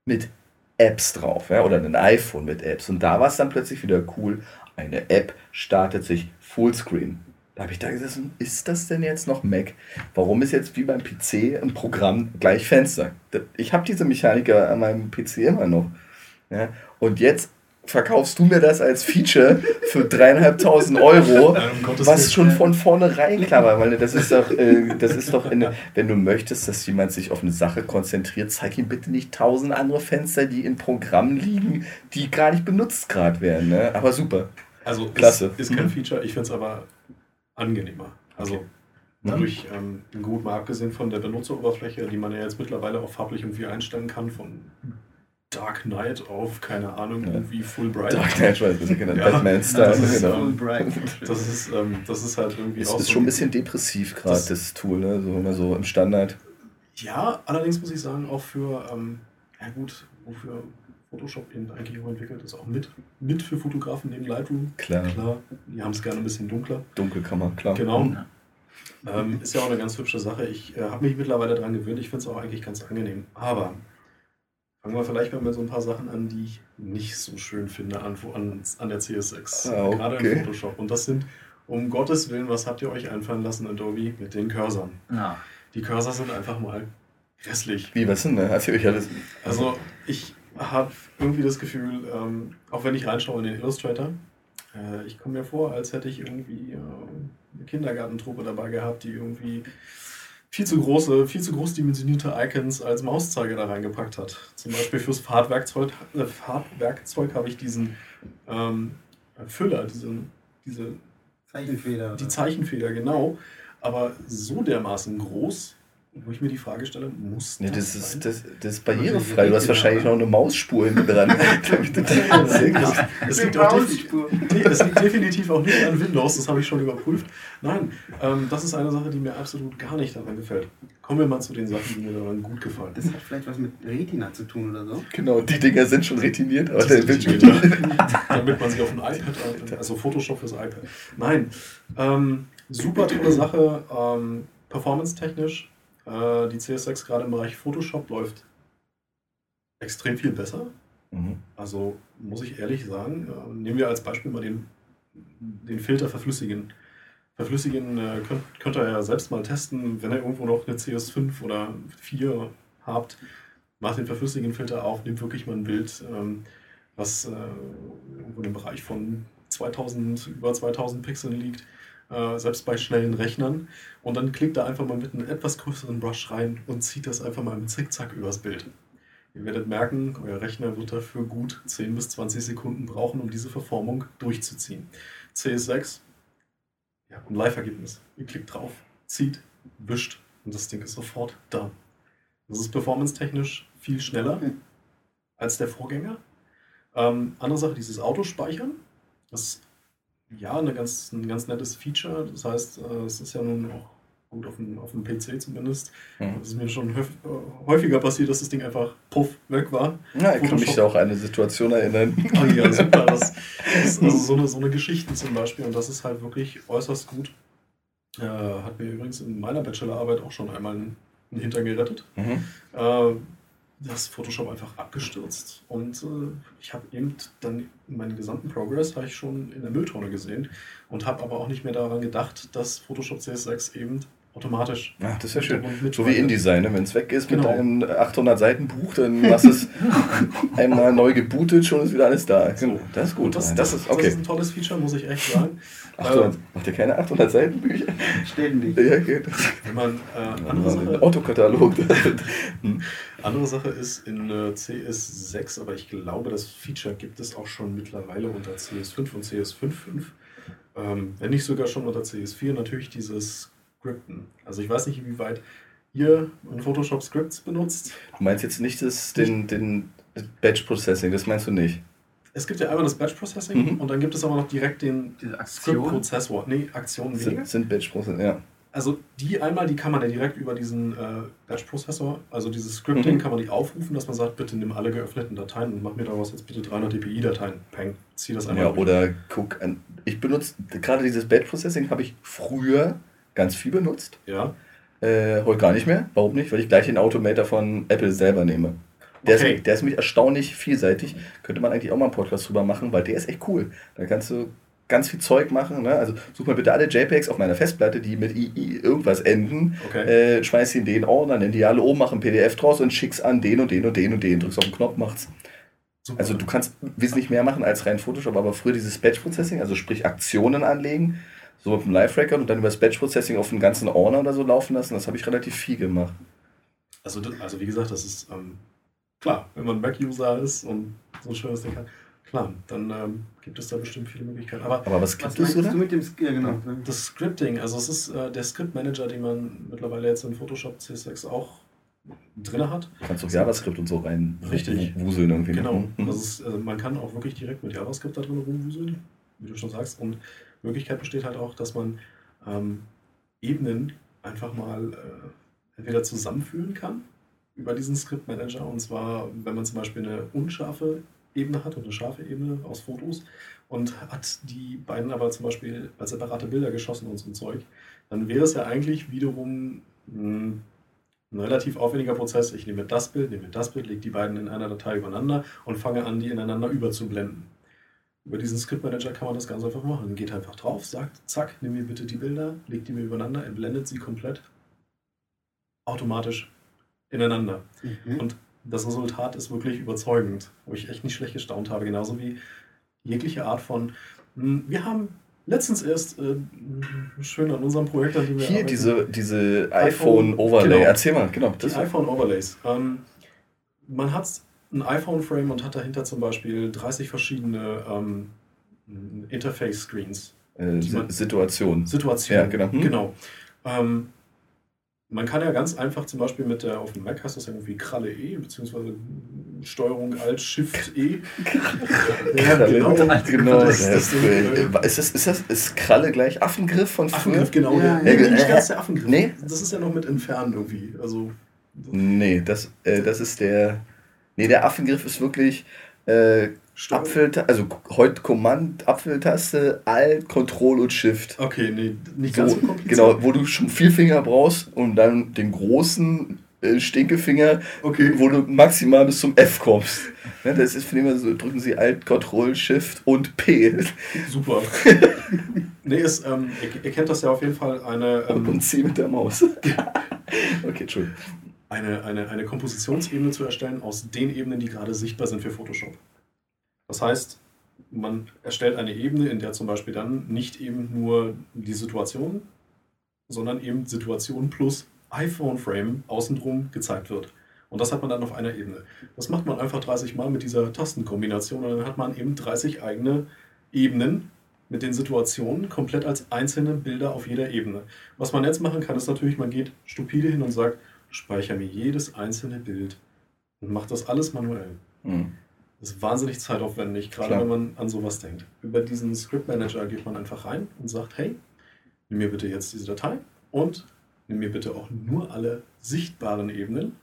mit Apps drauf, ja, oder ein iPhone mit Apps. Und da war es dann plötzlich wieder cool. Eine App startet sich Fullscreen. Da habe ich da gesessen, ist das denn jetzt noch Mac? Warum ist jetzt wie beim PC ein Programm gleich Fenster? Ich habe diese Mechaniker an meinem PC immer noch. Ja? Und jetzt verkaufst du mir das als Feature für dreieinhalbtausend Euro, was schon von vornherein klar war, weil das ist doch, äh, das ist doch, eine, wenn du möchtest, dass jemand sich auf eine Sache konzentriert, zeig ihm bitte nicht tausend andere Fenster, die in Programmen liegen, die gar nicht benutzt gerade werden. Ne? Aber super. Also Klasse. Ist, ist kein mhm. Feature, ich finde es aber angenehmer. Also okay. dadurch, ähm, gut mal abgesehen von der Benutzeroberfläche, die man ja jetzt mittlerweile auch farblich irgendwie einstellen kann, von Dark Knight auf, keine Ahnung, ja. irgendwie Full Bright. Dark Knight, weiß ich genau. ja, Batman-Style. Das, genau. Full Bright. Das ist, ähm, das ist halt irgendwie es auch. ist so schon ein bisschen depressiv gerade, das, das, Tool, ne? so immer so im Standard. Ja, allerdings muss ich sagen, auch für, ähm, ja gut, wofür Photoshop eben eigentlich auch entwickelt ist, auch mit, mit für Fotografen neben Lightroom. Klar. Klar. Die haben es gerne ein bisschen dunkler. Dunkelkammer, klar. Genau. Ähm, ist ja auch eine ganz hübsche Sache. Ich äh, habe mich mittlerweile daran gewöhnt. Ich finde es auch eigentlich ganz angenehm. Aber fangen wir vielleicht mal mit so ein paar Sachen an, die ich nicht so schön finde an, an, an der CS6. Ah, okay. Gerade in Photoshop. Und das sind, um Gottes Willen, was habt ihr euch einfallen lassen, Adobe, mit den Cursern? Ja. Die Cursor sind einfach mal grässlich. Wie, was sind denn? Erzähl euch alles. Also, ich habe irgendwie das Gefühl, ähm, auch wenn ich reinschaue in den Illustrator, äh, ich komme mir vor, als hätte ich irgendwie äh, eine Kindergartentruppe dabei gehabt, die irgendwie viel zu große, viel zu groß dimensionierte Icons als Mauszeiger da reingepackt hat. Zum Beispiel fürs Farbwerkzeug, äh, Farbwerkzeug habe ich diesen ähm, Füller, diesen, diese Zeichenfeder. Die Zeichenfeder, genau. Aber so dermaßen groß wo ich mir die Frage stelle, muss nee, das, das, ist, das, das ist barrierefrei. Du hast wahrscheinlich noch eine Mausspur hinten dran. es, liegt es liegt definitiv auch nicht an Windows, das habe ich schon überprüft. Nein, ähm, das ist eine Sache, die mir absolut gar nicht daran gefällt. Kommen wir mal zu den Sachen, die mir daran gut gefallen. Das hat vielleicht was mit Retina zu tun oder so. Genau, die Dinger sind schon retiniert, aber der Bildschirm. Damit man sich auf ein iPad, also Photoshop fürs iPad. Nein, ähm, super tolle Sache, ähm, performance-technisch äh, die CS6 gerade im Bereich Photoshop läuft extrem viel besser. Mhm. Also muss ich ehrlich sagen, äh, nehmen wir als Beispiel mal den, den Filter verflüssigen. Verflüssigen äh, könnt, könnt ihr ja selbst mal testen, wenn ihr irgendwo noch eine CS5 oder 4 habt, macht den verflüssigen Filter auf, nehmt wirklich mal ein Bild, ähm, was äh, irgendwo im Bereich von 2000, über 2000 Pixeln liegt äh, selbst bei schnellen Rechnern. Und dann klickt er einfach mal mit einem etwas größeren Brush rein und zieht das einfach mal im Zickzack übers Bild. Ihr werdet merken, euer Rechner wird dafür gut 10 bis 20 Sekunden brauchen, um diese Verformung durchzuziehen. CS6, ja, ein Live-Ergebnis. Ihr klickt drauf, zieht, wischt und das Ding ist sofort da. Das ist performance-technisch viel schneller als der Vorgänger. Ähm, andere Sache, dieses Autospeichern. Das ja, eine ganz, ein ganz nettes Feature. Das heißt, äh, es ist ja nun auch gut auf dem, auf dem PC zumindest. Mhm. ist mir schon häufiger passiert, dass das Ding einfach puff weg war. Ja, ich kann mich auch an eine Situation erinnern. Oh ja, super. Das, ist also so eine, so eine Geschichte zum Beispiel und das ist halt wirklich äußerst gut. Äh, hat mir übrigens in meiner Bachelorarbeit auch schon einmal einen Hintern gerettet. Mhm. Äh, das Photoshop einfach abgestürzt. Und äh, ich habe eben dann meinen gesamten Progress ich schon in der Mülltonne gesehen und habe aber auch nicht mehr daran gedacht, dass Photoshop CS6 eben automatisch. Ach, das ist ja schön. So wie InDesign, ne? wenn es weg ist genau. mit deinem 800 Seiten Buch, dann machst du es einmal neu gebootet, schon ist wieder alles da. So. Das ist gut. Das, das, ist, okay. das ist ein tolles Feature, muss ich echt sagen. 800, ähm, macht ihr keine 800 Seiten Bücher? Stehen nicht. Ja, geht. Wenn man äh, andere Sache, Autokatalog. hm. Andere Sache ist in äh, CS6, aber ich glaube, das Feature gibt es auch schon mittlerweile unter CS5 und CS5.5. Ähm, wenn nicht sogar schon unter CS4, natürlich dieses Scripten. Also ich weiß nicht, inwieweit ihr in Photoshop Scripts benutzt. Du meinst jetzt nicht das, den, den Batch Processing, das meinst du nicht? Es gibt ja einmal das Batch Processing mhm. und dann gibt es aber noch direkt den Script-Prozessor. Nee, Aktionen. Sind, sind Batch Processing, ja. Also die einmal, die kann man ja direkt über diesen äh, Batch-Prozessor, also dieses Scripting, mhm. kann man die aufrufen, dass man sagt, bitte nimm alle geöffneten Dateien und mach mir daraus jetzt bitte 300 dpi-Dateien. Peng, zieh das einmal. Ja, durch. oder guck an. Ich benutze, gerade dieses Batch-Processing habe ich früher ganz viel benutzt. Ja. Äh, heute gar nicht mehr. Warum nicht? Weil ich gleich den Automator von Apple selber nehme. Der, okay. ist, der ist nämlich erstaunlich vielseitig. Könnte man eigentlich auch mal einen Podcast drüber machen, weil der ist echt cool. Da kannst du ganz viel Zeug machen. Ne? Also such mal bitte alle JPEGs auf meiner Festplatte, die mit II irgendwas enden. Okay. Äh, schmeiß sie in den Ordner, nimm die alle oben, mach ein PDF draus und schick's an den und den und den und den. Drückst auf den Knopf, macht's. Super. Also du kannst wesentlich mehr machen als rein Photoshop, aber früher dieses Batch Processing, also sprich Aktionen anlegen, so mit dem Live-Record und dann über das Batch-Processing auf den ganzen Ordner oder so laufen lassen. Das habe ich relativ viel gemacht. Also, also wie gesagt, das ist ähm, klar, wenn man Mac-User ist und so ein schönes Ding hat, klar, dann ähm, gibt es da bestimmt viele Möglichkeiten. Aber, Aber was gibt es, oder? Du mit dem, ja, genau. Das Scripting, also es ist äh, der Script-Manager, den man mittlerweile jetzt in Photoshop C6 auch drin hat. Kannst du JavaScript und so rein Richtig. wuseln irgendwie. Genau. Mhm. Das ist, also man kann auch wirklich direkt mit JavaScript da drin rumwuseln, wie du schon sagst. Und Möglichkeit besteht halt auch, dass man ähm, Ebenen einfach mal äh, entweder zusammenführen kann über diesen Script Manager. Und zwar, wenn man zum Beispiel eine unscharfe Ebene hat und eine scharfe Ebene aus Fotos und hat die beiden aber zum Beispiel als separate Bilder geschossen und so ein Zeug, dann wäre es ja eigentlich wiederum ein, ein relativ aufwendiger Prozess. Ich nehme das Bild, nehme das Bild, lege die beiden in einer Datei übereinander und fange an, die ineinander überzublenden. Über diesen Script Manager kann man das ganz einfach machen. Geht einfach drauf, sagt, zack, nimm mir bitte die Bilder, leg die mir übereinander, entblendet sie komplett automatisch ineinander. Mhm. Und das Resultat ist wirklich überzeugend, wo ich echt nicht schlecht gestaunt habe. Genauso wie jegliche Art von. Hm, wir haben letztens erst äh, schön an unserem Projekt, an dem wir Hier arbeiten, diese, diese iPhone-Overlay. Genau, Erzähl mal, genau. Die iPhone-Overlays. Ähm, man hat ein iPhone-Frame und hat dahinter zum Beispiel 30 verschiedene ähm, Interface-Screens. Äh, Situationen. Situationen, ja, genau. Hm. genau. Ähm, man kann ja ganz einfach zum Beispiel mit der, auf dem Mac heißt das irgendwie Kralle E, beziehungsweise Steuerung Alt Shift E. ja, genau. genau. Das, das, ist, das, ist das ist Kralle gleich Affengriff von früher? Affengriff, genau. Ja, ja, ja, nicht ganz der Affengriff. Nee? Das ist ja noch mit entfernen irgendwie. Also, nee, das, äh, das ist der. Nee, der Affengriff ist wirklich. Äh, Apfeltaste, also heute Command, Apfeltaste, Alt, Control und Shift. Okay, nee, nicht ganz so, kompliziert. Genau, wo du schon vier Finger brauchst und dann den großen äh, Stinkefinger, okay. wo du maximal bis zum F kommst. Ne, das ist, ich immer so, drücken Sie Alt, Control, Shift und P. Super. nee, ist, ähm, ihr, ihr, kennt das ja auf jeden Fall eine. Ähm, und C mit der Maus. okay, Entschuldigung. Eine, eine, eine Kompositionsebene zu erstellen aus den Ebenen, die gerade sichtbar sind für Photoshop. Das heißt, man erstellt eine Ebene, in der zum Beispiel dann nicht eben nur die Situation, sondern eben Situation plus iPhone-Frame außenrum gezeigt wird. Und das hat man dann auf einer Ebene. Das macht man einfach 30 Mal mit dieser Tastenkombination und dann hat man eben 30 eigene Ebenen mit den Situationen komplett als einzelne Bilder auf jeder Ebene. Was man jetzt machen kann, ist natürlich, man geht stupide hin und sagt, speichere mir jedes einzelne Bild und macht das alles manuell. Mhm. Das ist wahnsinnig zeitaufwendig, gerade Klar. wenn man an sowas denkt. Über diesen Script Manager geht man einfach rein und sagt, hey, nimm mir bitte jetzt diese Datei und nimm mir bitte auch nur alle sichtbaren Ebenen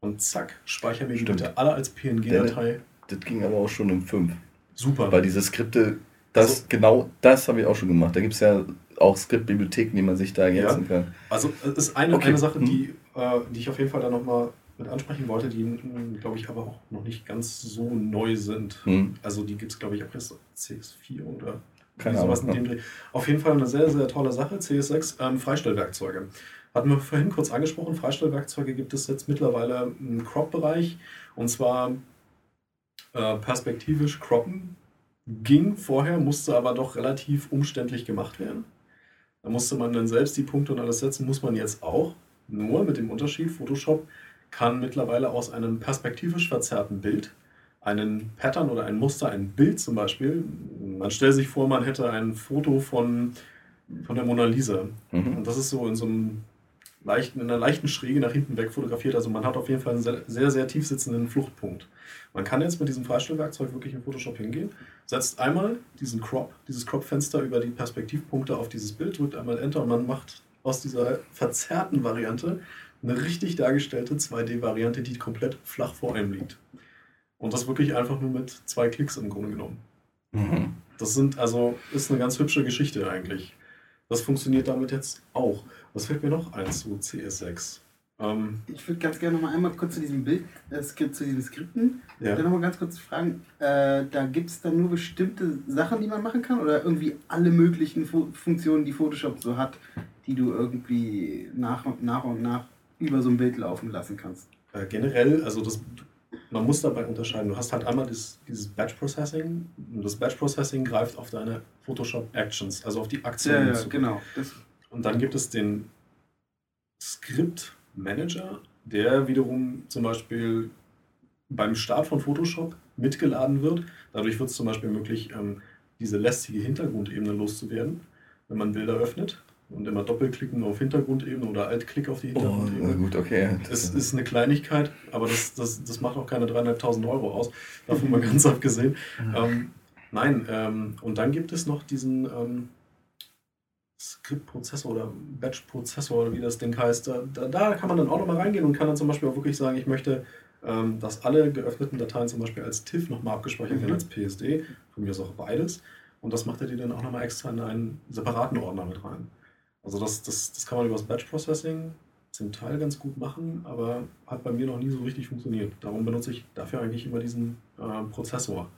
und zack, speichere mir Stimmt. bitte alle als PNG-Datei. Das ging aber auch schon im 5. Super. Weil diese Skripte, das, also, genau das habe ich auch schon gemacht. Da gibt es ja auch Skriptbibliotheken, die man sich da ergänzen ja. kann. Also es ist eine, okay. eine Sache, hm. die, äh, die ich auf jeden Fall dann nochmal mit ansprechen wollte, die, glaube ich, aber auch noch nicht ganz so neu sind. Hm. Also die gibt es, glaube ich, auch erst CS4 oder Keine sowas Ahnung. in dem Dreh. Auf jeden Fall eine sehr, sehr tolle Sache. CS6, ähm, Freistellwerkzeuge. Hatten wir vorhin kurz angesprochen, Freistellwerkzeuge gibt es jetzt mittlerweile im Crop-Bereich. Und zwar äh, perspektivisch croppen ging vorher, musste aber doch relativ umständlich gemacht werden. Da musste man dann selbst die Punkte und alles setzen, muss man jetzt auch. Nur mit dem Unterschied, Photoshop kann mittlerweile aus einem perspektivisch verzerrten Bild einen Pattern oder ein Muster, ein Bild zum Beispiel, man stellt sich vor, man hätte ein Foto von, von der Mona Lisa. Mhm. Und das ist so in so einem leichten, in einer leichten Schräge nach hinten weg fotografiert. Also man hat auf jeden Fall einen sehr, sehr, sehr tief sitzenden Fluchtpunkt. Man kann jetzt mit diesem Freistellwerkzeug wirklich in Photoshop hingehen, setzt einmal diesen Crop, dieses Crop-Fenster über die Perspektivpunkte auf dieses Bild, drückt einmal Enter und man macht aus dieser verzerrten Variante eine richtig dargestellte 2D-Variante, die komplett flach vor einem liegt. Und das wirklich einfach nur mit zwei Klicks im Grunde genommen. Mhm. Das sind also, ist eine ganz hübsche Geschichte eigentlich. Das funktioniert damit jetzt auch. Was fällt mir noch ein zu CS6? Ähm, ich würde ganz gerne noch mal einmal kurz zu diesem Bild, äh, zu diesen Skripten, ja. dann noch mal ganz kurz fragen, äh, da gibt es dann nur bestimmte Sachen, die man machen kann oder irgendwie alle möglichen Fu Funktionen, die Photoshop so hat, die du irgendwie nach und nach und nach über so ein Bild laufen lassen kannst? Äh, generell, also das, man muss dabei unterscheiden. Du hast halt einmal das, dieses Batch Processing und das Batch Processing greift auf deine Photoshop Actions, also auf die Aktionen. Ja, ja, genau. Das und dann gibt es den Script Manager, der wiederum zum Beispiel beim Start von Photoshop mitgeladen wird. Dadurch wird es zum Beispiel möglich, ähm, diese lästige Hintergrundebene loszuwerden, wenn man Bilder öffnet und immer doppelklicken auf Hintergrundebene oder Altklick auf die Hintergrundebene. Oh, gut, okay. Es ist eine Kleinigkeit, aber das, das, das macht auch keine 3.500 Euro aus, davon mal ganz abgesehen. Ähm, nein, ähm, und dann gibt es noch diesen ähm, Skriptprozessor oder Batch-Prozessor oder wie das Ding heißt. Da, da, kann man dann auch nochmal reingehen und kann dann zum Beispiel auch wirklich sagen, ich möchte, ähm, dass alle geöffneten Dateien zum Beispiel als TIFF nochmal abgespeichert werden, mhm. als PSD. Von mir ist auch beides. Und das macht er dir dann auch nochmal extra in einen separaten Ordner mit rein. Also das, das, das kann man über das Batch Processing zum Teil ganz gut machen, aber hat bei mir noch nie so richtig funktioniert. Darum benutze ich dafür eigentlich immer diesen äh, Prozessor.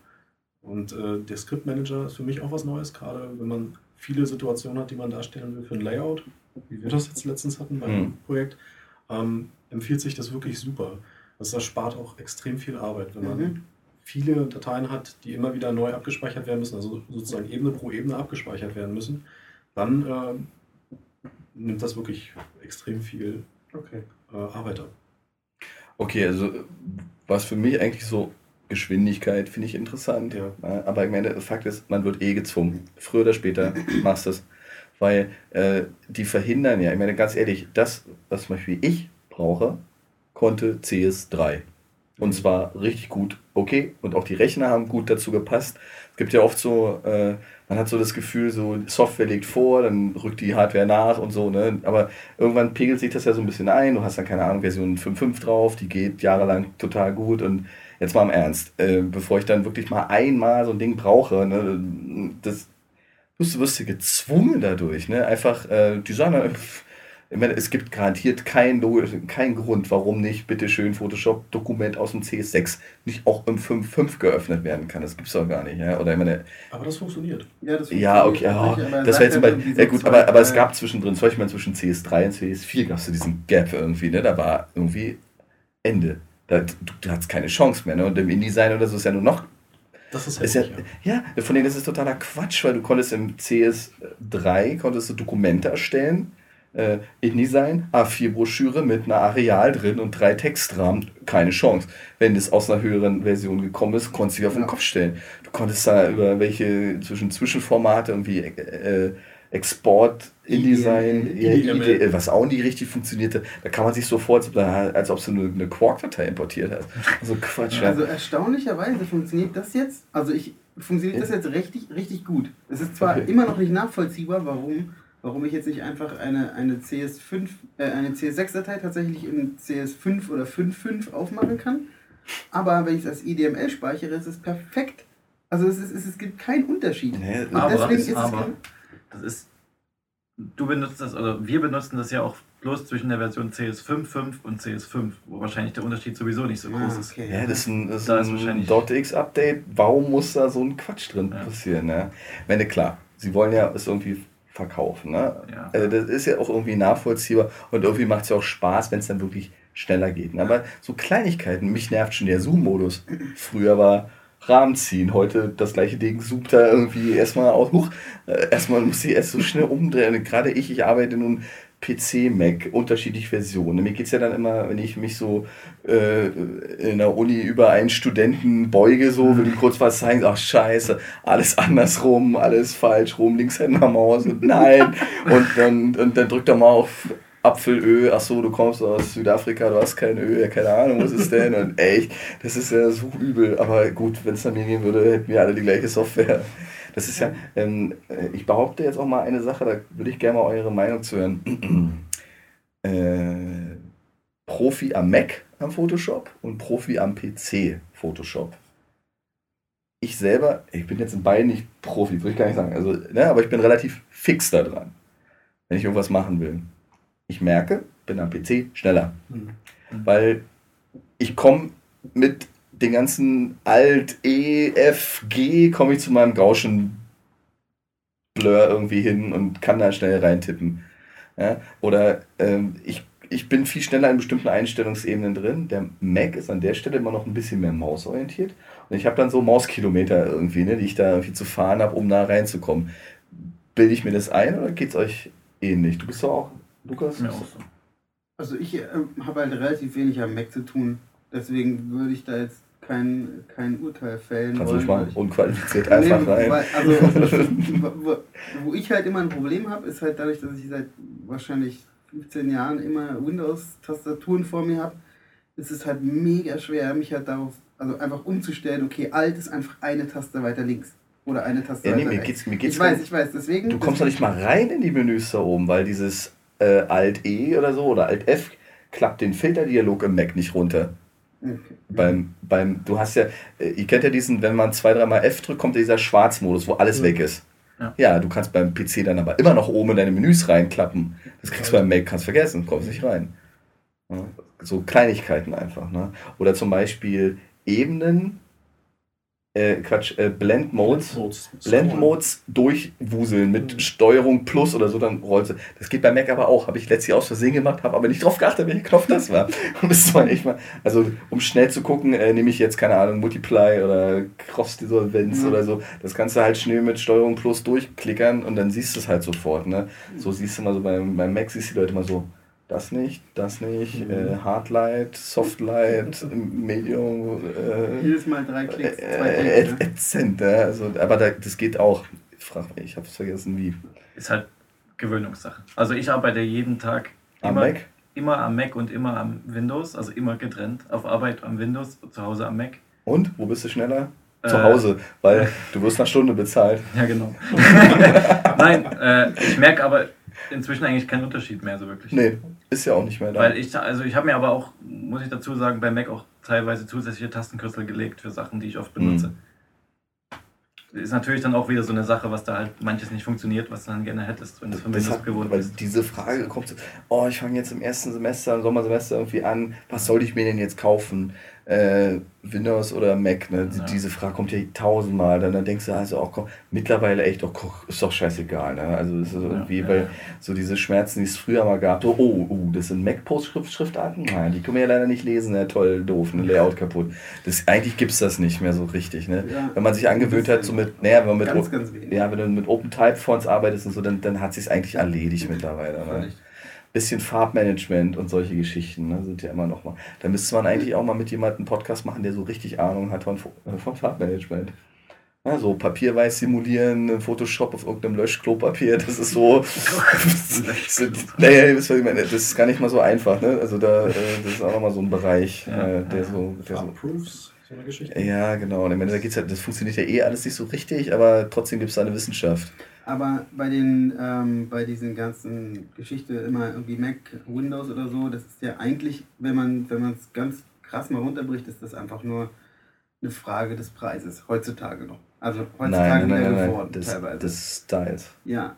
Und äh, der Script Manager ist für mich auch was Neues, gerade wenn man viele Situationen hat, die man darstellen will für ein Layout, wie wir das jetzt letztens hatten beim mhm. Projekt, ähm, empfiehlt sich das wirklich super. Das erspart auch extrem viel Arbeit, wenn man mhm. viele Dateien hat, die immer wieder neu abgespeichert werden müssen, also sozusagen Ebene pro Ebene abgespeichert werden müssen, dann äh, nimmt das wirklich extrem viel okay. äh, Arbeit ab. Okay, also was für mich eigentlich so Geschwindigkeit finde ich interessant. Ja. Aber ich meine, Fakt ist, man wird eh gezwungen. Früher oder später machst du es. Weil äh, die verhindern ja, ich meine ganz ehrlich, das, was zum Beispiel ich brauche, konnte CS3. Und mhm. zwar richtig gut, okay. Und auch die Rechner haben gut dazu gepasst. Es gibt ja oft so, äh, man hat so das Gefühl, so Software legt vor, dann rückt die Hardware nach und so, ne? Aber irgendwann pegelt sich das ja so ein bisschen ein. Du hast dann keine Ahnung, Version 5.5 drauf, die geht jahrelang total gut und jetzt mal im Ernst, äh, bevor ich dann wirklich mal einmal so ein Ding brauche, ne, das du wirst du gezwungen dadurch, ne? Einfach, äh, die sagen dann, ich meine, es gibt garantiert keinen kein Grund, warum nicht bitte schön Photoshop-Dokument aus dem CS6 nicht auch im 5.5 geöffnet werden kann. Das gibt es doch gar nicht. Ja? Oder ich meine, aber das funktioniert. Ja, das funktioniert. Ja, okay. Oh, das wäre jetzt mal, ja, gut, aber, aber es gab zwischendrin, zum Beispiel zwischen CS3 und CS4 gab es diesen Gap irgendwie. Ne? Da war irgendwie Ende. Da, du, du hattest keine Chance mehr. Ne? Und im InDesign oder so ist ja nur noch das ist, ist ja, ja, ja, von denen ist es totaler Quatsch, weil du konntest im CS3 konntest du Dokumente erstellen äh, InDesign, A4-Broschüre mit einer Areal drin und drei Textrahmen, keine Chance. Wenn das aus einer höheren Version gekommen ist, konntest du dich auf den Kopf stellen. Du konntest da über welche zwischen Zwischenformate irgendwie äh, Export, InDesign, IDML. was auch nie richtig funktionierte. Da kann man sich so vorstellen, als ob du eine, eine Quark-Datei importiert hast. Also Quatsch. Ja. Also erstaunlicherweise funktioniert das jetzt, also ich funktioniert das jetzt richtig, richtig gut. Es ist zwar okay. immer noch nicht nachvollziehbar, warum warum ich jetzt nicht einfach eine, eine CS5, äh, eine CS6-Datei tatsächlich in CS5 oder 5.5 aufmachen kann. Aber wenn ich es als IDML speichere, ist es perfekt. Also es, ist, es, es gibt keinen Unterschied. Nee, Und aber, deswegen ist aber, es das ist, du benutzt das, oder wir benutzen das ja auch bloß zwischen der Version CS5.5 und CS5, wo wahrscheinlich der Unterschied sowieso nicht so ah, groß ist. Okay. Ja, das ist ein, das da ist ein .x-Update. Warum muss da so ein Quatsch drin ja. passieren? Ne? Wenn, klar, sie wollen ja es irgendwie verkaufen. Ne? Ja. Also das ist ja auch irgendwie nachvollziehbar und irgendwie macht es ja auch Spaß, wenn es dann wirklich schneller geht. Ne? Aber so Kleinigkeiten, mich nervt schon der Zoom-Modus. Früher war Rahmen ziehen, heute das gleiche Ding zoomt da irgendwie erstmal aus. Huch, äh, erstmal muss ich erst so schnell umdrehen. Gerade ich, ich arbeite nun PC, Mac, unterschiedliche Versionen. Mir geht es ja dann immer, wenn ich mich so äh, in der Uni über einen Studenten beuge, so will ich kurz was zeigen, ach scheiße, alles andersrum, alles falsch rum, Linkshändermaus und nein. und, dann, und dann drückt er mal auf Apfelöl, ach so, du kommst aus Südafrika, du hast kein Öl, ja, keine Ahnung, was ist denn? Und echt, das ist ja so übel. Aber gut, wenn es an mir gehen würde, hätten wir alle die gleiche Software. Das ist ja, ähm, äh, ich behaupte jetzt auch mal eine Sache, da würde ich gerne mal eure Meinung zu hören. äh, Profi am Mac am Photoshop und Profi am PC Photoshop. Ich selber, ich bin jetzt in beiden nicht Profi, würde ich gar nicht sagen, also, ne, aber ich bin relativ fix da dran, wenn ich irgendwas machen will. Ich merke, bin am PC schneller, mhm. weil ich komme mit den ganzen Alt, E, F, G komme ich zu meinem Gauschen Blur irgendwie hin und kann da schnell reintippen. Ja? Oder ähm, ich, ich bin viel schneller in bestimmten Einstellungsebenen drin. Der Mac ist an der Stelle immer noch ein bisschen mehr mausorientiert. Und ich habe dann so Mauskilometer irgendwie, ne, die ich da irgendwie zu fahren habe, um da reinzukommen. Bilde ich mir das ein oder geht es euch ähnlich? Du bist doch auch, Lukas? Ja, auch so. Also ich äh, habe halt relativ wenig am Mac zu tun. Deswegen würde ich da jetzt kein, kein Urteil fällen. Kannst du mal unqualifiziert einfach nee, rein. Weil, also, wo, wo ich halt immer ein Problem habe, ist halt dadurch, dass ich seit wahrscheinlich 15 Jahren immer Windows-Tastaturen vor mir habe, ist es halt mega schwer, mich halt darauf, also einfach umzustellen, okay, alt ist einfach eine Taste weiter links. Oder eine Taste ja, nee, weiter mir geht's, mir geht's Ich weiß, ich weiß, deswegen. Du kommst doch nicht mal rein in die Menüs da oben, weil dieses äh, Alt-E oder so oder Alt-F klappt den Filterdialog im Mac nicht runter. Okay. Beim, beim, du hast ja, äh, ihr kennt ja diesen, wenn man zwei, dreimal F drückt, kommt dieser Schwarzmodus, wo alles mhm. weg ist. Ja. ja. du kannst beim PC dann aber immer noch oben in deine Menüs reinklappen. Das kriegst du beim Mac, kannst vergessen, kommst nicht rein. Ja, so Kleinigkeiten einfach. Ne? Oder zum Beispiel Ebenen äh, Quatsch, äh, Blend Modes, Blend Modes durchwuseln mit mhm. Steuerung Plus oder so, dann rollt sie. Das geht bei Mac aber auch. Habe ich letztlich aus Versehen gemacht, habe aber nicht drauf geachtet, welcher Knopf das war. das war echt mal, also um schnell zu gucken, äh, nehme ich jetzt, keine Ahnung, Multiply oder Cross-Dissolvenz mhm. oder so. Das kannst du halt schnell mit Steuerung Plus durchklickern und dann siehst du es halt sofort. Ne? So siehst du mal so beim, beim Mac, siehst du die Leute mal so das nicht, das nicht, mhm. äh, Hardlight, Softlight, Medium. Äh, Jedes Mal drei Klicks, zwei Klicks. Äh, ne? also, aber da, das geht auch. Ich frage mich, ich habe es vergessen, wie. Ist halt Gewöhnungssache. Also ich arbeite jeden Tag Am immer, Mac? immer am Mac und immer am Windows, also immer getrennt. Auf Arbeit am Windows, zu Hause am Mac. Und? Wo bist du schneller? Äh, Zu Hause, weil du wirst nach Stunde bezahlt. Ja, genau. Nein, äh, ich merke aber inzwischen eigentlich keinen Unterschied mehr so wirklich. Nee, ist ja auch nicht mehr da. Weil ich, also ich habe mir aber auch, muss ich dazu sagen, bei Mac auch teilweise zusätzliche Tastenkürzel gelegt für Sachen, die ich oft benutze. Mhm. Ist natürlich dann auch wieder so eine Sache, was da halt manches nicht funktioniert, was du dann gerne hättest, wenn du es von Windows gewohnt weil bist. diese Frage kommt so, oh, ich fange jetzt im ersten Semester, im Sommersemester irgendwie an, was soll ich mir denn jetzt kaufen? Äh, Windows oder Mac, ne? Ja. Diese Frage kommt ja tausendmal, dann, dann denkst du also auch, komm, mittlerweile echt, doch, guck, ist doch scheißegal, ne? Also es ist irgendwie, ja, weil ja. so diese Schmerzen, die es früher mal gab, so, oh, oh, das sind Mac-Post-Schriftarten? Nein, die können wir ja leider nicht lesen, ne? Toll, doof, ein Layout kaputt. Das, eigentlich gibt es das nicht mehr so richtig, ne? Ja. Wenn man sich angewöhnt hat, so mit, naja, wenn man mit Ganz, ganz wenig. ja, wenn du mit Open Type Fonts arbeitest und so, dann, dann hat sich eigentlich erledigt mittlerweile. Ne? Bisschen Farbmanagement und solche Geschichten ne, sind ja immer noch mal. Da müsste man eigentlich auch mal mit jemandem einen Podcast machen, der so richtig Ahnung hat von, äh, von Farbmanagement. Ja, so Papierweiß simulieren, Photoshop auf irgendeinem Löschklopapier, das ist so. naja, das ist gar nicht mal so einfach. Ne? Also da, äh, das ist auch nochmal so ein Bereich, Ja, äh, der ja. so. Der so Farbproofs, so eine Geschichte. ja, genau. Und am Ende geht's halt, das funktioniert ja eh alles nicht so richtig, aber trotzdem gibt es da eine Wissenschaft. Aber bei den, ähm, bei diesen ganzen Geschichte immer irgendwie Mac, Windows oder so, das ist ja eigentlich, wenn man, wenn man es ganz krass mal runterbricht, ist das einfach nur eine Frage des Preises, heutzutage noch. Also heutzutage mehr geworden, des, teilweise. des Styles. ja.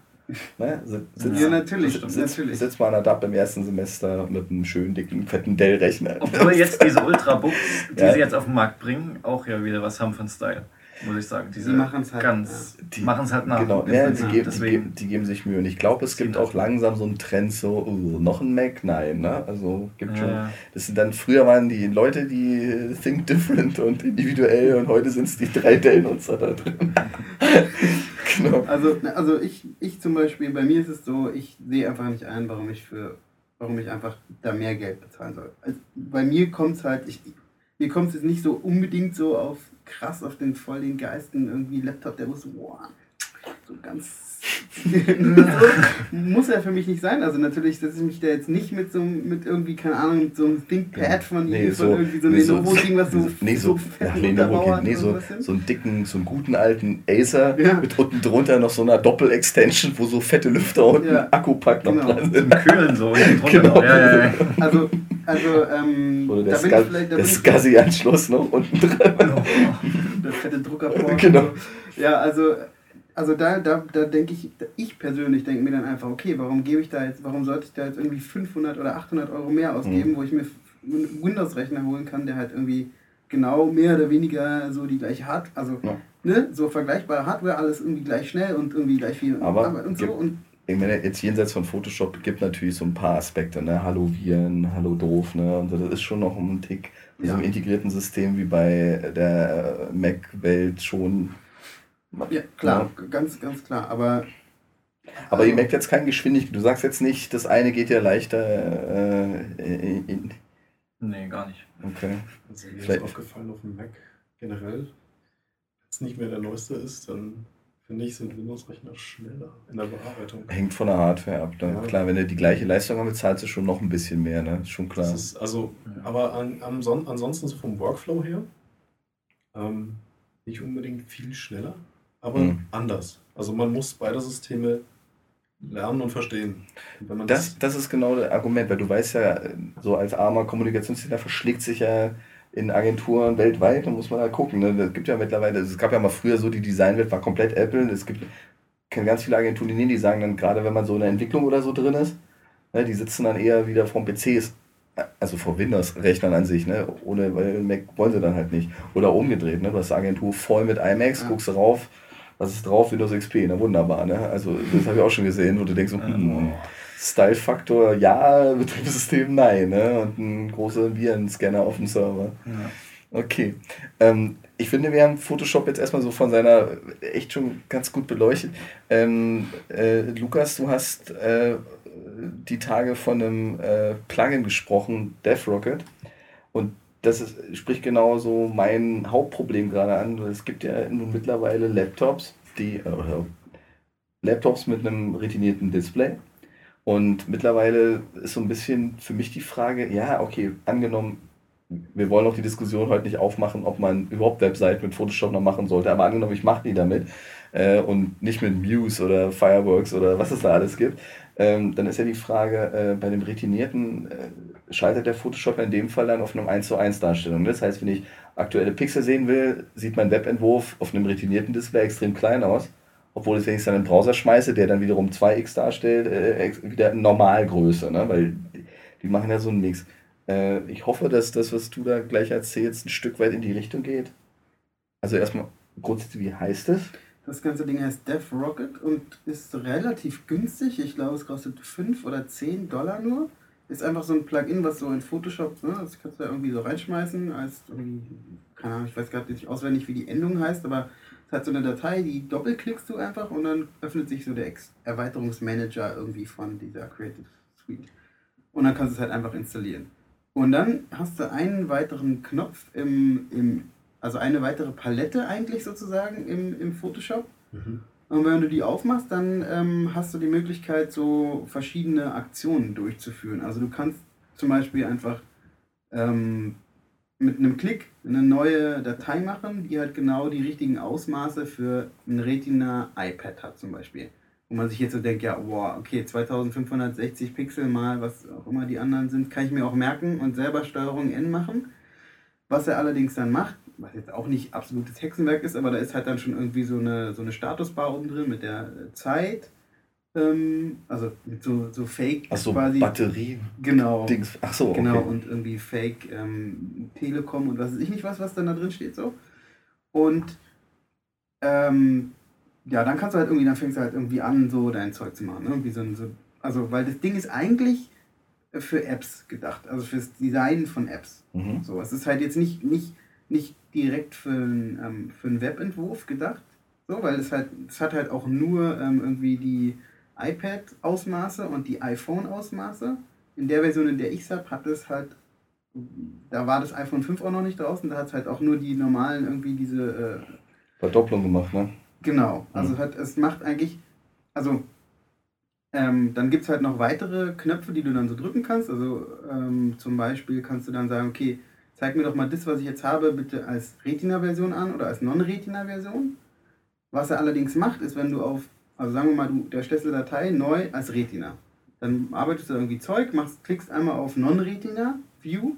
Ne? Sitz, sitz, Ja, natürlich, Sitz, natürlich. sitzt mal an der DAP im ersten Semester mit einem schönen, dicken, fetten Dell-Rechner. Obwohl jetzt diese Ultrabooks, die Ja. sie jetzt auf den Markt bringen, auch ja wieder was haben von Style, muss ich sagen. Diese Die machen's halt, ganz, Die- machen es halt nach. Genau, ja, die, geben, Deswegen, die geben sich Mühe. Und ich glaube, es gibt auch langsam so einen Trend, so, oh, noch ein Mac? Nein, ne? Also gibt schon. Ja. Das sind dann, früher waren die Leute, die think different und individuell und heute sind es die drei Dell-Nutzer da drin. genau. Also, also ich, ich zum Beispiel, bei mir ist es so, ich sehe einfach nicht ein, warum ich für, warum ich einfach da mehr Geld bezahlen soll. Also bei mir kommt es halt, ich, mir kommt es jetzt nicht so unbedingt so auf krass auf den voll den Geisten irgendwie Laptop, der muss so, boah, so ganz muss ja für mich nicht sein. Also natürlich setze ich mich da jetzt nicht mit so einem- mit irgendwie, keine Ahnung, mit so einem ThinkPad von, Nee, von so- irgendwie so einem nee, so- Lenovo-Ding, was so, nee, so, ja, Lenovo nee, so, so einen dicken, so einen guten alten Acer Ja. mit unten drunter noch so einer Doppel-Extension, wo so fette Lüfter und Ja. ein Akkupack noch Genau. dran Zum sind. Kühlen so. Genau. Ja, ja, ja. Also, also, ähm, Oder der, da bin Ska ich vielleicht, da der SCSI-Anschluss noch unten dran. der fette Druckerport. Genau. Ja, also, also da, da, da denke ich, ich persönlich denke mir dann einfach, okay, warum gebe ich da jetzt, warum sollte ich da jetzt irgendwie 500 oder 800 Euro mehr ausgeben, Mhm. wo ich mir einen Windows-Rechner holen kann, der halt irgendwie genau mehr oder weniger so die gleiche Hardware, also Ja. ne, so vergleichbare Hardware, alles irgendwie gleich schnell und irgendwie gleich viel Aber Arbeit und so. Und Ich meine, jetzt jenseits von Photoshop gibt natürlich so ein paar Aspekte, ne? Hallo Viren, hallo doof, ne? Und das ist schon noch ein Tick in so einem Ja. integrierten System wie bei der Mac-Welt schon. Ja, klar, ganz, ganz klar. Aber Aber Also- ihr merkt jetzt keine Geschwindigkeit. Du sagst jetzt nicht, das eine geht ja leichter. Äh, in, Nee, gar nicht. okay. Also mir Vielleicht- ist aufgefallen auf dem Mac generell, wenn es nicht mehr der neueste ist, dann finde ich, sind Windows-Rechner schneller in der Bearbeitung. Hängt von der Hardware ab. Ne? Ja. Klar, wenn du die gleiche Leistung haben zahlst du schon noch ein bisschen mehr. Ne? Ist schon klar. Das ist also, aber an, am Son ansonsten so vom Workflow her ähm, nicht unbedingt viel schneller, aber Mhm. anders. Also man muss beide Systeme lernen und verstehen. Und Das, das ist genau das Argument, weil du weißt ja, so als armer Kommunikationsdesigner verschlägt sich ja in Agenturen weltweit, da muss man halt gucken. Ne? Es gibt ja mittlerweile, es gab ja mal früher so, die Designwelt war komplett Apple. Es gibt kenne ganz viele Agenturen, die, sagen dann, gerade wenn man so in der Entwicklung oder so drin ist, ne, die sitzen dann eher wieder vom PCs, also vor Windows-Rechnern an sich, ne? Ohne, weil Mac wollen sie dann halt nicht. Oder umgedreht, ne? Du hast eine Agentur voll mit iMacs, Ja. guckst du rauf, was ist drauf? Windows XP, na wunderbar, ne? Also das habe ich auch schon gesehen, wo du denkst, hm, Style-Faktor, ja, Betriebssystem, nein, ne? Und ein großer Virenscanner auf dem Server. Ja. Okay. Ähm, ich finde, wir haben Photoshop jetzt erstmal so von seiner echt schon ganz gut beleuchtet. Ähm, äh, Lukas, du hast äh, die Tage von einem äh, Plugin gesprochen, DevRocket. Und das ist, spricht genau so mein Hauptproblem gerade an. Es gibt ja nun mittlerweile Laptops, die, äh, Laptops mit einem retinierten Display. Und mittlerweile ist so ein bisschen für mich die Frage, ja, okay, angenommen, wir wollen auch die Diskussion heute nicht aufmachen, ob man überhaupt Webseiten mit Photoshop noch machen sollte, aber angenommen, ich mache die damit äh, und nicht mit Muse oder Fireworks oder was es da alles gibt, ähm, dann ist ja die Frage, äh, bei dem Retinierten äh, schaltet der Photoshop in dem Fall dann auf einem 1 zu 1 Darstellung. Das heißt, wenn ich aktuelle Pixel sehen will, sieht mein Webentwurf auf einem retinierten Display extrem klein aus. Obwohl es, wenn ich es dann in den Browser schmeiße, der dann wiederum 2x darstellt, äh, wieder Normalgröße, ne? weil die machen ja so einen Mix. Äh, ich hoffe, dass das, was du da gleich erzählst, ein Stück weit in die Richtung geht. Also erstmal grundsätzlich, wie heißt es? Das ganze Ding heißt Death Rocket und ist relativ günstig. Ich glaube, es kostet 5 oder 10 Dollar nur. Ist einfach so ein Plugin, was so in Photoshop, ne, das kannst du da irgendwie so reinschmeißen, als irgendwie, keine Ahnung, ich weiß gerade nicht auswendig, wie die Endung heißt, aber es hat so eine Datei, die doppelklickst du einfach und dann öffnet sich so der Erweiterungsmanager irgendwie von dieser Creative Suite. Und dann kannst du es halt einfach installieren. Und dann hast du einen weiteren Knopf im, im also eine weitere Palette eigentlich sozusagen im, im Photoshop. Mhm. Und wenn du die aufmachst, dann ähm, hast du die Möglichkeit, so verschiedene Aktionen durchzuführen. Also du kannst zum Beispiel einfach ähm, mit einem Klick eine neue Datei machen, die halt genau die richtigen Ausmaße für ein Retina iPad hat zum Beispiel. Wo man sich jetzt so denkt, ja, wow, okay, 2560 Pixel mal, was auch immer die anderen sind, kann ich mir auch merken und selber Steuerung N machen. Was er allerdings dann macht, was jetzt auch nicht absolutes Hexenwerk ist, aber da ist halt dann schon irgendwie so eine, so eine Statusbar unten drin mit der Zeit. Ähm, also mit so, so Fake Ach so, quasi. Batterie. Genau. Dings. Ach so, okay. Genau, und irgendwie Fake ähm, Telekom und was weiß ich nicht was, was dann da drin steht so. Und ähm, ja, dann kannst du halt irgendwie, dann fängst du halt irgendwie an, so dein Zeug zu machen. Ne? Irgendwie so, so, also, weil das Ding ist eigentlich für Apps gedacht, also fürs Design von Apps. Mhm. So, es ist halt jetzt nicht, nicht, nicht direkt für, ähm, für einen Webentwurf gedacht, so, weil es halt, es hat halt auch nur ähm, irgendwie die iPad-Ausmaße und die iPhone-Ausmaße. In der Version, in der ich es habe, hat es halt, da war das iPhone 5 auch noch nicht draußen, da hat es halt auch nur die normalen irgendwie diese äh, Verdopplung gemacht, ne? Genau, also mhm. hat, es macht eigentlich, also ähm, dann gibt es halt noch weitere Knöpfe, die du dann so drücken kannst. Also ähm, zum Beispiel kannst du dann sagen, okay, zeig mir doch mal das, was ich jetzt habe, bitte als Retina-Version an oder als Non-Retina-Version. Was er allerdings macht, ist, wenn du auf, also sagen wir mal, du der stellst eine Datei neu als Retina. Dann arbeitest du irgendwie Zeug, machst, klickst einmal auf Non-Retina-View,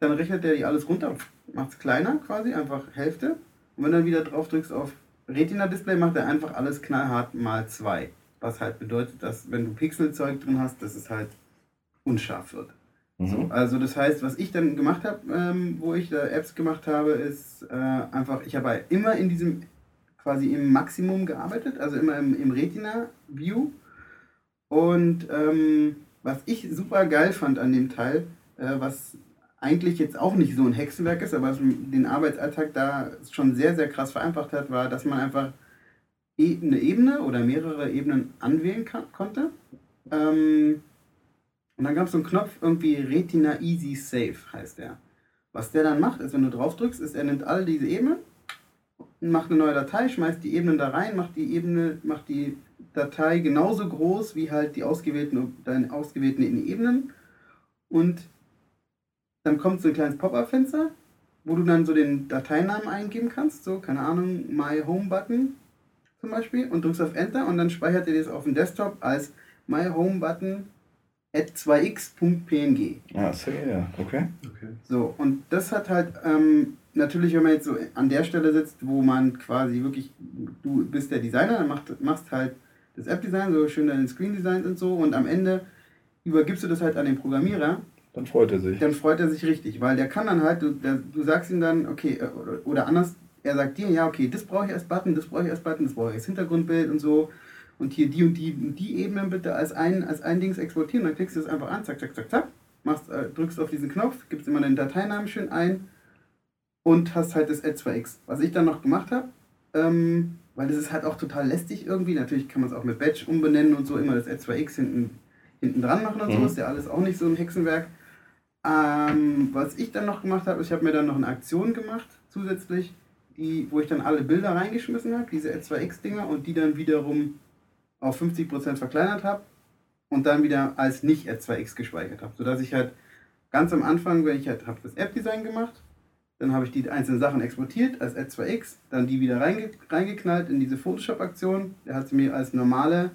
dann rechnet der dir alles runter, macht es kleiner quasi, einfach Hälfte. Und wenn du dann wieder drauf drückst auf Retina-Display, macht er einfach alles knallhart mal zwei. Was halt bedeutet, dass wenn du Pixelzeug drin hast, dass es halt unscharf wird. Mhm. So, also das heißt, was ich dann gemacht habe, ähm, wo ich da Apps gemacht habe, ist äh, einfach, ich habe halt immer in diesem quasi im Maximum gearbeitet, also immer im, im Retina-View. Und ähm, was ich super geil fand an dem Teil, äh, was eigentlich jetzt auch nicht so ein Hexenwerk ist, aber was den Arbeitsalltag da schon sehr, sehr krass vereinfacht hat, war, dass man einfach e-, eine Ebene oder mehrere Ebenen anwählen kann, konnte. Ähm, und dann gab es so einen Knopf, irgendwie Retina Easy Save heißt der. Was der dann macht, ist, wenn du drauf drückst, ist, er nimmt all diese Ebenen, macht eine neue Datei, schmeißt die Ebenen da rein, macht die Ebene, macht die Datei genauso groß wie halt die ausgewählten, deine ausgewählten Ebenen. Und dann kommt so ein kleines Pop-up-Fenster, wo du dann so den Dateinamen eingeben kannst, so, keine Ahnung, My Home Button zum Beispiel, und drückst auf Enter und dann speichert er das auf dem Desktop als My Home Button at 2x.png. Ah, so, ja, okay. okay. So, und das hat halt, ähm, natürlich, wenn man jetzt so an der Stelle sitzt, wo man quasi wirklich, du bist der Designer, dann macht, machst halt das App-Design, so schön deine Screen-Designs und so, und am Ende übergibst du das halt an den Programmierer. Dann freut er sich. Dann freut er sich richtig, weil der kann dann halt, du, der, du sagst ihm dann, okay, äh, oder, oder anders, er sagt dir, ja, okay, das brauche ich als Button, das brauche ich als Button, das brauche ich als Hintergrundbild und so und hier die und die und die Ebenen bitte als ein, als ein Dings exportieren. Dann klickst du das einfach an, zack, zack, zack, zack, machst, äh, drückst auf diesen Knopf, gibst immer den Dateinamen schön ein und hast halt das Ad2X. Was ich dann noch gemacht habe, ähm, weil das ist halt auch total lästig irgendwie, natürlich kann man es auch mit Batch umbenennen und so, immer das Ad2X hinten, hinten dran machen und mhm. so, ist ja alles auch nicht so ein Hexenwerk. Ähm, was ich dann noch gemacht habe, ich habe mir dann noch eine Aktion gemacht, zusätzlich, die, wo ich dann alle Bilder reingeschmissen habe, diese Ad2X-Dinger, und die dann wiederum auf 50% verkleinert habe und dann wieder als nicht R2X gespeichert habe. Sodass ich halt ganz am Anfang, wenn ich halt habe das App-Design gemacht, dann habe ich die einzelnen Sachen exportiert als R2X, dann die wieder reinge reingeknallt in diese Photoshop-Aktion. Der hat sie mir als normale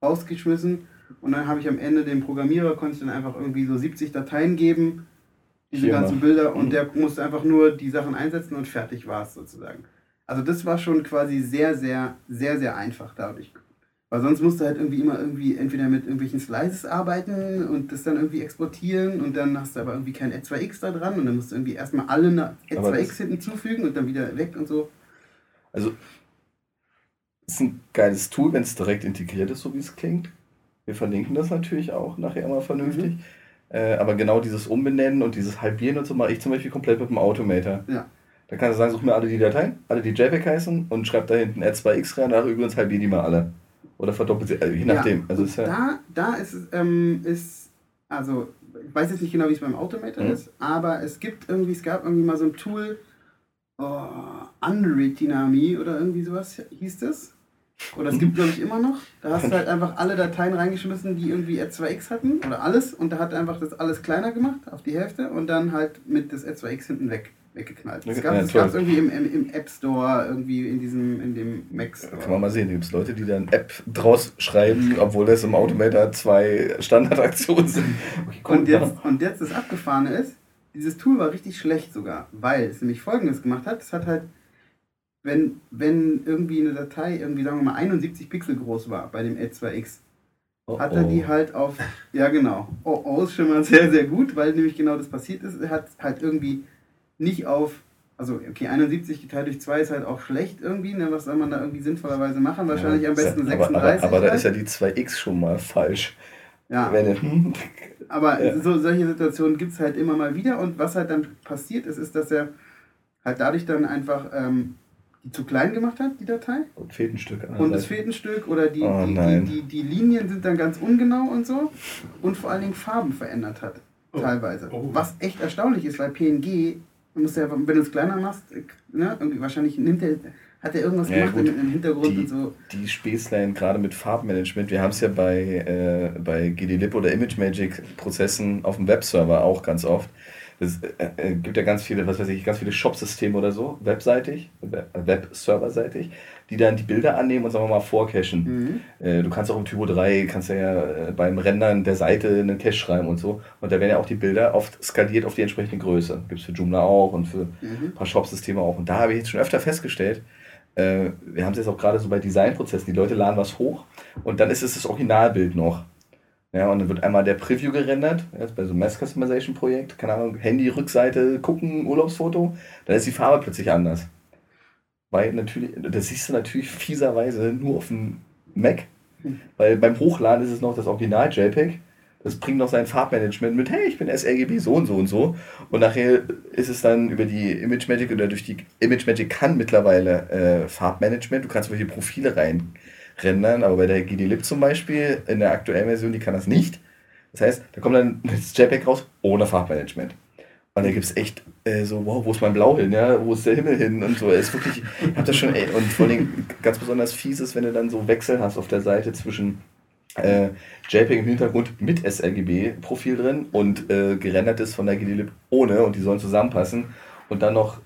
rausgeschmissen und dann habe ich am Ende dem Programmierer, konnte ich dann einfach irgendwie so 70 Dateien geben, diese Viermal. ganzen Bilder und mhm. der musste einfach nur die Sachen einsetzen und fertig war es sozusagen. Also das war schon quasi sehr, sehr, sehr, sehr einfach dadurch. Weil sonst musst du halt irgendwie immer irgendwie entweder mit irgendwelchen Slices arbeiten und das dann irgendwie exportieren und dann hast du aber irgendwie kein R2X da dran und dann musst du irgendwie erstmal alle R2X hinzufügen und dann wieder weg und so. Also, ist ein geiles Tool, wenn es direkt integriert ist, so wie es klingt. Wir verlinken das natürlich auch nachher immer vernünftig. Mhm. Äh, aber genau dieses Umbenennen und dieses Halbieren und so mache ich zum Beispiel komplett mit dem Automator. Ja. Da kannst du sagen, such mir alle die Dateien, alle die JPEG heißen und schreib da hinten R2X rein, ach übrigens halbier die mal alle. Oder verdoppelt sie, also je nachdem. Ja, also ist ja da, da ist es, ähm, ist, also ich weiß jetzt nicht genau, wie es beim Automator mhm. ist, aber es gibt irgendwie, es gab irgendwie mal so ein Tool, oh, Unretinami oder irgendwie sowas hieß das. Oder es gibt, glaube ich, immer noch. Da hast du halt einfach alle Dateien reingeschmissen, die irgendwie R2X hatten oder alles. Und da hat er einfach das alles kleiner gemacht, auf die Hälfte. Und dann halt mit das R2X hinten weg weggeknallt. Es gab es irgendwie im, im, im, App Store, irgendwie in diesem, in dem Mac Store. Kann man mal sehen, gibt es Leute, die dann App draus schreiben, obwohl das im Automator zwei Standardaktionen sind. Okay, und, jetzt, und jetzt das Abgefahrene ist, dieses Tool war richtig schlecht sogar, weil es nämlich folgendes gemacht hat, es hat halt, wenn, wenn irgendwie eine Datei irgendwie, sagen wir mal, 71 Pixel groß war bei dem L2X, Oh, hat er die halt auf, ja genau, oh, oh ist schon mal sehr, sehr gut, weil nämlich genau das passiert ist. Er hat halt irgendwie nicht auf, also okay, 71 geteilt durch 2 ist halt auch schlecht irgendwie, ne? was soll man da irgendwie sinnvollerweise machen? Wahrscheinlich ja, am besten 36. Aber, aber, aber da halt. ist ja die 2x schon mal falsch. Ja. Wenn, aber ja. so, solche Situationen gibt es halt immer mal wieder und was halt dann passiert ist, ist, dass er halt dadurch dann einfach ähm, die zu klein gemacht hat, die Datei. Und fehlt ein Stück. Und es fehlt ein Stück oder die, oh, die, die, die, die, Linien sind dann ganz ungenau und so und vor allen Dingen Farben verändert hat, oh. teilweise. Oh. Was echt erstaunlich ist, weil PNG Du musst ja, wenn du es kleiner machst, ne, irgendwie wahrscheinlich nimmt er, hat er irgendwas ja, gemacht im, im, Hintergrund die, und so. Die Späßlein, gerade mit Farbmanagement, wir haben es ja bei, äh, bei GDLib oder ImageMagick-Prozessen auf dem Webserver auch ganz oft. Es äh, äh, gibt ja ganz viele, was weiß ich, ganz viele Shop-Systeme oder so, webseitig, web-serverseitig, die dann die Bilder annehmen und sagen wir mal vorcachen. Mhm. Äh, du kannst auch im Typo 3, kannst ja äh, beim Rendern der Seite einen Cache schreiben und so. Und da werden ja auch die Bilder oft skaliert auf die entsprechende Größe. Gibt es für Joomla auch und für mhm. ein paar Shop-Systeme auch. Und da habe ich jetzt schon öfter festgestellt, äh, wir haben es jetzt auch gerade so bei Designprozessen, die Leute laden was hoch und dann ist es das Originalbild noch. Ja, und dann wird einmal der Preview gerendert, jetzt bei so einem Mass Customization Projekt, keine Ahnung, Handy, Rückseite, gucken, Urlaubsfoto, dann ist die Farbe plötzlich anders. Weil natürlich, das siehst du natürlich fieserweise nur auf dem Mac, weil beim Hochladen ist es noch das Original JPEG, das bringt noch sein Farbmanagement mit, hey, ich bin sRGB so und so und so. Und nachher ist es dann über die ImageMagick oder durch die ImageMagick kann mittlerweile äh, Farbmanagement, du kannst welche Profile rein rendern, aber bei der GDLib zum Beispiel, in der aktuellen Version, die kann das nicht. Das heißt, da kommt dann das JPEG raus ohne Farbmanagement. Und da gibt es echt äh, so, wow, wo ist mein Blau hin, ja, wo ist der Himmel hin und so. Ist wirklich, ich hab das schon, ey, und vor allem ganz besonders fies ist, wenn du dann so Wechsel hast auf der Seite zwischen äh, JPEG im Hintergrund mit sRGB-Profil drin und äh, gerendert ist von der GDLib ohne und die sollen zusammenpassen und dann noch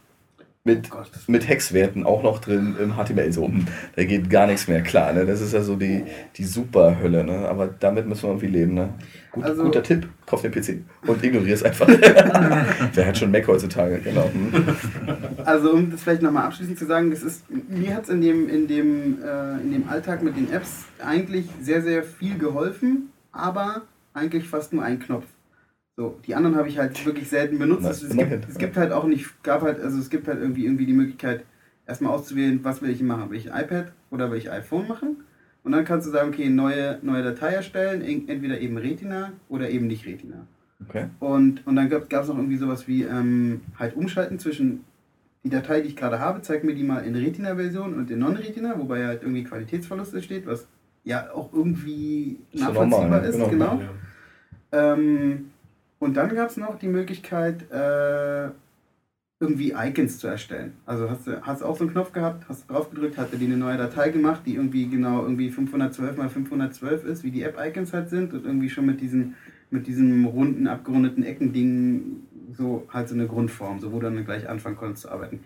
mit, oh mit Hexwerten auch noch drin im HTML so. Da geht gar nichts mehr klar. Ne? Das ist ja so die, die Superhölle. Ne? Aber damit müssen wir irgendwie leben. Ne? Gut, also, guter Tipp, kauf den PC und ignoriere es einfach. Wer hat schon Mac heutzutage? Genau. Hm. Also um das vielleicht nochmal abschließend zu sagen, das ist, mir hat es in dem, in, dem, äh, in dem Alltag mit den Apps eigentlich sehr, sehr viel geholfen, aber eigentlich fast nur ein Knopf. So, die anderen habe ich halt wirklich selten benutzt. Es, es, gibt, es, gibt, halt auch nicht, gab halt, also es gibt halt irgendwie, irgendwie die Möglichkeit, erstmal auszuwählen, was will ich machen. Will ich ein iPad oder will ich iPhone machen? Und dann kannst du sagen, okay, neue, neue Datei erstellen, entweder eben Retina oder eben nicht Retina. Okay. Und, und dann gab es noch irgendwie sowas wie ähm, halt umschalten zwischen die Datei, die ich gerade habe, zeigt mir die mal in Retina-Version und in Non-Retina, wobei halt irgendwie Qualitätsverluste steht, was ja auch irgendwie nachvollziehbar normal, ist, genau. genau. Ja. Ähm, und dann gab es noch die Möglichkeit, äh, irgendwie Icons zu erstellen. Also hast du hast auch so einen Knopf gehabt, hast drauf gedrückt, hat er dir eine neue Datei gemacht, die irgendwie genau irgendwie 512 mal 512 ist, wie die App-Icons halt sind und irgendwie schon mit diesen mit diesem runden, abgerundeten Eckending so halt so eine Grundform, so wo du dann gleich anfangen konntest zu arbeiten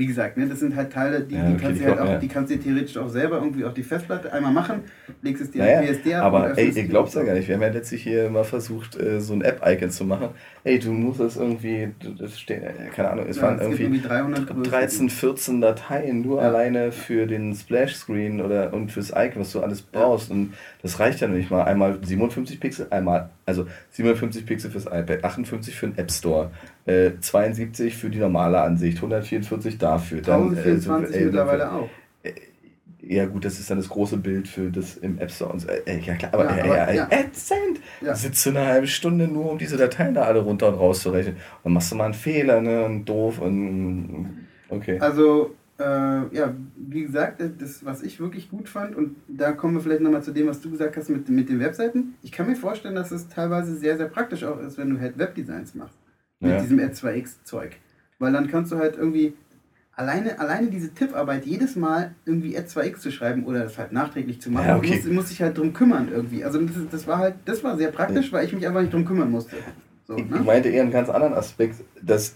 wie gesagt, ne, das sind halt Teile, die, ja, okay, die kannst du halt auch, ja. die kannst du theoretisch auch selber irgendwie auf die Festplatte einmal machen, legst es dir naja, BSD ab. Aber ey, ihr glaubt ja gar nicht. Wir haben ja letztlich hier mal versucht, äh, so ein App-Icon zu machen. Ey, du musst das irgendwie, das steht, äh, keine Ahnung, es ja, waren es irgendwie, irgendwie 13, 14 Dateien nur alleine für den Splash-Screen oder und fürs Icon, was du alles brauchst. Und das reicht ja nicht mal. Einmal 57 Pixel, einmal, also 57 Pixel fürs iPad, 58 für den App Store, äh, 72 für die normale Ansicht, 144 dafür. Dann, 1024 äh, mittlerweile auch. Äh, ja gut, das ist dann das große Bild für das im App Store. Und so. Äh, ja klar, aber, ja, aber äh, ja. AdSend ja. sitzt du eine halbe Stunde nur, um diese Dateien da alle runter und rauszurechnen. Und machst du mal einen Fehler, ne? Und doof und okay. Also äh, ja, wie gesagt, das, was ich wirklich gut fand, und da kommen wir vielleicht nochmal zu dem, was du gesagt hast mit, mit den Webseiten. Ich kann mir vorstellen, dass es teilweise sehr, sehr praktisch auch ist, wenn du halt Webdesigns machst. Mit ja. diesem R2X-Zeug. Weil dann kannst du halt irgendwie alleine, alleine diese Tipparbeit jedes Mal irgendwie R2X zu schreiben oder das halt nachträglich zu machen, ja, okay. muss, muss ich halt drum kümmern irgendwie. Also das, das war halt, das war sehr praktisch, weil ich mich einfach nicht drum kümmern musste. So, ich, ne? ich meinte eher einen ganz anderen Aspekt, dass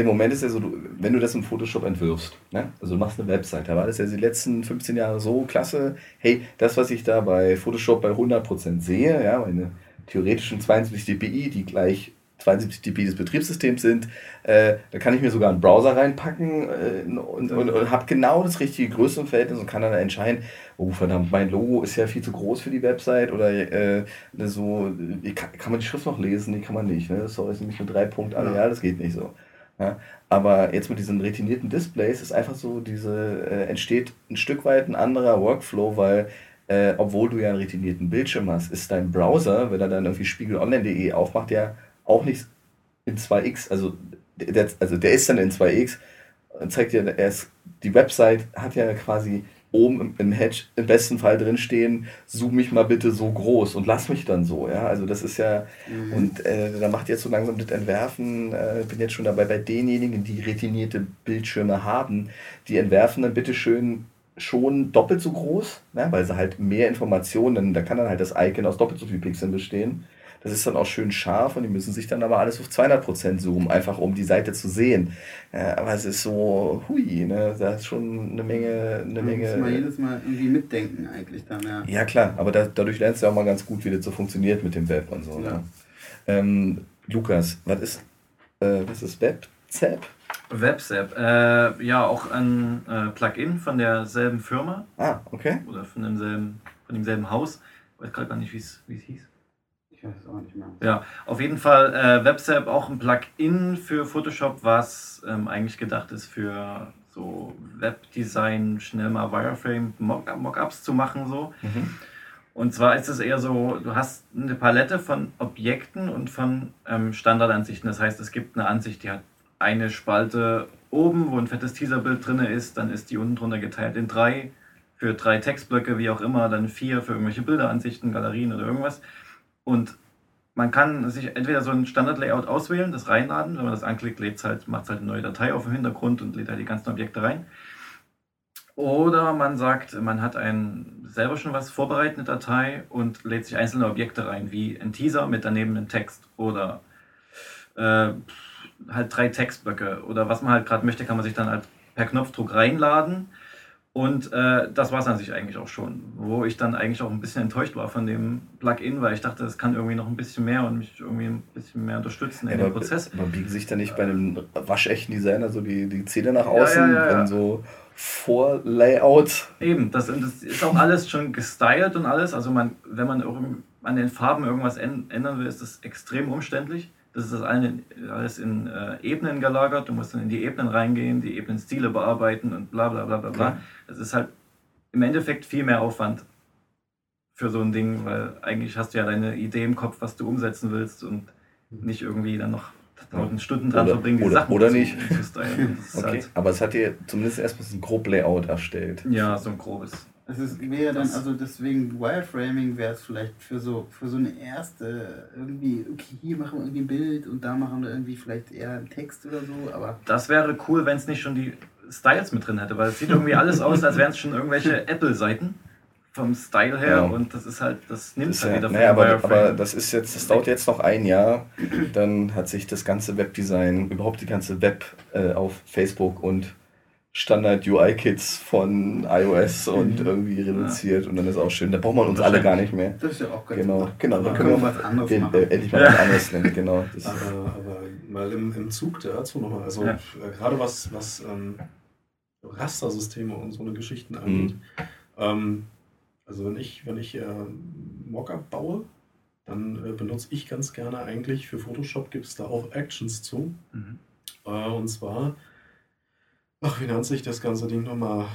im Moment ist ja so, wenn du das im Photoshop entwirfst, ne? also du machst eine Website, da war das ja die letzten 15 Jahre so klasse, hey, das, was ich da bei Photoshop bei 100% sehe, ja, meine theoretischen 72 dpi, die gleich 72 dB des Betriebssystems sind. Äh, da kann ich mir sogar einen Browser reinpacken äh, und, und, und habe genau das richtige Größenverhältnis und kann dann entscheiden, oh verdammt, mein Logo ist ja viel zu groß für die Website oder äh, so, kann, kann, man die Schrift noch lesen? Nee, kann man nicht. Ne? Sorry, ist nämlich nur drei Punkt Areal, das geht nicht so. Ja? Aber jetzt mit diesen retinierten Displays ist einfach so, diese äh, entsteht ein Stück weit ein anderer Workflow, weil äh, obwohl du ja einen retinierten Bildschirm hast, ist dein Browser, wenn er dann irgendwie spiegelonline.de aufmacht, ja auch nicht in 2x, also der, also der ist dann in 2x und zeigt dir, ist, die Website hat ja quasi oben im, Hedge im besten Fall drin stehen, zoom mich mal bitte so groß und lass mich dann so, ja, also das ist ja, mhm. und äh, da macht jetzt so langsam das Entwerfen, äh, bin jetzt schon dabei bei denjenigen, die retinierte Bildschirme haben, die entwerfen dann bitte schön schon doppelt so groß, ne, weil sie halt mehr Informationen, da kann dann halt das Icon aus doppelt so viel Pixeln bestehen das ist dann auch schön scharf und die müssen sich dann aber alles auf 200% zoomen, einfach um die Seite zu sehen. Ja, aber es ist so, hui, ne? da ist schon eine Menge. Eine Menge muss man jedes Mal irgendwie mitdenken, eigentlich dann, ja. Ja, klar, aber da, dadurch lernst du ja auch mal ganz gut, wie das so funktioniert mit dem Web und so. Ne? Ja. Ne? Ähm, Lukas, was ist, äh, was ist WebZap? WebZap, äh, ja, auch ein äh, Plugin von derselben Firma. Ah, okay. Oder von demselben, von demselben Haus. Ich weiß gerade gar nicht, wie es hieß. Ich weiß es auch nicht mehr. Ja, auf jeden Fall äh, WebSap auch ein Plugin für Photoshop, was ähm, eigentlich gedacht ist für so Webdesign, schnell mal Wireframe Mockups zu machen so. Mhm. Und zwar ist es eher so, du hast eine Palette von Objekten und von ähm, Standardansichten. Das heißt, es gibt eine Ansicht, die hat eine Spalte oben, wo ein fettes Teaserbild drin ist, dann ist die unten drunter geteilt in drei, für drei Textblöcke, wie auch immer, dann vier für irgendwelche Bilderansichten, Galerien oder irgendwas. Und man kann sich entweder so ein Standard-Layout auswählen, das reinladen. Wenn man das anklickt, halt, macht es halt eine neue Datei auf dem Hintergrund und lädt halt die ganzen Objekte rein. Oder man sagt, man hat ein, selber schon was vorbereitete Datei und lädt sich einzelne Objekte rein, wie ein Teaser mit daneben einem Text oder äh, halt drei Textblöcke oder was man halt gerade möchte, kann man sich dann halt per Knopfdruck reinladen und äh, das war es an sich eigentlich auch schon, wo ich dann eigentlich auch ein bisschen enttäuscht war von dem Plugin, weil ich dachte, es kann irgendwie noch ein bisschen mehr und mich irgendwie ein bisschen mehr unterstützen in ja, dem Prozess. Man biegt sich da nicht bei einem waschechten Designer so die, die Zähne nach außen, ja, ja, wenn so Vorlayout. Eben, das, das, ist auch alles schon gestylt und alles. Also man, wenn man an den Farben irgendwas ändern will, ist das extrem umständlich. Das ist das alles in äh, Ebenen gelagert. Du musst dann in die Ebenen reingehen, die Ebenenstile bearbeiten und bla bla bla bla bla. Das ist halt im Endeffekt viel mehr Aufwand für so ein Ding, weil eigentlich hast du ja deine Idee im Kopf, was du umsetzen willst und nicht irgendwie dann noch tausend Stunden dran oder, verbringen, die oder, Sachen oder nicht. okay. Halt Aber es hat dir zumindest erstmal so ein grob Layout erstellt. Ja, so ein grobes. Das ist, wäre dann, also deswegen Wireframing wäre es vielleicht für so, für so eine erste, irgendwie, okay, hier machen wir irgendwie ein Bild und da machen wir irgendwie vielleicht eher einen Text oder so, aber. Das wäre cool, wenn es nicht schon die Styles mit drin hätte, weil es sieht irgendwie alles aus, als wären es schon irgendwelche Apple-Seiten vom Style her ja. und das ist halt, das nimmt das halt ja, wieder naja, aber, aber das ist jetzt, das dauert jetzt noch ein Jahr, dann hat sich das ganze Webdesign, überhaupt die ganze Web äh, auf Facebook und Standard-UI-Kits von iOS und mhm. irgendwie reduziert ja. und dann ist auch schön. Da braucht man uns alle gar nicht mehr. Das ist ja auch ganz Genau, gut. genau. Dann können wir was anderes den, machen. Äh, endlich mal was anderes nennen, genau. aber, aber mal im, im Zug dazu nochmal, also ja. äh, gerade was, was ähm, Rastersysteme und so eine Geschichten angeht. Mhm. Ähm, also wenn ich, wenn ich äh, Mockup baue, dann äh, benutze ich ganz gerne eigentlich für Photoshop gibt es da auch Actions zu. Mhm. Äh, und zwar Ach, wie nennt sich das ganze Ding nochmal?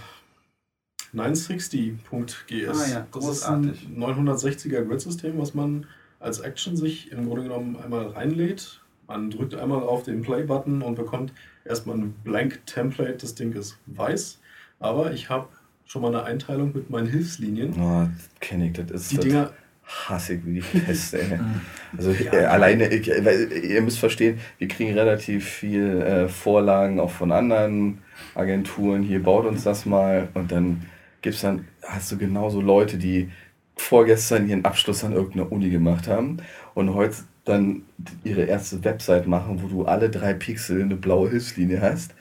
960.gs. Ah ja, das ist ein 960er Grid-System, was man als Action sich im Grunde genommen einmal reinlädt. Man drückt einmal auf den Play-Button und bekommt erstmal ein Blank Template. Das Ding ist weiß, aber ich habe schon mal eine Einteilung mit meinen Hilfslinien. Oh, kenne ich, das ist die Dinger hassig wie die Peste. also ja, äh, alleine, ich, ihr müsst verstehen, wir kriegen relativ viel äh, Vorlagen auch von anderen Agenturen, hier baut uns das mal. Und dann gibt's dann, hast du genauso Leute, die vorgestern ihren Abschluss an irgendeiner Uni gemacht haben und heute dann ihre erste Website machen, wo du alle drei Pixel eine blaue Hilfslinie hast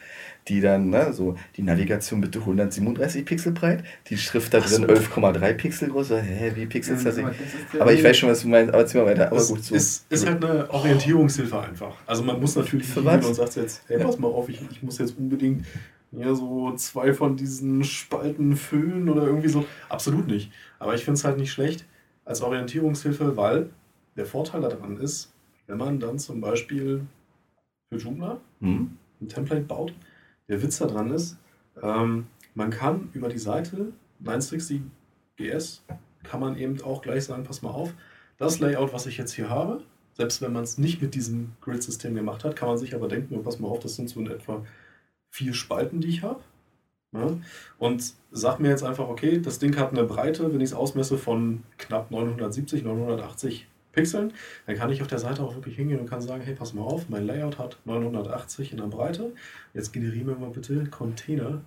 die dann, ne, so, die Navigation bitte 137 Pixel breit, die Schrift da drin 11,3 Pixel groß. Hä, wie Pixel ist das? Ja, aber ich weiß schon, was du meinst, aber zieh mal weiter. Aber gut, so. Ist, ist halt eine Orientierungshilfe einfach. Also man muss natürlich Für was? und sagt jetzt, hey, pass mal auf, ich, ich muss jetzt unbedingt ja, so zwei von diesen Spalten füllen oder irgendwie so. Absolut nicht. Aber ich finde es halt nicht schlecht als Orientierungshilfe, weil der Vorteil daran ist, wenn man dann zum Beispiel für Joomla hm? ein Template baut, der Witz daran ist, ähm, man kann über die Seite 960GS kann man eben auch gleich sagen, pass mal auf, das Layout, was ich jetzt hier habe, selbst wenn man es nicht mit diesem Grid-System gemacht hat, kann man sich aber denken, pass mal auf, das sind so in etwa vier Spalten, die ich habe. Ja? Und sag mir jetzt einfach, okay, das Ding hat eine Breite, wenn ich es ausmesse, von knapp 970, 980 Pixeln, dann kann ich auf der Seite auch wirklich hingehen und kann sagen, hey, pass mal auf, mein Layout hat 980 in der Breite. Jetzt generieren wir mal bitte Container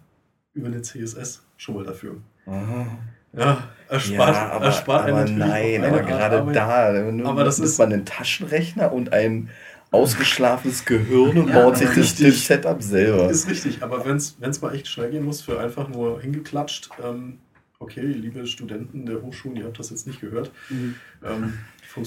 über eine CSS schon mal dafür. Aha. Ja, erspart, ja, aber, erspart aber nein, aber gerade da, aber das ist man einen Taschenrechner und ein ausgeschlafenes Gehirn und ja, baut sich das, das, Setup selber. Ist richtig, aber wenn es mal echt schnell gehen muss, für einfach nur hingeklatscht, ähm, okay, liebe Studenten der Hochschulen, ihr habt das jetzt nicht gehört, mhm. ähm,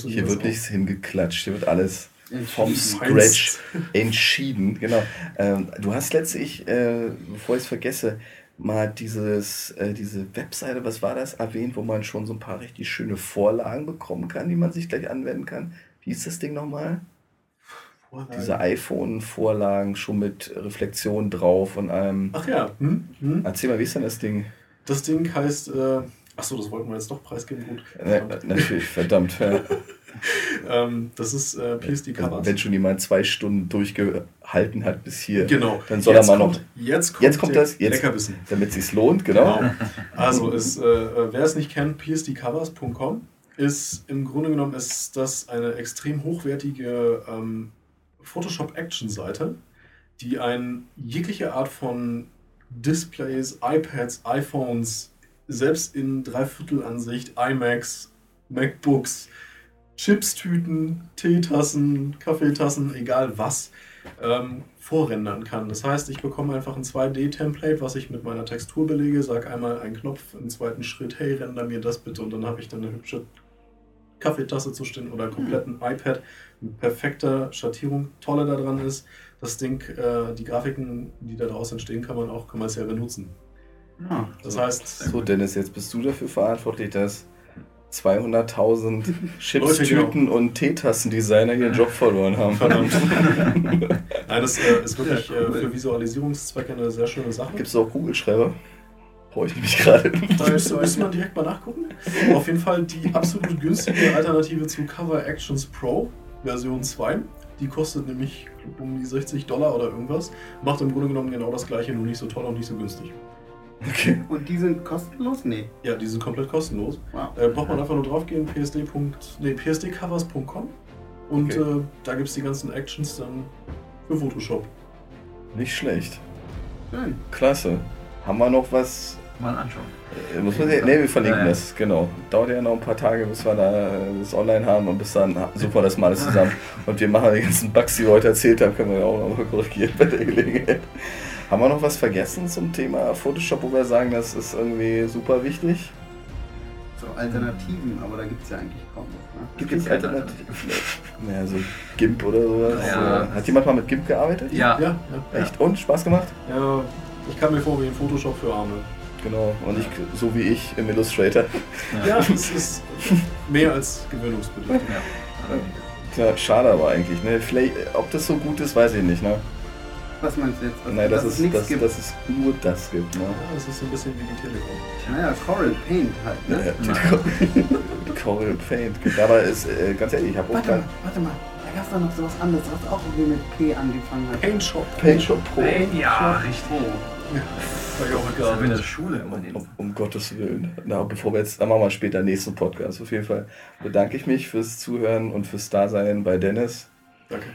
hier wird nichts hingeklatscht, hier wird alles vom Scratch entschieden. Genau. Ähm, du hast letztlich, äh, bevor ich es vergesse, mal dieses, äh, diese Webseite, was war das, erwähnt, wo man schon so ein paar richtig schöne Vorlagen bekommen kann, die man sich gleich anwenden kann. Wie ist das Ding nochmal? Vorlagen. Diese iPhone-Vorlagen schon mit Reflexion drauf und einem. Ach ja. Hm? Hm? Erzähl mal, wie ist denn das Ding? Das Ding heißt. Äh Achso, das wollten wir jetzt doch preisgeben. Gut. Natürlich, verdammt. Ja. ähm, das ist äh, PSD Covers. Also, wenn schon jemand zwei Stunden durchgehalten hat bis hier, genau. dann soll jetzt er mal noch. Jetzt kommt, jetzt kommt das, jetzt, Leckerbissen. damit es sich lohnt, genau. genau. Also, ist, äh, äh wer es nicht kennt, psdcovers.com ist im Grunde genommen ist das eine extrem hochwertige ähm, Photoshop-Action-Seite, die ein jegliche Art von Displays, iPads, iPhones, selbst in Dreiviertelansicht, iMacs, MacBooks, Chipstüten, Teetassen, Kaffeetassen, egal was, ähm, vorrendern kann. Das heißt, ich bekomme einfach ein 2D-Template, was ich mit meiner Textur belege, sage einmal einen Knopf, im zweiten Schritt, hey, render mir das bitte und dann habe ich dann eine hübsche Kaffeetasse zu stehen oder einen kompletten mhm. iPad mit perfekter Schattierung. Tolle daran ist, das Ding, äh, die Grafiken, die da daraus entstehen, kann man auch kommerziell benutzen. Ja, das heißt. So, Dennis, jetzt bist du dafür verantwortlich, dass 200.000 Chipstüten genau. und Teetassendesigner ihren Job verloren haben. Verdammt. Nein, das äh, ist wirklich ja, cool. äh, für Visualisierungszwecke eine sehr schöne Sache. Gibt es auch Kugelschreiber? Brauche ich nämlich gerade. Da müsste, müsste man direkt mal nachgucken. Auf jeden Fall die absolut günstige Alternative zu Cover Actions Pro Version 2. Die kostet nämlich um die 60 Dollar oder irgendwas. Macht im Grunde genommen genau das gleiche, nur nicht so toll und nicht so günstig. Okay. Und die sind kostenlos? Nee. Ja, die sind komplett kostenlos. Wow. Äh, braucht man einfach nur draufgehen, psd. Nee, psdcovers.com und okay. äh, da gibt es die ganzen Actions dann für Photoshop. Nicht schlecht. Schön. Klasse. Haben wir noch was? Mal anschauen. Äh, muss man sehen? Ne, wir verlinken ja, ja. das, genau. Dauert ja noch ein paar Tage, bis wir da äh, das online haben und bis dann suchen wir das mal alles zusammen. Und wir machen die ganzen Bugs, die wir heute erzählt haben, können wir ja auch noch mal korrigieren bei der Gelegenheit. Haben wir noch was vergessen zum Thema Photoshop, wo wir sagen, das ist irgendwie super wichtig? So Alternativen, aber da gibt es ja eigentlich kaum was. Ne? Gibt es Alternativen? naja, so GIMP oder sowas. Ja. Hat jemand mal mit GIMP gearbeitet? Ja. ja, ja. Echt? Und? Spaß gemacht? Ja, ich kam mir vor wie ein Photoshop für Arme. Genau, und ich, so wie ich im Illustrator. Ja, es ist mehr als gewöhnungsbedürftig. Ja. ja, schade aber eigentlich. Ne? Vielleicht, ob das so gut ist, weiß ich nicht. Ne? Was meinst du jetzt? Was, Nein, dass, dass, es, dass, gibt. dass es nur das gibt. Ne? Ja, das ist so ein bisschen wie die Telekom. Naja, Coral Paint halt. Ne? Ja, Coral Paint. Aber ist, äh, ganz ehrlich, ich habe auch warte, mal, warte mal, da gab es doch noch sowas anderes, was auch irgendwie mit P angefangen hat. Paint Shop. Paint Shop Pro. Paint, ja, richtig. Ja. In der Schule immer um, um Gottes Willen. Na, bevor wir jetzt, dann machen wir später den nächsten Podcast. Auf jeden Fall bedanke ich mich fürs Zuhören und fürs Dasein bei Dennis. Danke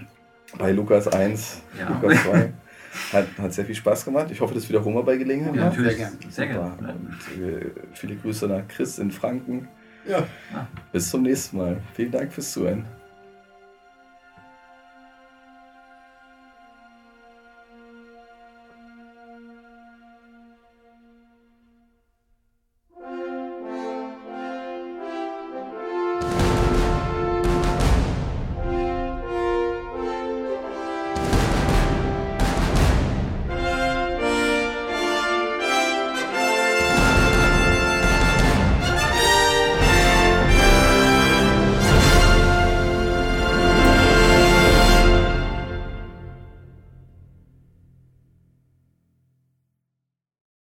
bei Lukas 1, ja. Lukas 2. Hat, hat sehr viel Spaß gemacht. Ich hoffe, das wiederholen wir bei Gelegenheit. Ja, natürlich. Sehr gerne. Sehr gerne. Und äh, viele Grüße nach Chris in Franken. Ja. Bis zum nächsten Mal. Vielen Dank fürs Zuhören.